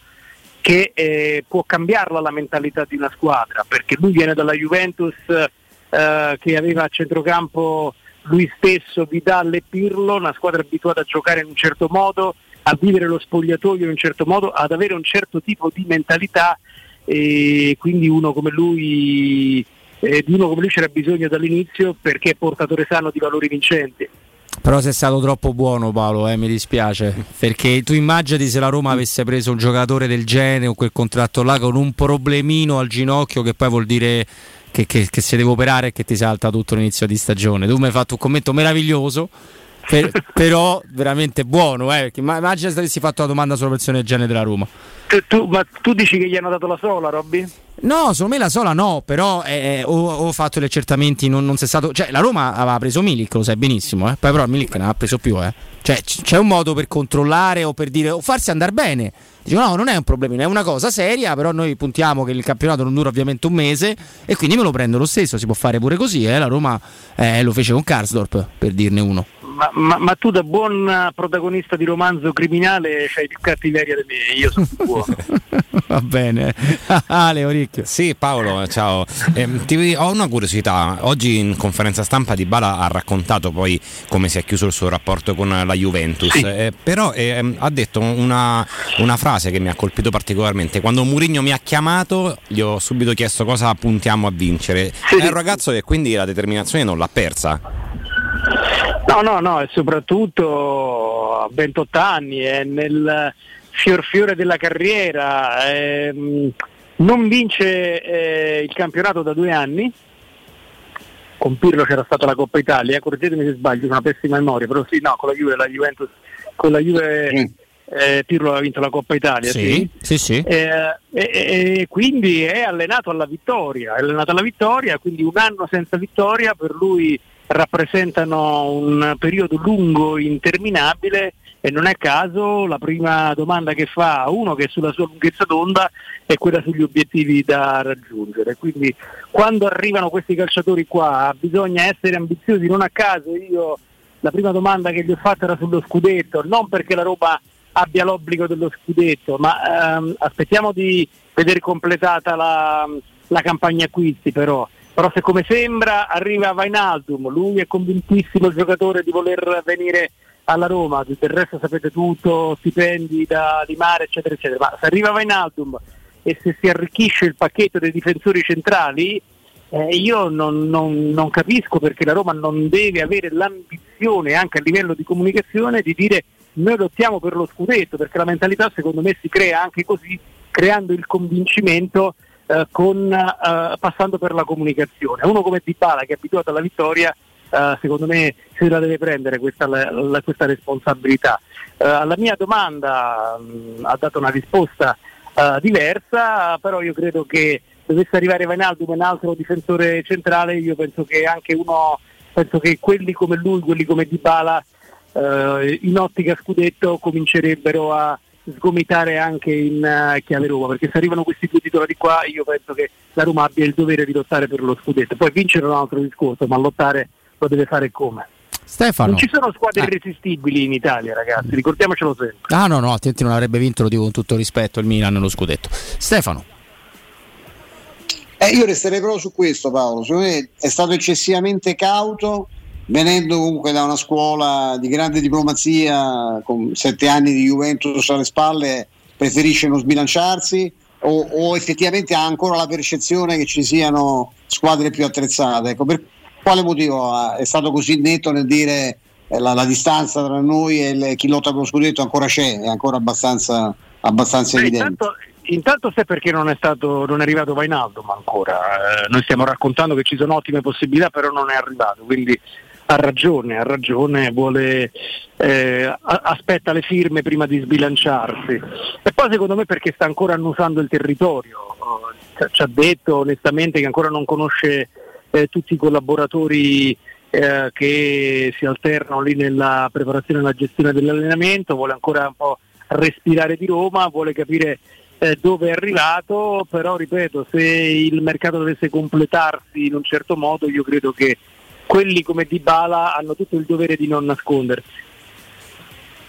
che eh, può cambiarla la mentalità di una squadra, perché lui viene dalla Juventus eh, che aveva a centrocampo lui stesso, Vidal e Pirlo, una squadra abituata a giocare in un certo modo, a vivere lo spogliatoio in un certo modo, ad avere un certo tipo di mentalità e quindi uno come lui, eh, di uno come lui c'era bisogno dall'inizio perché è portatore sano di valori vincenti. Però sei stato troppo buono Paolo, eh, mi dispiace. Perché tu immagini se la Roma avesse preso un giocatore del genere o quel contratto là con un problemino al ginocchio che poi vuol dire che, che, che si deve operare e che ti salta tutto l'inizio di stagione. Tu mi hai fatto un commento meraviglioso. Per, però veramente buono, eh, immagina se avessi fatto la domanda sulla persona del genere della Roma. Tu, ma tu dici che gli hanno dato la sola, Robby? No, secondo me la sola no, però eh, ho, ho, fatto gli accertamenti, non, non si è stato... Cioè, la Roma aveva preso Milik, lo sai benissimo, eh? poi però Milik non ha preso più, eh. Cioè, c- c'è un modo per controllare o per dire, o farsi andare bene. Dico no, non è un problema, è una cosa seria, però noi puntiamo che il campionato non dura ovviamente un mese e quindi me lo prendo lo stesso, si può fare pure così, eh? La Roma eh, lo fece con Karsdorp, per dirne uno. Ma, ma, ma, tu da buon protagonista di romanzo criminale c'hai più cattiveria di me, io sono buono. Va bene. Ale Oricchio. Sì, Paolo, ciao. Eh, ti, ho una curiosità. Oggi in conferenza stampa Di Bala ha raccontato poi come si è chiuso il suo rapporto con la Juventus, sì. eh, però eh, ha detto una, una, frase che mi ha colpito particolarmente. Quando Mourinho mi ha chiamato gli ho subito chiesto cosa puntiamo a vincere. Sì. È un ragazzo che quindi la determinazione non l'ha persa. No, no, no, e soprattutto a 28 anni, è nel fior fiore della carriera, ehm, non vince eh, il campionato da due anni, con Pirlo c'era stata la Coppa Italia, correggetemi se sbaglio, una pessima memoria, però sì, no, con la Juve, la Juventus, con la Juve mm. eh, Pirlo aveva vinto la Coppa Italia, sì, sì, sì. Eh, e, e, quindi è allenato alla vittoria, è allenato alla vittoria, quindi un anno senza vittoria per lui rappresentano un periodo lungo, interminabile e non è caso la prima domanda che fa a uno che è sulla sua lunghezza d'onda è quella sugli obiettivi da raggiungere. Quindi quando arrivano questi calciatori qua bisogna essere ambiziosi, non a caso io la prima domanda che gli ho fatto era sullo scudetto, non perché la Roma abbia l'obbligo dello scudetto, ma ehm, aspettiamo di vedere completata la, la campagna acquisti però però se come sembra arriva Vainaldum, lui è convintissimo il giocatore di voler venire alla Roma, del resto sapete tutto, stipendi da, di mare eccetera eccetera, ma se arriva Vainaldum e se si arricchisce il pacchetto dei difensori centrali, eh, io non, non, non, capisco perché la Roma non deve avere l'ambizione anche a livello di comunicazione di dire noi lottiamo per lo scudetto, perché la mentalità secondo me si crea anche così, creando il convincimento eh, con, eh, passando per la comunicazione. Uno come Dybala che è abituato alla vittoria eh, secondo me se la deve prendere questa, la, questa responsabilità. Eh, alla mia domanda mh, ha dato una risposta eh, diversa, però io credo che dovesse arrivare Vainaldo un altro difensore centrale, io penso che anche uno, penso che quelli come lui, quelli come Dybala, in ottica scudetto comincerebbero a sgomitare anche in uh, chiave Roma, perché se arrivano questi due titolari qua io penso che la Roma abbia il dovere di lottare per lo scudetto. Poi vincere è un altro discorso, ma lottare lo deve fare come? Stefano. Non ci sono squadre Ah. irresistibili in Italia, ragazzi, ricordiamocelo sempre. Ah no, no, attenti non avrebbe vinto, lo dico con tutto rispetto, il Milan nello scudetto. Stefano. Eh, io resterei proprio su questo Paolo, secondo me è stato eccessivamente cauto, venendo comunque da una scuola di grande diplomazia, con sette anni di Juventus alle spalle, preferisce non sbilanciarsi o, o effettivamente ha ancora la percezione che ci siano squadre più attrezzate. Ecco, per quale motivo è stato così netto nel dire eh, la, la distanza tra noi e il- chi lotta per lo scudetto ancora c'è, è ancora abbastanza, abbastanza Beh, evidente. intanto, intanto sai perché non è, stato, non è arrivato Vainaldo ma ancora. Eh, noi stiamo raccontando che ci sono ottime possibilità, però non è arrivato, quindi ha ragione, ha ragione, vuole, eh, aspetta le firme prima di sbilanciarsi. E poi secondo me perché sta ancora annusando il territorio. Ci ha detto onestamente che ancora non conosce eh, tutti i collaboratori eh, che si alternano lì nella preparazione e nella gestione dell'allenamento, vuole ancora un po' respirare di Roma, vuole capire eh, dove è arrivato, però ripeto, se il mercato dovesse completarsi in un certo modo, io credo che quelli come Dybala hanno tutto il dovere di non nascondersi.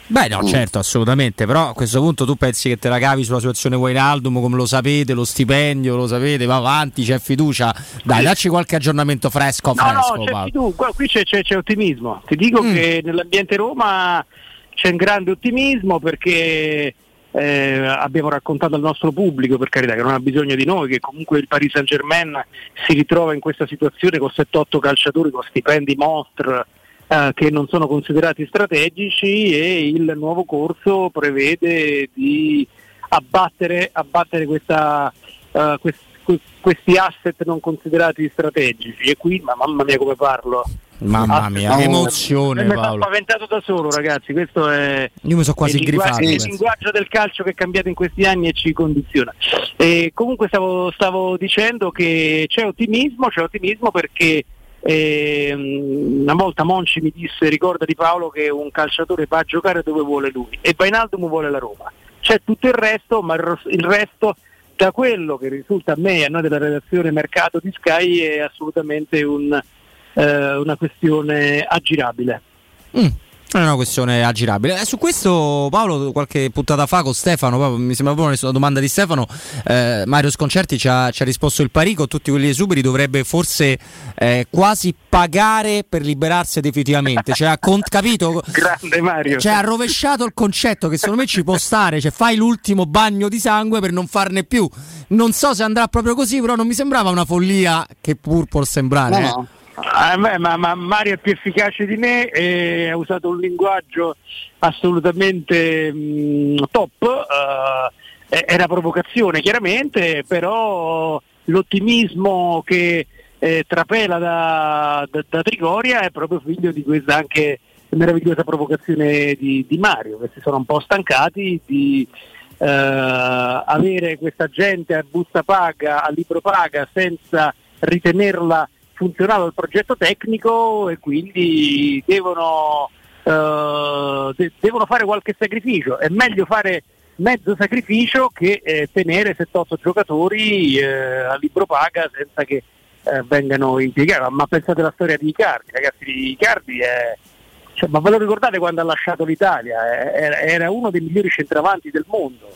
Beh, no, certo, assolutamente. Però a questo punto tu pensi che te la cavi sulla situazione Wijnaldum, come lo sapete, lo stipendio, lo sapete, va avanti, c'è fiducia. Dai, dacci qualche aggiornamento fresco, No, fresco, no, c'è, Paolo. tu, qua- qui c'è, c'è- c'è ottimismo. Ti dico Mm. che nell'ambiente Roma c'è un grande ottimismo perché eh, abbiamo raccontato al nostro pubblico, per carità, che non ha bisogno di noi, che comunque il Paris Saint Germain si ritrova in questa situazione con 7-8 calciatori con stipendi mostre eh, che non sono considerati strategici e il nuovo corso prevede di abbattere, abbattere questa, eh, quest- que- questi asset non considerati strategici e qui, ma mamma mia come parlo. Mamma mia, Ah, che emozione, Mi sono Paolo. spaventato da solo, ragazzi. Questo è Io mi sono quasi il linguaggio, grifato. il penso. linguaggio del calcio che è cambiato in questi anni e ci condiziona. E comunque stavo, stavo dicendo che c'è ottimismo, c'è ottimismo perché ehm, una volta Monci mi disse ricorda di Paolo che un calciatore va a giocare dove vuole lui e Vainaldum vuole la Roma. C'è tutto il resto, ma il resto da quello che risulta a me e a noi della redazione mercato di Sky è assolutamente un, eh, una questione aggirabile. Mm, è una questione aggirabile. Eh, su questo, Paolo, qualche puntata fa con Stefano, proprio, mi sembra proprio una domanda di Stefano. eh, Mario Sconcerti ci ha, ci ha risposto il pari con tutti quelli esuberi. Dovrebbe forse eh, quasi pagare per liberarsi definitivamente. Cioè, ha con- capito? Grande Mario. Cioè, ha rovesciato il concetto che secondo me ci può stare. Cioè, fai l'ultimo bagno di sangue per non farne più. Non so se andrà proprio così, però non mi sembrava una follia che pur può sembrare. No, eh. no. Ah, ma, ma Mario è più efficace di me e ha usato un linguaggio assolutamente mh, top. eh, eh, era provocazione chiaramente, però l'ottimismo che eh, trapela da, da- da Trigoria è proprio figlio di questa anche meravigliosa provocazione di, di Mario, che si sono un po' stancati di eh, avere questa gente a busta paga, a libro paga, senza ritenerla funzionale al progetto tecnico e quindi devono, eh, de- devono fare qualche sacrificio. È meglio fare mezzo sacrificio che eh, tenere 7-8 giocatori eh, a libro paga senza che eh, vengano impiegati. Ma pensate alla storia di Icardi, ragazzi, Icardi è... cioè, ma ve lo ricordate quando ha lasciato l'Italia? Eh, Era, era uno dei migliori centravanti del mondo.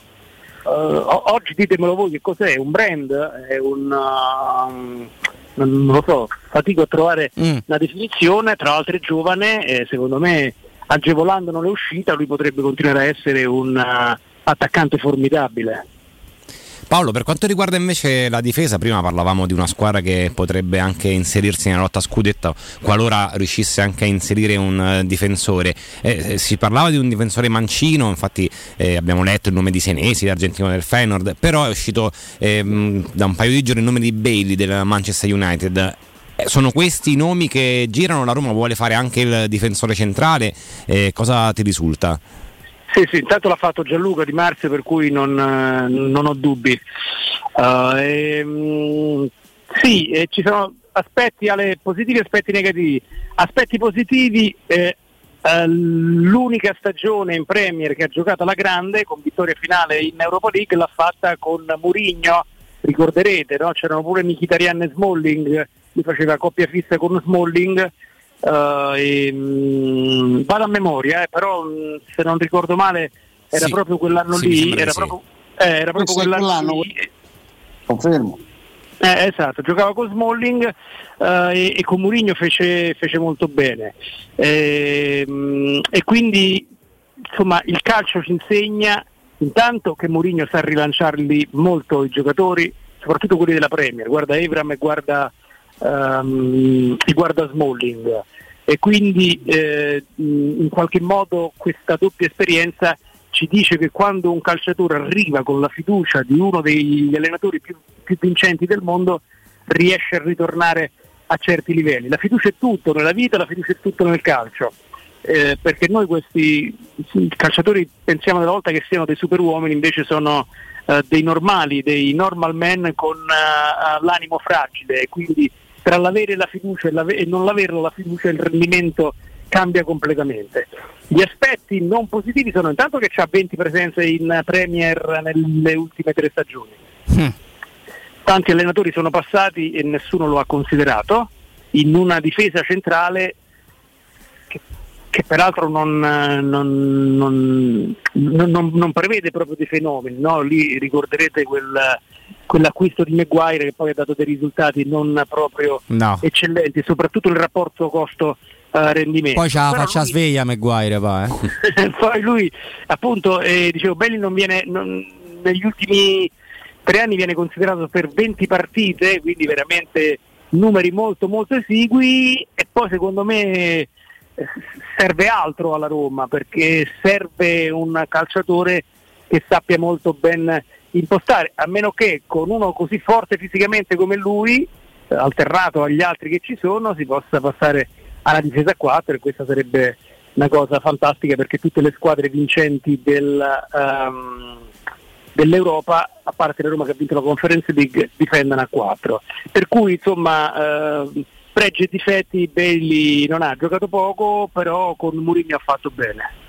O- oggi ditemelo voi che cos'è? Un brand? È un... um, non lo so, fatico a trovare una definizione, tra l'altro è giovane, e secondo me agevolandone le uscite lui potrebbe continuare a essere un uh, attaccante formidabile. Paolo, per quanto riguarda invece la difesa, prima parlavamo di una squadra che potrebbe anche inserirsi nella lotta scudetto qualora riuscisse anche a inserire un eh, difensore. Eh, eh, si parlava di un difensore mancino, infatti eh, abbiamo letto il nome di Senesi, l'argentino del Feyenoord, però è uscito ehm, da un paio di giorni il nome di Bailey del Manchester United. Eh, sono questi i nomi che girano, la Roma vuole fare anche il difensore centrale, eh, cosa ti risulta? Sì, sì, intanto l'ha fatto Gianluca Di Marzio per cui non, eh, non ho dubbi. Uh, ehm, sì, eh, ci sono aspetti alle positivi e aspetti negativi. Aspetti positivi, eh, eh, l'unica stagione in Premier che ha giocato alla grande con vittoria finale in Europa League l'ha fatta con Murigno, ricorderete, no? c'erano pure Mkhitaryan e Smalling, lui faceva coppia fissa con Smalling. Uh, e, mh, vado a memoria, eh, però mh, se non ricordo male era Sì. proprio quell'anno Sì, lì, era sì. proprio, eh, era proprio quell'anno, quell'anno. lì. Confermo. Eh, esatto, giocava con Smalling eh, e, e con Mourinho fece, fece molto bene. Ehm, e quindi insomma il calcio ci insegna intanto che Mourinho sa rilanciarli molto i giocatori, soprattutto quelli della Premier, guarda Evram e guarda, ehm, e guarda Smalling. E quindi eh, in qualche modo questa doppia esperienza ci dice che quando un calciatore arriva con la fiducia di uno degli allenatori più, più vincenti del mondo riesce a ritornare a certi livelli. La fiducia è tutto nella vita, la fiducia è tutto nel calcio. Eh, perché noi questi calciatori pensiamo della volta che siano dei superuomini, invece sono eh, dei normali, dei normal men con eh, l'animo fragile e quindi tra l'avere la fiducia e, l'ave- e non l'averla la fiducia il rendimento cambia completamente. Gli aspetti non positivi sono intanto che ha 20 presenze in Premier nelle ultime tre stagioni. Tanti allenatori sono passati e nessuno lo ha considerato in una difesa centrale che, che peraltro non, non- non- non- non- non prevede proprio dei fenomeni. no? Lì ricorderete quel- quell'acquisto di Maguire che poi ha dato dei risultati non proprio No. eccellenti, soprattutto il rapporto costo-rendimento. Poi c'ha la Però faccia lui- sveglia Maguire, va, eh. poi lui appunto eh, dicevo Belli non viene non- negli ultimi tre anni viene considerato per 20 partite quindi veramente numeri molto molto esigui e poi secondo me serve altro alla Roma perché serve un calciatore che sappia molto ben impostare a meno che con uno così forte fisicamente come lui eh, alternato agli altri che ci sono si possa passare alla difesa a 4 e questa sarebbe una cosa fantastica perché tutte le squadre vincenti del, ehm, dell'Europa, a parte la Roma che ha vinto la Conference League, difendono a 4. Per cui insomma ehm, pregi e difetti Bailey non ha giocato poco, però con Mourinho ha fatto bene.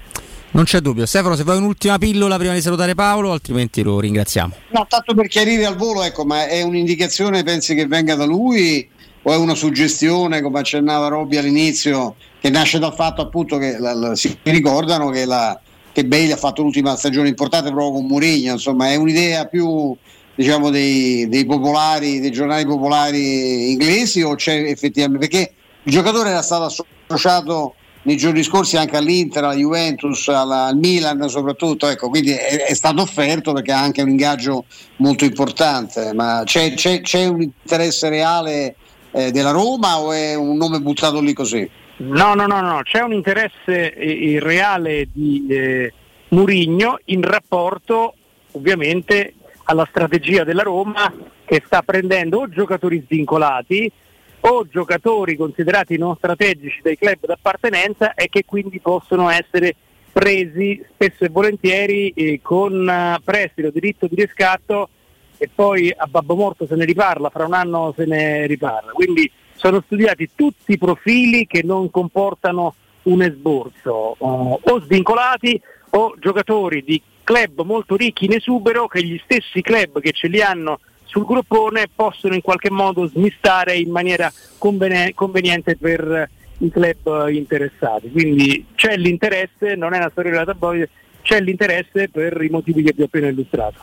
Non c'è dubbio. Stefano, se vuoi un'ultima pillola prima di salutare Paolo, altrimenti lo ringraziamo. No, tanto per chiarire al volo, ecco, ma è un'indicazione, pensi che venga da lui o è una suggestione, come accennava Robby all'inizio, che nasce dal fatto appunto che la- la- si ricordano che, la, che Bale ha fatto l'ultima stagione importante proprio con Mourinho, insomma è un'idea più diciamo dei, dei popolari, dei giornali popolari inglesi o c'è effettivamente perché il giocatore era stato associato nei giorni scorsi anche all'Inter, alla Juventus, alla- al Milan soprattutto, ecco, quindi è, è stato offerto perché ha anche un ingaggio molto importante, ma c'è, c'è- c'è un interesse reale eh, della Roma o è un nome buttato lì così? No, no, no, no, c'è un interesse eh, eh, reale di eh, Murigno in rapporto ovviamente alla strategia della Roma che sta prendendo o giocatori svincolati o giocatori considerati non strategici dai club d'appartenenza e che quindi possono essere presi spesso e volentieri eh, con eh, prestito, diritto di riscatto e poi a babbo morto se ne riparla, fra un anno se ne riparla. Quindi sono studiati tutti i profili che non comportano un esborso, o, o svincolati o giocatori di club molto ricchi in esubero che gli stessi club che ce li hanno sul gruppone possono in qualche modo smistare in maniera convene- conveniente per i club interessati. Quindi c'è l'interesse, non è una storia della tabloide, c'è l'interesse per i motivi che vi ho appena illustrato.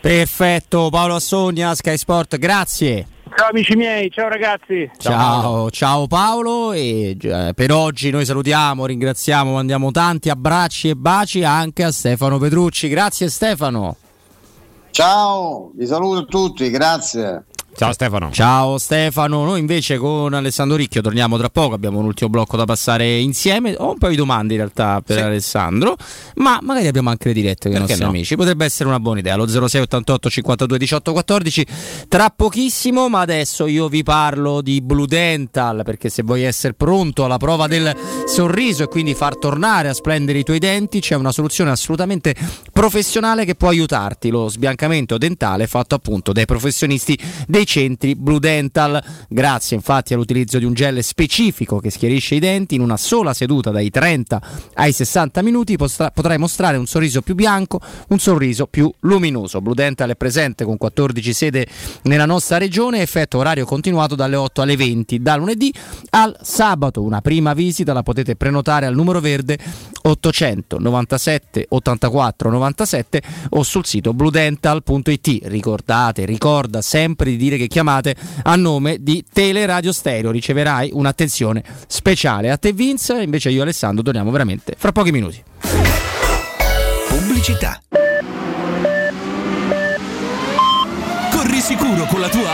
Perfetto, Paolo Assogna, Sky Sport, grazie. Ciao amici miei, ciao ragazzi. Ciao, ciao Paolo e eh, per oggi noi salutiamo, ringraziamo, mandiamo tanti abbracci e baci anche a Stefano Petrucci. Grazie Stefano. Ciao, vi saluto tutti, grazie. Ciao Stefano. Ciao Stefano, noi invece con Alessandro Ricchio torniamo tra poco, abbiamo un ultimo blocco da passare insieme. Ho un paio di domande in realtà per Sì. Alessandro, ma magari abbiamo anche le dirette con i nostri no? amici. Potrebbe essere una buona idea. Lo 0688 52 18 14 tra pochissimo, ma adesso io vi parlo di Blue Dental perché se vuoi essere pronto alla prova del sorriso e quindi far tornare a splendere i tuoi denti, c'è una soluzione assolutamente professionale che può aiutarti. Lo sbiancamento dentale fatto appunto dai professionisti dei centri Blue Dental. Grazie infatti all'utilizzo di un gel specifico che schiarisce i denti in una sola seduta dai 30 ai 60 minuti postra- potrai mostrare un sorriso più bianco, un sorriso più luminoso. Blue Dental è presente con 14 sede nella nostra regione, effetto orario continuato dalle 8 alle 20 da lunedì al sabato. Una prima visita la potete prenotare al numero verde 800 97 84 97 o sul sito bludental.it. Ricordate, ricorda sempre di dire che chiamate a nome di Teleradio Stereo, riceverai un'attenzione speciale. A te Vince, invece io Alessandro torniamo veramente fra pochi minuti. Pubblicità. Corri sicuro con la tua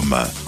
www.radioscoop.com.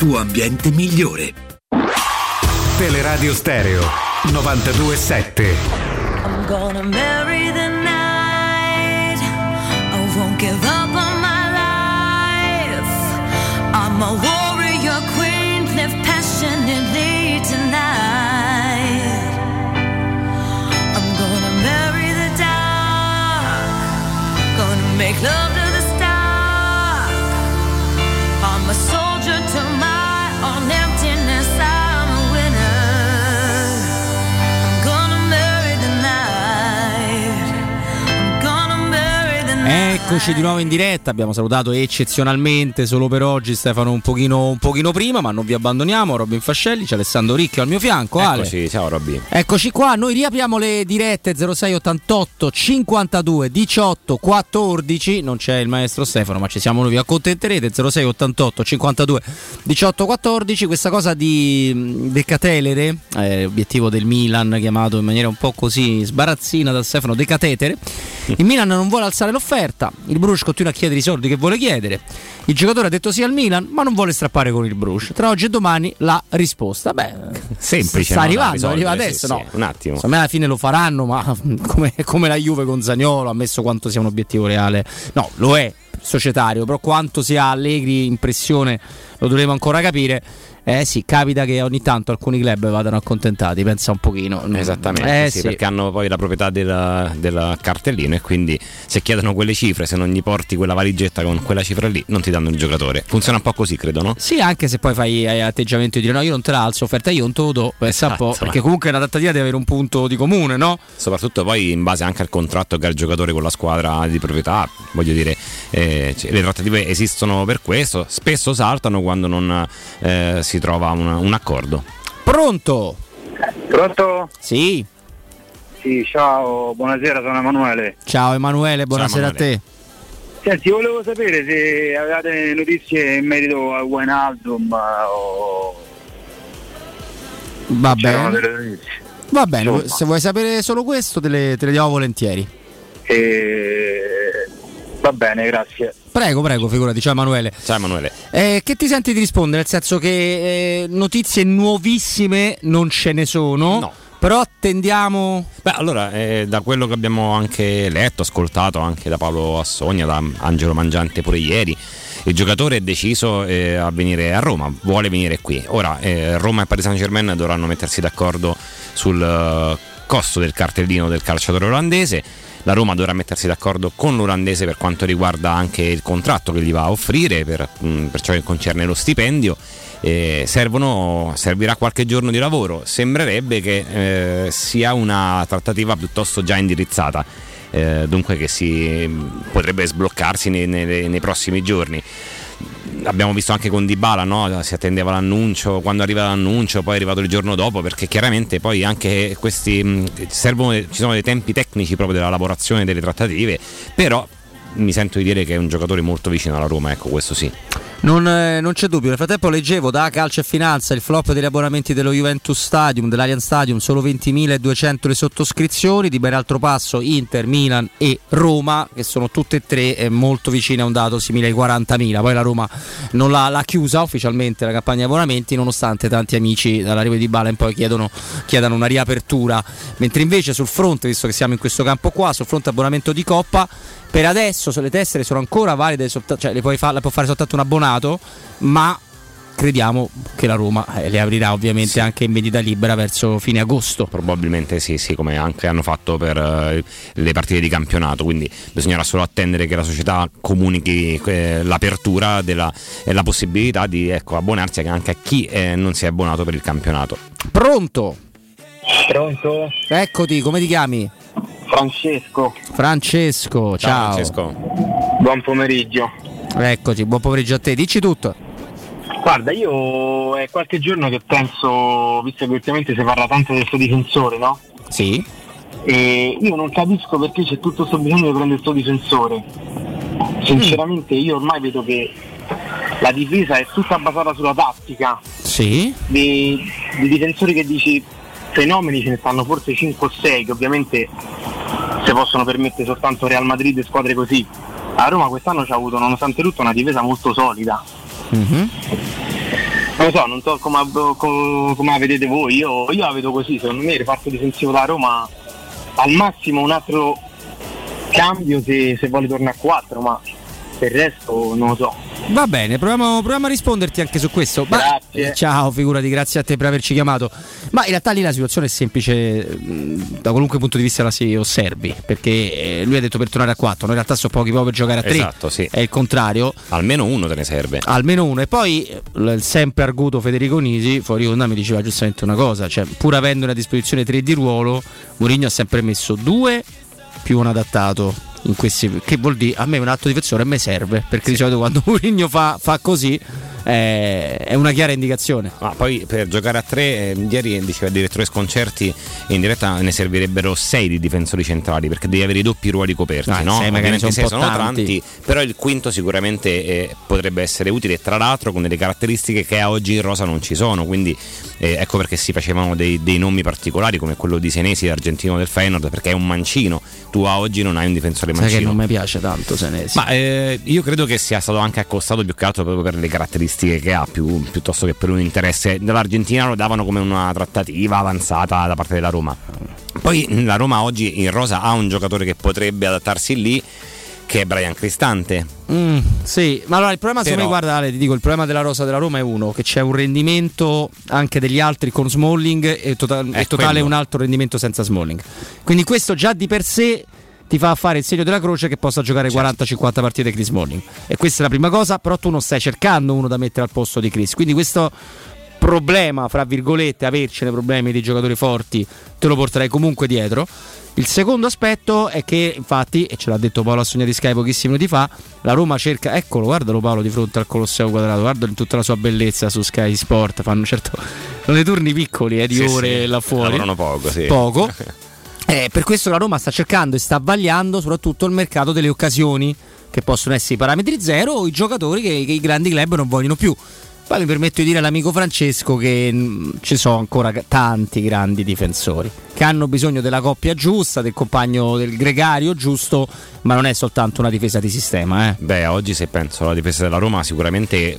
tuo ambiente migliore. Teleradio Stereo 927. I'm gonna marry the night. I won't give up on my life. I'm a and Eccoci di nuovo in diretta, abbiamo salutato eccezionalmente solo per oggi Stefano un pochino, un pochino prima, ma non vi abbandoniamo, Robin Fascelli, c'è Alessandro Ricchio al mio fianco, Ale. Eccoci, ciao Robby. Eccoci qua, noi riapriamo le dirette 0688 52 18 14, non c'è il maestro Stefano ma ci siamo noi, vi accontenterete. 0688 52 18 14, questa cosa di decatelere, eh, obiettivo del Milan chiamato in maniera un po' così sbarazzina da Stefano, decatetere, il Milan non vuole alzare l'offerta, il Bruges continua a chiedere i soldi che vuole chiedere, il giocatore ha detto sì al Milan ma non vuole strappare con il Bruges, tra oggi e domani la risposta, beh Semplice. sta no, arrivando, arriva sì, adesso, sì, no. Un attimo. Secondo me alla fine lo faranno, ma come, come la Juve con Zagnolo, ammesso quanto sia un obiettivo reale. No, lo è societario, però quanto sia Allegri in pressione lo dovremo ancora capire. Eh sì, capita che ogni tanto alcuni club vadano accontentati, pensa un pochino. Esattamente, Eh sì, sì. perché hanno poi la proprietà del, del cartellino e quindi se chiedono quelle cifre, se non gli porti quella valigetta con quella cifra lì, non ti danno il giocatore. Funziona un po' così, credo, no? Sì, anche se poi fai atteggiamento di dire no, io non te la alzo, offerta io non te lo do, pensa un po', Esatto. perché comunque è una trattativa deve avere un punto di comune, no? Soprattutto poi in base anche al contratto che ha il giocatore con la squadra di proprietà, voglio dire, eh, cioè, le trattative esistono per questo, spesso saltano quando non eh, si trova un, un accordo. Pronto? Pronto? Sì. Sì, ciao, buonasera, sono Emanuele. Ciao Emanuele, buonasera Emanuele. a te. Senti, volevo sapere se avevate notizie in merito a Wijnaldum eh, o Va bene. Va bene, Insomma. se vuoi sapere solo questo te le, te le diamo volentieri. E... Va bene, grazie. Prego, prego, figurati, ciao Emanuele. Ciao Emanuele. Eh, che ti senti di rispondere? Nel senso che eh, notizie nuovissime non ce ne sono. No. Però attendiamo. Beh, allora, eh, da quello che abbiamo anche letto, ascoltato anche da Paolo Assogna, da Angelo Mangiante pure ieri, il giocatore è deciso eh, a venire a Roma, vuole venire qui. Ora, eh, Roma e Paris Saint Germain dovranno mettersi d'accordo sul eh, costo del cartellino del calciatore olandese. La Roma dovrà mettersi d'accordo con l'olandese per quanto riguarda anche il contratto che gli va a offrire per, mh, per ciò che concerne lo stipendio. Eh, servono, servirà qualche giorno di lavoro. Sembrerebbe che eh, sia una trattativa piuttosto già indirizzata, eh, dunque che si potrebbe sbloccarsi nei, nei- nei prossimi giorni. Abbiamo visto anche con Dybala, no? si attendeva l'annuncio, quando arriva l'annuncio, poi è arrivato il giorno dopo, perché chiaramente poi anche questi mh, servono, ci sono dei tempi tecnici proprio della lavorazione delle trattative, però mi sento di dire che è un giocatore molto vicino alla Roma, ecco questo sì. Non, eh, non c'è dubbio, nel frattempo leggevo da Calcio e Finanza il flop degli abbonamenti dello Juventus Stadium, dell'Allianz Stadium, solo 20.200 le sottoscrizioni, di ben altro passo Inter, Milan e Roma, che sono tutte e tre eh, molto vicine a un dato simile ai 40.000. Poi la Roma non l'ha, l'ha chiusa ufficialmente la campagna di abbonamenti, nonostante tanti amici dall'arrivo di Bala in poi chiedono, chiedano una riapertura. Mentre invece sul fronte, visto che siamo in questo campo qua, sul fronte abbonamento di Coppa, per adesso se le tessere sono ancora valide, cioè le, puoi fa- le può fare soltanto un abbonato, ma crediamo che la Roma eh, le aprirà ovviamente anche in vendita libera verso fine agosto. Probabilmente sì, sì, come anche hanno fatto per eh, le partite di campionato, quindi bisognerà solo attendere che la società comunichi eh, l'apertura della e la possibilità di ecco, abbonarsi anche a chi eh, non si è abbonato per il campionato. Pronto? Pronto? Eccoti, come ti chiami? Francesco. Francesco, ciao. Francesco. Buon pomeriggio. Eccoti, buon pomeriggio a te, dici tutto. Guarda, io è qualche giorno che penso, visto che ultimamente si parla tanto del suo difensore, no? Sì. E io non capisco perché c'è tutto questo bisogno di prendere il suo difensore. Sinceramente io ormai vedo che la difesa è tutta basata sulla tattica. Sì. Di, di difensori che dici fenomeni ce ne stanno forse 5 o 6 che ovviamente si possono permettere soltanto Real Madrid e squadre così. A Roma quest'anno ci ha avuto nonostante tutto una difesa molto solida. Mhm. Non lo so, non so come, come- come la vedete voi, io, io la vedo così, secondo me il reparto difensivo da Roma al massimo un altro cambio se, se vuole tornare a 4, ma per il resto non lo so. Va bene, proviamo, proviamo a risponderti anche su questo. Ma- eh, ciao, figurati, grazie a te per averci chiamato. Ma in realtà lì la situazione è semplice, mh, da qualunque punto di vista la si osservi, perché eh, lui ha detto per tornare a 4, noi in realtà sono pochi proprio per giocare a 3. Esatto, sì. È il contrario. Almeno uno te ne serve. Almeno uno. E poi il sempre arguto Federico Nisi, fuori onda, mi diceva giustamente una cosa, cioè pur avendone a disposizione tre di ruolo, Mourinho ha sempre messo due più un adattato. In questi, che vuol dire a me un altro difensore a me serve perché di solito quando Mourinho fa, fa così eh, è una chiara indicazione. Ma poi per giocare a tre, eh, ieri diceva il direttore Sconcerti, in diretta ne servirebbero sei di difensori centrali perché devi avere i doppi ruoli coperti. Ah, no? sei magari sono sei sono tanti. tanti, però il quinto sicuramente eh, potrebbe essere utile, tra l'altro con delle caratteristiche che a oggi in rosa non ci sono. Quindi eh, ecco perché si facevano dei, dei nomi particolari come quello di Senesi, argentino del Feyenoord, perché è un mancino. Tu a oggi non hai un difensore Sai mancino. che non mi piace tanto Senesi. Ma eh, io credo che sia stato anche accostato più che altro proprio per le caratteristiche che ha, più- piuttosto che per un interesse. Dall'Argentina lo davano come una trattativa avanzata da parte della Roma. Poi la Roma oggi in rosa ha un giocatore che potrebbe adattarsi lì, che è Brian Cristante. Mm, sì, ma allora il problema Però- me, guarda Ale, ti dico, il problema della rosa della Roma è uno, che c'è un rendimento anche degli altri con Smalling e, tota- e totale quello. un altro rendimento senza Smalling. Quindi questo già di per sé ti fa fare il segno della croce che possa giocare Certo. 40-50 partite Chris Smalling. E questa è la prima cosa, però tu non stai cercando uno da mettere al posto di Chris. Quindi questo problema, fra virgolette, avercene problemi di giocatori forti, te lo porterai comunque dietro. Il secondo aspetto è che, infatti, e ce l'ha detto Paolo Assogna di Sky pochissimi minuti fa, la Roma cerca, eccolo, guardalo Paolo di fronte al Colosseo Quadrato, guardalo in tutta la sua bellezza su Sky Sport, fanno certo, sono dei turni piccoli eh, di Sì, ore sì, là fuori. Lavorano poco, sì. Poco. Eh, per questo la Roma sta cercando e sta vagliando soprattutto il mercato delle occasioni che possono essere i parametri zero o i giocatori che, che i grandi club non vogliono più. Poi mi permetto di dire all'amico Francesco che mh, ci sono ancora tanti grandi difensori che hanno bisogno della coppia giusta, del compagno del gregario giusto, ma non è soltanto una difesa di sistema. Eh. Beh, oggi se penso alla difesa della Roma sicuramente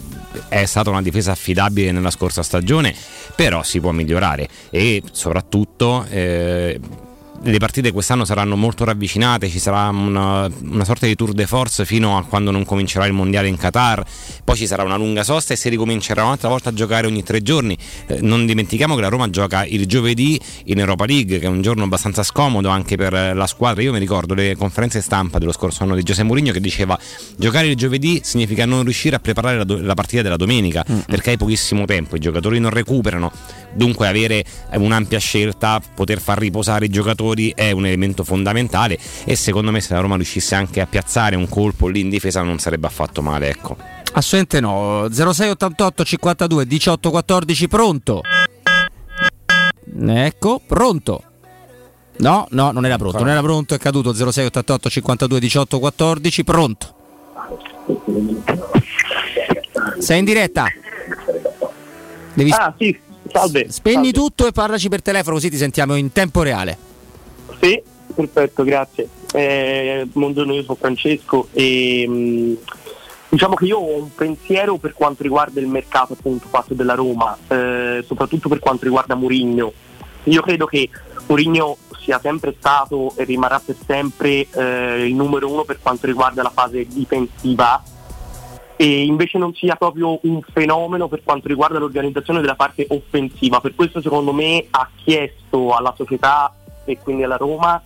è stata una difesa affidabile nella scorsa stagione, però si può migliorare e soprattutto eh, le partite quest'anno saranno molto ravvicinate, ci sarà una, una sorta di tour de force fino a quando non comincerà il mondiale in Qatar, poi ci sarà una lunga sosta e si ricomincerà un'altra volta a giocare ogni tre giorni. Eh, non dimentichiamo che la Roma gioca il giovedì in Europa League, che è un giorno abbastanza scomodo anche per eh, la squadra. Io mi ricordo le conferenze stampa dello scorso anno di Giuseppe Mourinho che diceva giocare il giovedì significa non riuscire a preparare la, do- la partita della domenica perché hai pochissimo tempo, i giocatori non recuperano, dunque avere un'ampia scelta, poter far riposare i giocatori è un elemento fondamentale e secondo me se la Roma riuscisse anche a piazzare un colpo lì in difesa non sarebbe affatto male, ecco. Assolutamente no. 0688 52 18 14 pronto. Ecco, pronto. No, no, non era pronto, non era pronto, è caduto 0688 52 18 14, pronto. Sei in diretta. Devi ah, sì, salve. Spegni salve. tutto e parlaci per telefono così ti sentiamo in tempo reale. Sì, perfetto, grazie. Eh, buongiorno, io sono Francesco e mh, diciamo che io ho un pensiero per quanto riguarda il mercato appunto fatto della Roma, eh, soprattutto per quanto riguarda Murigno. Io credo che Mourinho sia sempre stato e rimarrà per sempre eh, il numero uno per quanto riguarda la fase difensiva e invece non sia proprio un fenomeno per quanto riguarda l'organizzazione della parte offensiva. Per questo secondo me ha chiesto alla società e quindi alla Roma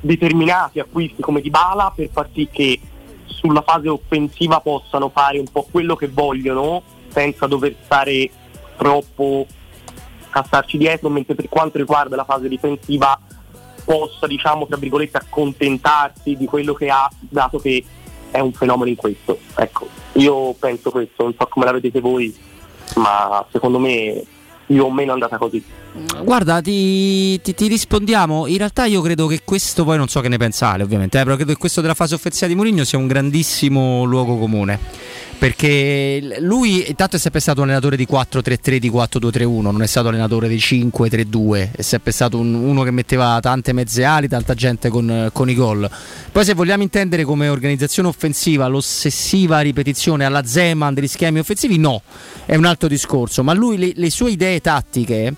determinati acquisti come Dybala per far sì che sulla fase offensiva possano fare un po' quello che vogliono senza dover stare troppo a starci dietro, mentre per quanto riguarda la fase difensiva possa diciamo tra virgolette accontentarsi di quello che ha dato che è un fenomeno in questo. Ecco, io penso questo, non so come la vedete voi, ma secondo me più o meno è andata così. Guarda, ti, ti, ti, rispondiamo. In realtà io credo che questo, poi non so che ne pensate ovviamente, eh, però credo che questo della fase offensiva di Mourinho sia un grandissimo luogo comune. Perché lui intanto è sempre stato un allenatore di 4-3-3, di 4-2-3-1, non è stato allenatore di 5-3-2, è sempre stato un, uno che metteva tante mezze ali, tanta gente con, con i gol. Poi se vogliamo intendere come organizzazione offensiva l'ossessiva ripetizione alla Zeman degli schemi offensivi, no, è un altro discorso, ma lui le, le sue idee tattiche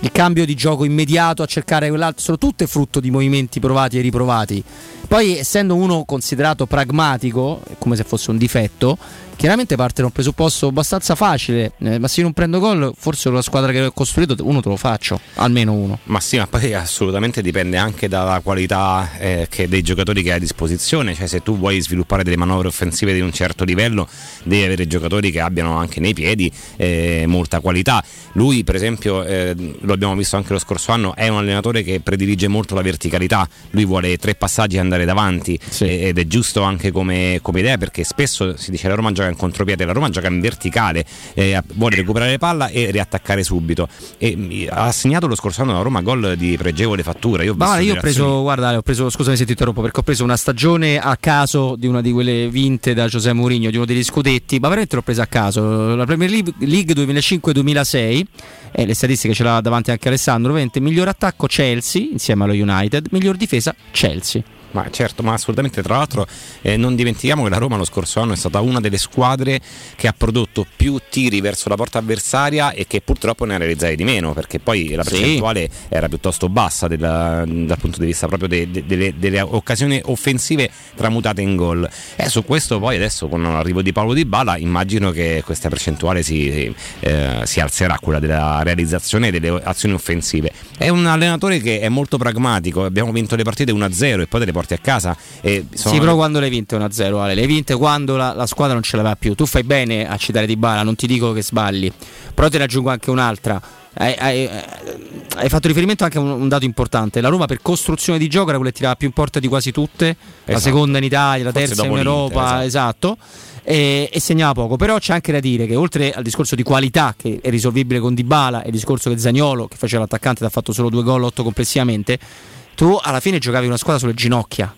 il cambio di gioco immediato a cercare quell'altro sono tutte frutto di movimenti provati e riprovati. Poi, essendo uno considerato pragmatico, come se fosse un difetto, chiaramente parte da un presupposto abbastanza facile. Eh, ma se io non prendo gol, forse la squadra che ho costruito, uno te lo faccio, almeno uno. Ma sì, ma poi assolutamente dipende anche dalla qualità eh, che, dei giocatori che hai a disposizione. Cioè, se tu vuoi sviluppare delle manovre offensive di un certo livello, devi avere giocatori che abbiano anche nei piedi eh, molta qualità. Lui, per esempio, eh, lo abbiamo visto anche lo scorso anno, è un allenatore che predilige molto la verticalità. Lui vuole tre passaggi e andare davanti sì. ed è giusto anche come, come, idea perché spesso si dice la Roma gioca in contropiede, la Roma gioca in verticale, eh, vuole recuperare palla e riattaccare subito. E, ha segnato lo scorso anno la Roma gol di pregevole fattura. Io ho, Ma io ho preso, guarda, ho preso, scusami se ti interrompo, perché ho preso una stagione a caso di una di quelle vinte da Giuseppe Mourinho, di uno degli scudetti, ma veramente l'ho presa a caso. La Premier League 2005-2006 e le statistiche ce l'ha davanti anche Alessandro, ovviamente miglior attacco Chelsea insieme allo United, miglior difesa Chelsea. Ma certo, ma assolutamente. Tra l'altro, eh, non dimentichiamo che la Roma lo scorso anno è stata una delle squadre che ha prodotto più tiri verso la porta avversaria e che purtroppo ne ha realizzati di meno, perché poi la percentuale sì. era piuttosto bassa della, dal punto di vista proprio de, de, de, delle occasioni offensive tramutate in gol. E su questo, poi adesso con l'arrivo di Paolo Di Bala, immagino che questa percentuale si, eh, si alzerà, quella della realizzazione delle azioni offensive. È un allenatore che è molto pragmatico. Abbiamo vinto le partite 1-0 e poi delle porti a casa. E sono... Sì, però quando le hai vinte 1-0, Ale, le hai vinte quando la, la, squadra non ce l'aveva più. Tu fai bene a citare Di Bala, non ti dico che sbagli, però te ne aggiungo anche un'altra. Hai, hai, hai, fatto riferimento anche a un, un, dato importante. La Roma per costruzione di gioco era quella che tirava più in porta di quasi tutte, esatto. la seconda in Italia, la Forse terza in Europa, esatto. esatto. E, e, segnava poco. Però c'è anche da dire che oltre al discorso di qualità che è risolvibile con Dybala e il discorso che Zagnolo, che faceva l'attaccante, ha fatto solo due gol, otto complessivamente, tu alla fine giocavi una squadra sulle ginocchia.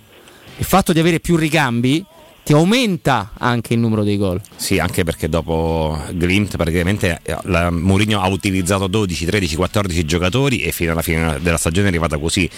Il fatto di avere più ricambi ti aumenta anche il numero dei gol. Sì, anche perché dopo Glimt praticamente eh, la, Mourinho ha utilizzato 12, 13, 14 giocatori e fino alla fine della stagione è arrivata così.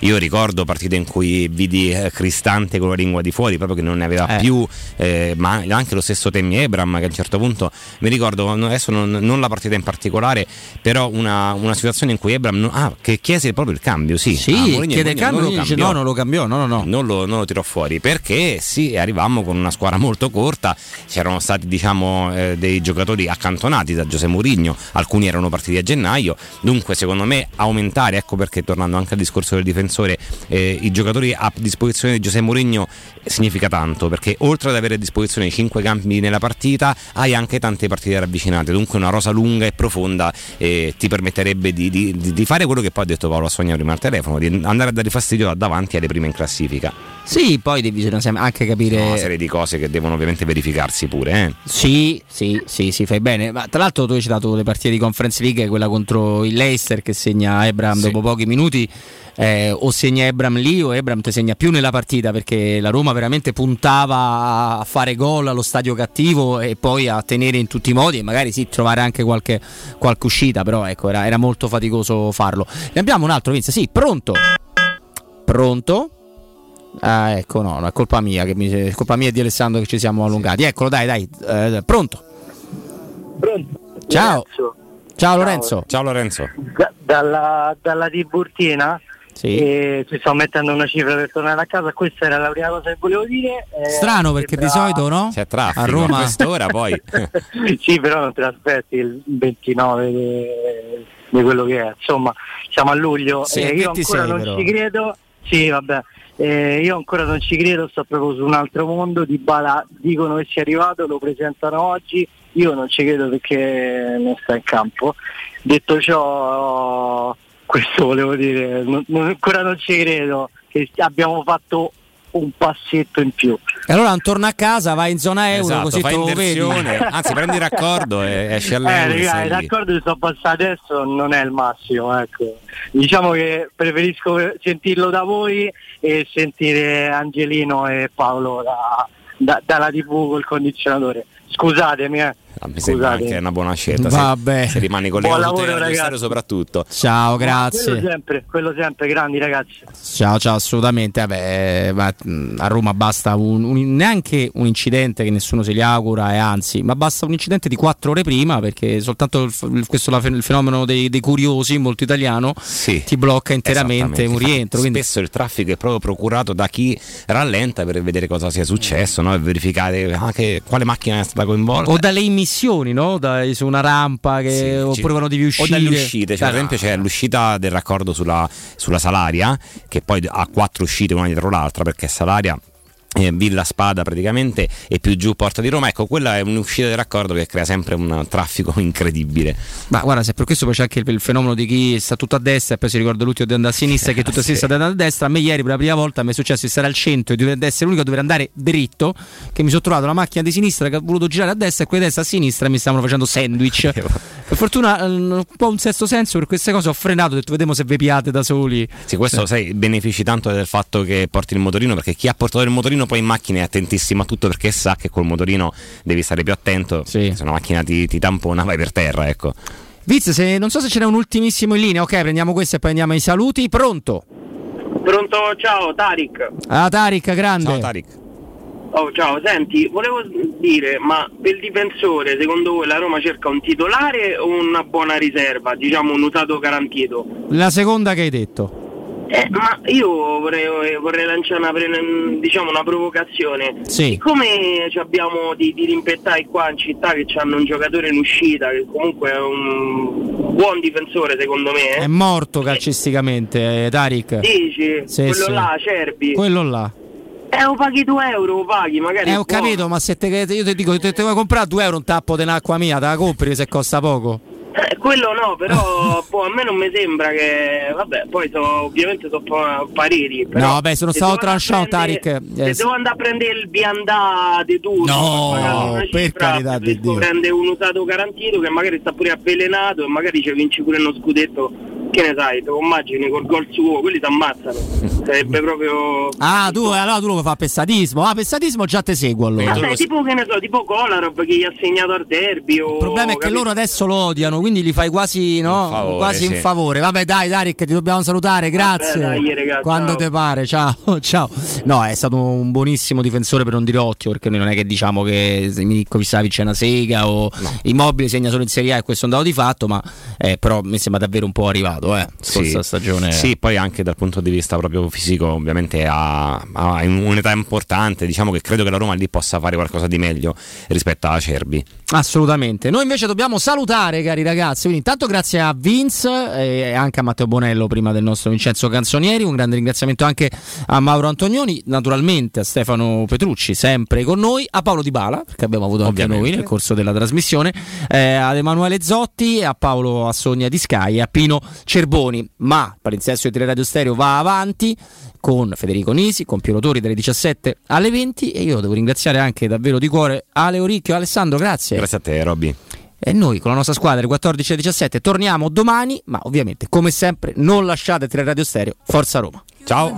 Io ricordo partite in cui vidi eh, Cristante con la lingua di fuori, proprio che non ne aveva eh. più, eh, ma anche lo stesso Temi Ebram che a un certo punto mi ricordo, adesso non, non la partita in particolare, però una, una situazione in cui Ebram non, ah, che chiese proprio il cambio, sì. Sì, ah, chiede il cambio, non dice no, non lo cambiò, no, no, no. Non lo, non lo tirò fuori perché sì, arrivavamo con una squadra molto corta, c'erano stati diciamo, eh, dei giocatori accantonati da Giuseppe Mourinho, alcuni erano partiti a gennaio, dunque secondo me aumentare, ecco perché tornando anche al discorso del difensore, eh, i giocatori a disposizione di Giuseppe Mourinho significa tanto, perché oltre ad avere a disposizione 5 campi nella partita, hai anche tante partite ravvicinate, dunque una rosa lunga e profonda eh, ti permetterebbe di, di, di, fare quello che poi ha detto Paolo Assogna prima al telefono, di andare a dare fastidio da davanti alle prime in classifica. Sì, poi bisogna anche capire serie di cose che devono ovviamente verificarsi pure. Eh. Sì, sì, sì, sì, fai bene. Ma tra l'altro tu hai citato le partite di Conference League, quella contro il Leicester che segna Ebram dopo pochi minuti. eh, o segna Ebram lì o Ebram ti segna più nella partita perché la Roma veramente puntava a fare gol allo stadio cattivo e poi a tenere in tutti i modi e magari sì trovare anche qualche, qualche uscita però ecco era, era molto faticoso farlo ne abbiamo un altro Vince sì pronto pronto Ah, ecco, no, no, è colpa mia, che mi, è colpa mia di Alessandro che ci siamo allungati. Eccolo, dai, dai, eh, pronto. Ciao. Ciao Lorenzo. Ciao Lorenzo. Da- dalla, dalla Tiburtina Sì. e ci sto mettendo una cifra per tornare a casa questa era la prima cosa che volevo dire eh, Strano perché di sembra- solito no? C'è traffico A Roma a quest'ora poi. sì però non te l'aspetti il 29 di, di quello che è insomma siamo a luglio Sì, e io 26 ancora non però. ci credo sì vabbè Eh, io ancora non ci credo sto proprio su un altro mondo di Bala dicono che sia arrivato lo presentano oggi io non ci credo perché non sta in campo. Detto ciò questo volevo dire non- non- ancora non ci credo che abbiamo fatto un passetto in più E allora non torna a casa, vai in zona euro, Esatto, così fai te lo vedi. inversione. Anzi, prendi il raccordo e esci Eh, all'euro. e raga, sei il raccordo che sto passando adesso non è il massimo, ecco. Diciamo che preferisco sentirlo da voi e sentire Angelino e Paolo da- da- dalla tv col condizionatore. Scusatemi, eh. Ah, mi sembra Scusate. anche una buona scelta. se- Vabbè. Se, rimani con le Buon aute lavoro, ragazzi. soprattutto. Ciao, Quello grazie. sempre, quello sempre, grandi ragazzi. Ciao, ciao, assolutamente. Vabbè, ma, mh, a Roma basta un, un- neanche un incidente che nessuno se li augura, e anzi, ma basta un incidente di quattro ore prima perché soltanto il, questo il fenomeno dei, dei curiosi, molto italiano, ti blocca interamente un rientro. Quindi Spesso il traffico è proprio procurato da chi rallenta per vedere cosa sia successo no? e verificare anche quale macchina è stata coinvolta. o dalle immissioni, no? Da- su una rampa che, Sì, oppure vanno devi O uscire. dalle uscite, cioè, Dai, per esempio c'è l'uscita del raccordo sulla, sulla Salaria, che poi ha quattro uscite una dietro l'altra, perché Salaria eh, Villa Spada praticamente e più giù Porta di Roma, ecco quella è un'uscita del raccordo che crea sempre un traffico incredibile. Ma guarda, se per questo poi c'è anche il, il fenomeno di chi sta tutto a destra e poi si ricorda l'ultimo di andare a sinistra e che tutto a sinistra andare a destra. A me ieri per la prima volta mi è successo di stare al centro e di essere l'unico a dover andare dritto, che mi sono trovato la macchina di sinistra che ha voluto girare a destra e quella di destra a sinistra e mi stavano facendo sandwich. per fortuna eh, un po' un sesto senso per queste cose ho frenato, ho detto vediamo se vi piate da soli. Sì, questo sai, benefici tanto del fatto che porti il motorino, perché chi ha portato il motorino poi in macchina è attentissimo a tutto perché sa che col motorino devi stare più attento. Se una macchina ti, ti tampona vai per terra, ecco. Viz, se, non so se ce n'è un ultimissimo in linea, ok, prendiamo questo e poi andiamo ai saluti. Pronto? Pronto, ciao Tarik. Ah, Tarik, grande. Ciao Tarik. Oh, ciao, senti, volevo dire, ma per il difensore, secondo voi la Roma cerca un titolare o una buona riserva, diciamo un usato garantito? La seconda che hai detto. Eh, ma io vorrei, vorrei lanciare una, diciamo una provocazione. Sì. Siccome ci abbiamo di, di rimpettai qua in città che hanno un giocatore in uscita, che comunque è un buon difensore secondo me, È eh? morto calcisticamente, eh, Tarik. dici, Sì, quello sì. là, Cerbi, Quello là. Eh, lo paghi 2 euro, lo paghi, magari Eh, ho buono. capito, ma se te, io ti dico, te, te vuoi comprare 2 euro un tappo di un'acqua mia, te la compri se costa poco. Eh, quello no, però boh, a me non mi sembra che. Vabbè, poi so, ovviamente sono pa- pareri. Però No, vabbè, sono se stato prendere- Tarik. Se Eh, devo andare a prendere il biandà di tutto, No, per cifra, carità di Dio. prendere un usato garantito che magari sta pure avvelenato e magari ci vinci pure uno scudetto. Che ne sai, te lo immagini col gol suo, quelli ti ammazzano. Sarebbe proprio. Ah, tu allora tu lo fai a pessatismo. Ah, pessatismo già te seguo allora. Ma sai, tipo che ne so, tipo Kolarov che gli ha segnato al derby. O, Il problema è che loro adesso lo odiano, quindi gli fai quasi, no? favore, quasi un sì. favore. Vabbè, dai, Tarik, ti dobbiamo salutare. Grazie. Vabbè, dai, raga, Quando ciao. te pare, ciao, ciao. No, è stato un buonissimo difensore per non dire ottimo, perché noi non è che diciamo che Milinkovic Savic è una sega o Immobile segna solo in Serie A e questo è un dato di fatto, ma eh, però mi sembra davvero un po' arrivato, eh. Scorsa stagione. Sì, poi anche dal punto di vista proprio fisico, ovviamente ha, ha un'età importante. Diciamo che credo che la Roma lì possa fare qualcosa di meglio rispetto a Cerbi. Assolutamente. Noi invece dobbiamo salutare, cari ragazzi. Quindi, intanto grazie a Vince e anche a Matteo Bonello prima del nostro Vincenzo Canzonieri. Un grande ringraziamento anche a Mauro Antonioni, naturalmente a Stefano Petrucci, sempre con noi, a Paolo Di Bala, perché abbiamo avuto anche Ovviamente. noi nel corso della trasmissione, eh, ad Emanuele Zotti, a Paolo Assogna di Sky e a Pino Cerboni, ma il palinsesto di Teleradio Stereo va avanti con Federico Nisi, con Piero Tori dalle 17 alle 20 e io devo ringraziare anche davvero di cuore Ale Oricchio e Alessandro, grazie. Grazie a te, Robby. E noi con la nostra squadra alle 14 alle 17 torniamo domani, ma ovviamente come sempre non lasciate Teleradio Stereo, Forza Roma. Ciao.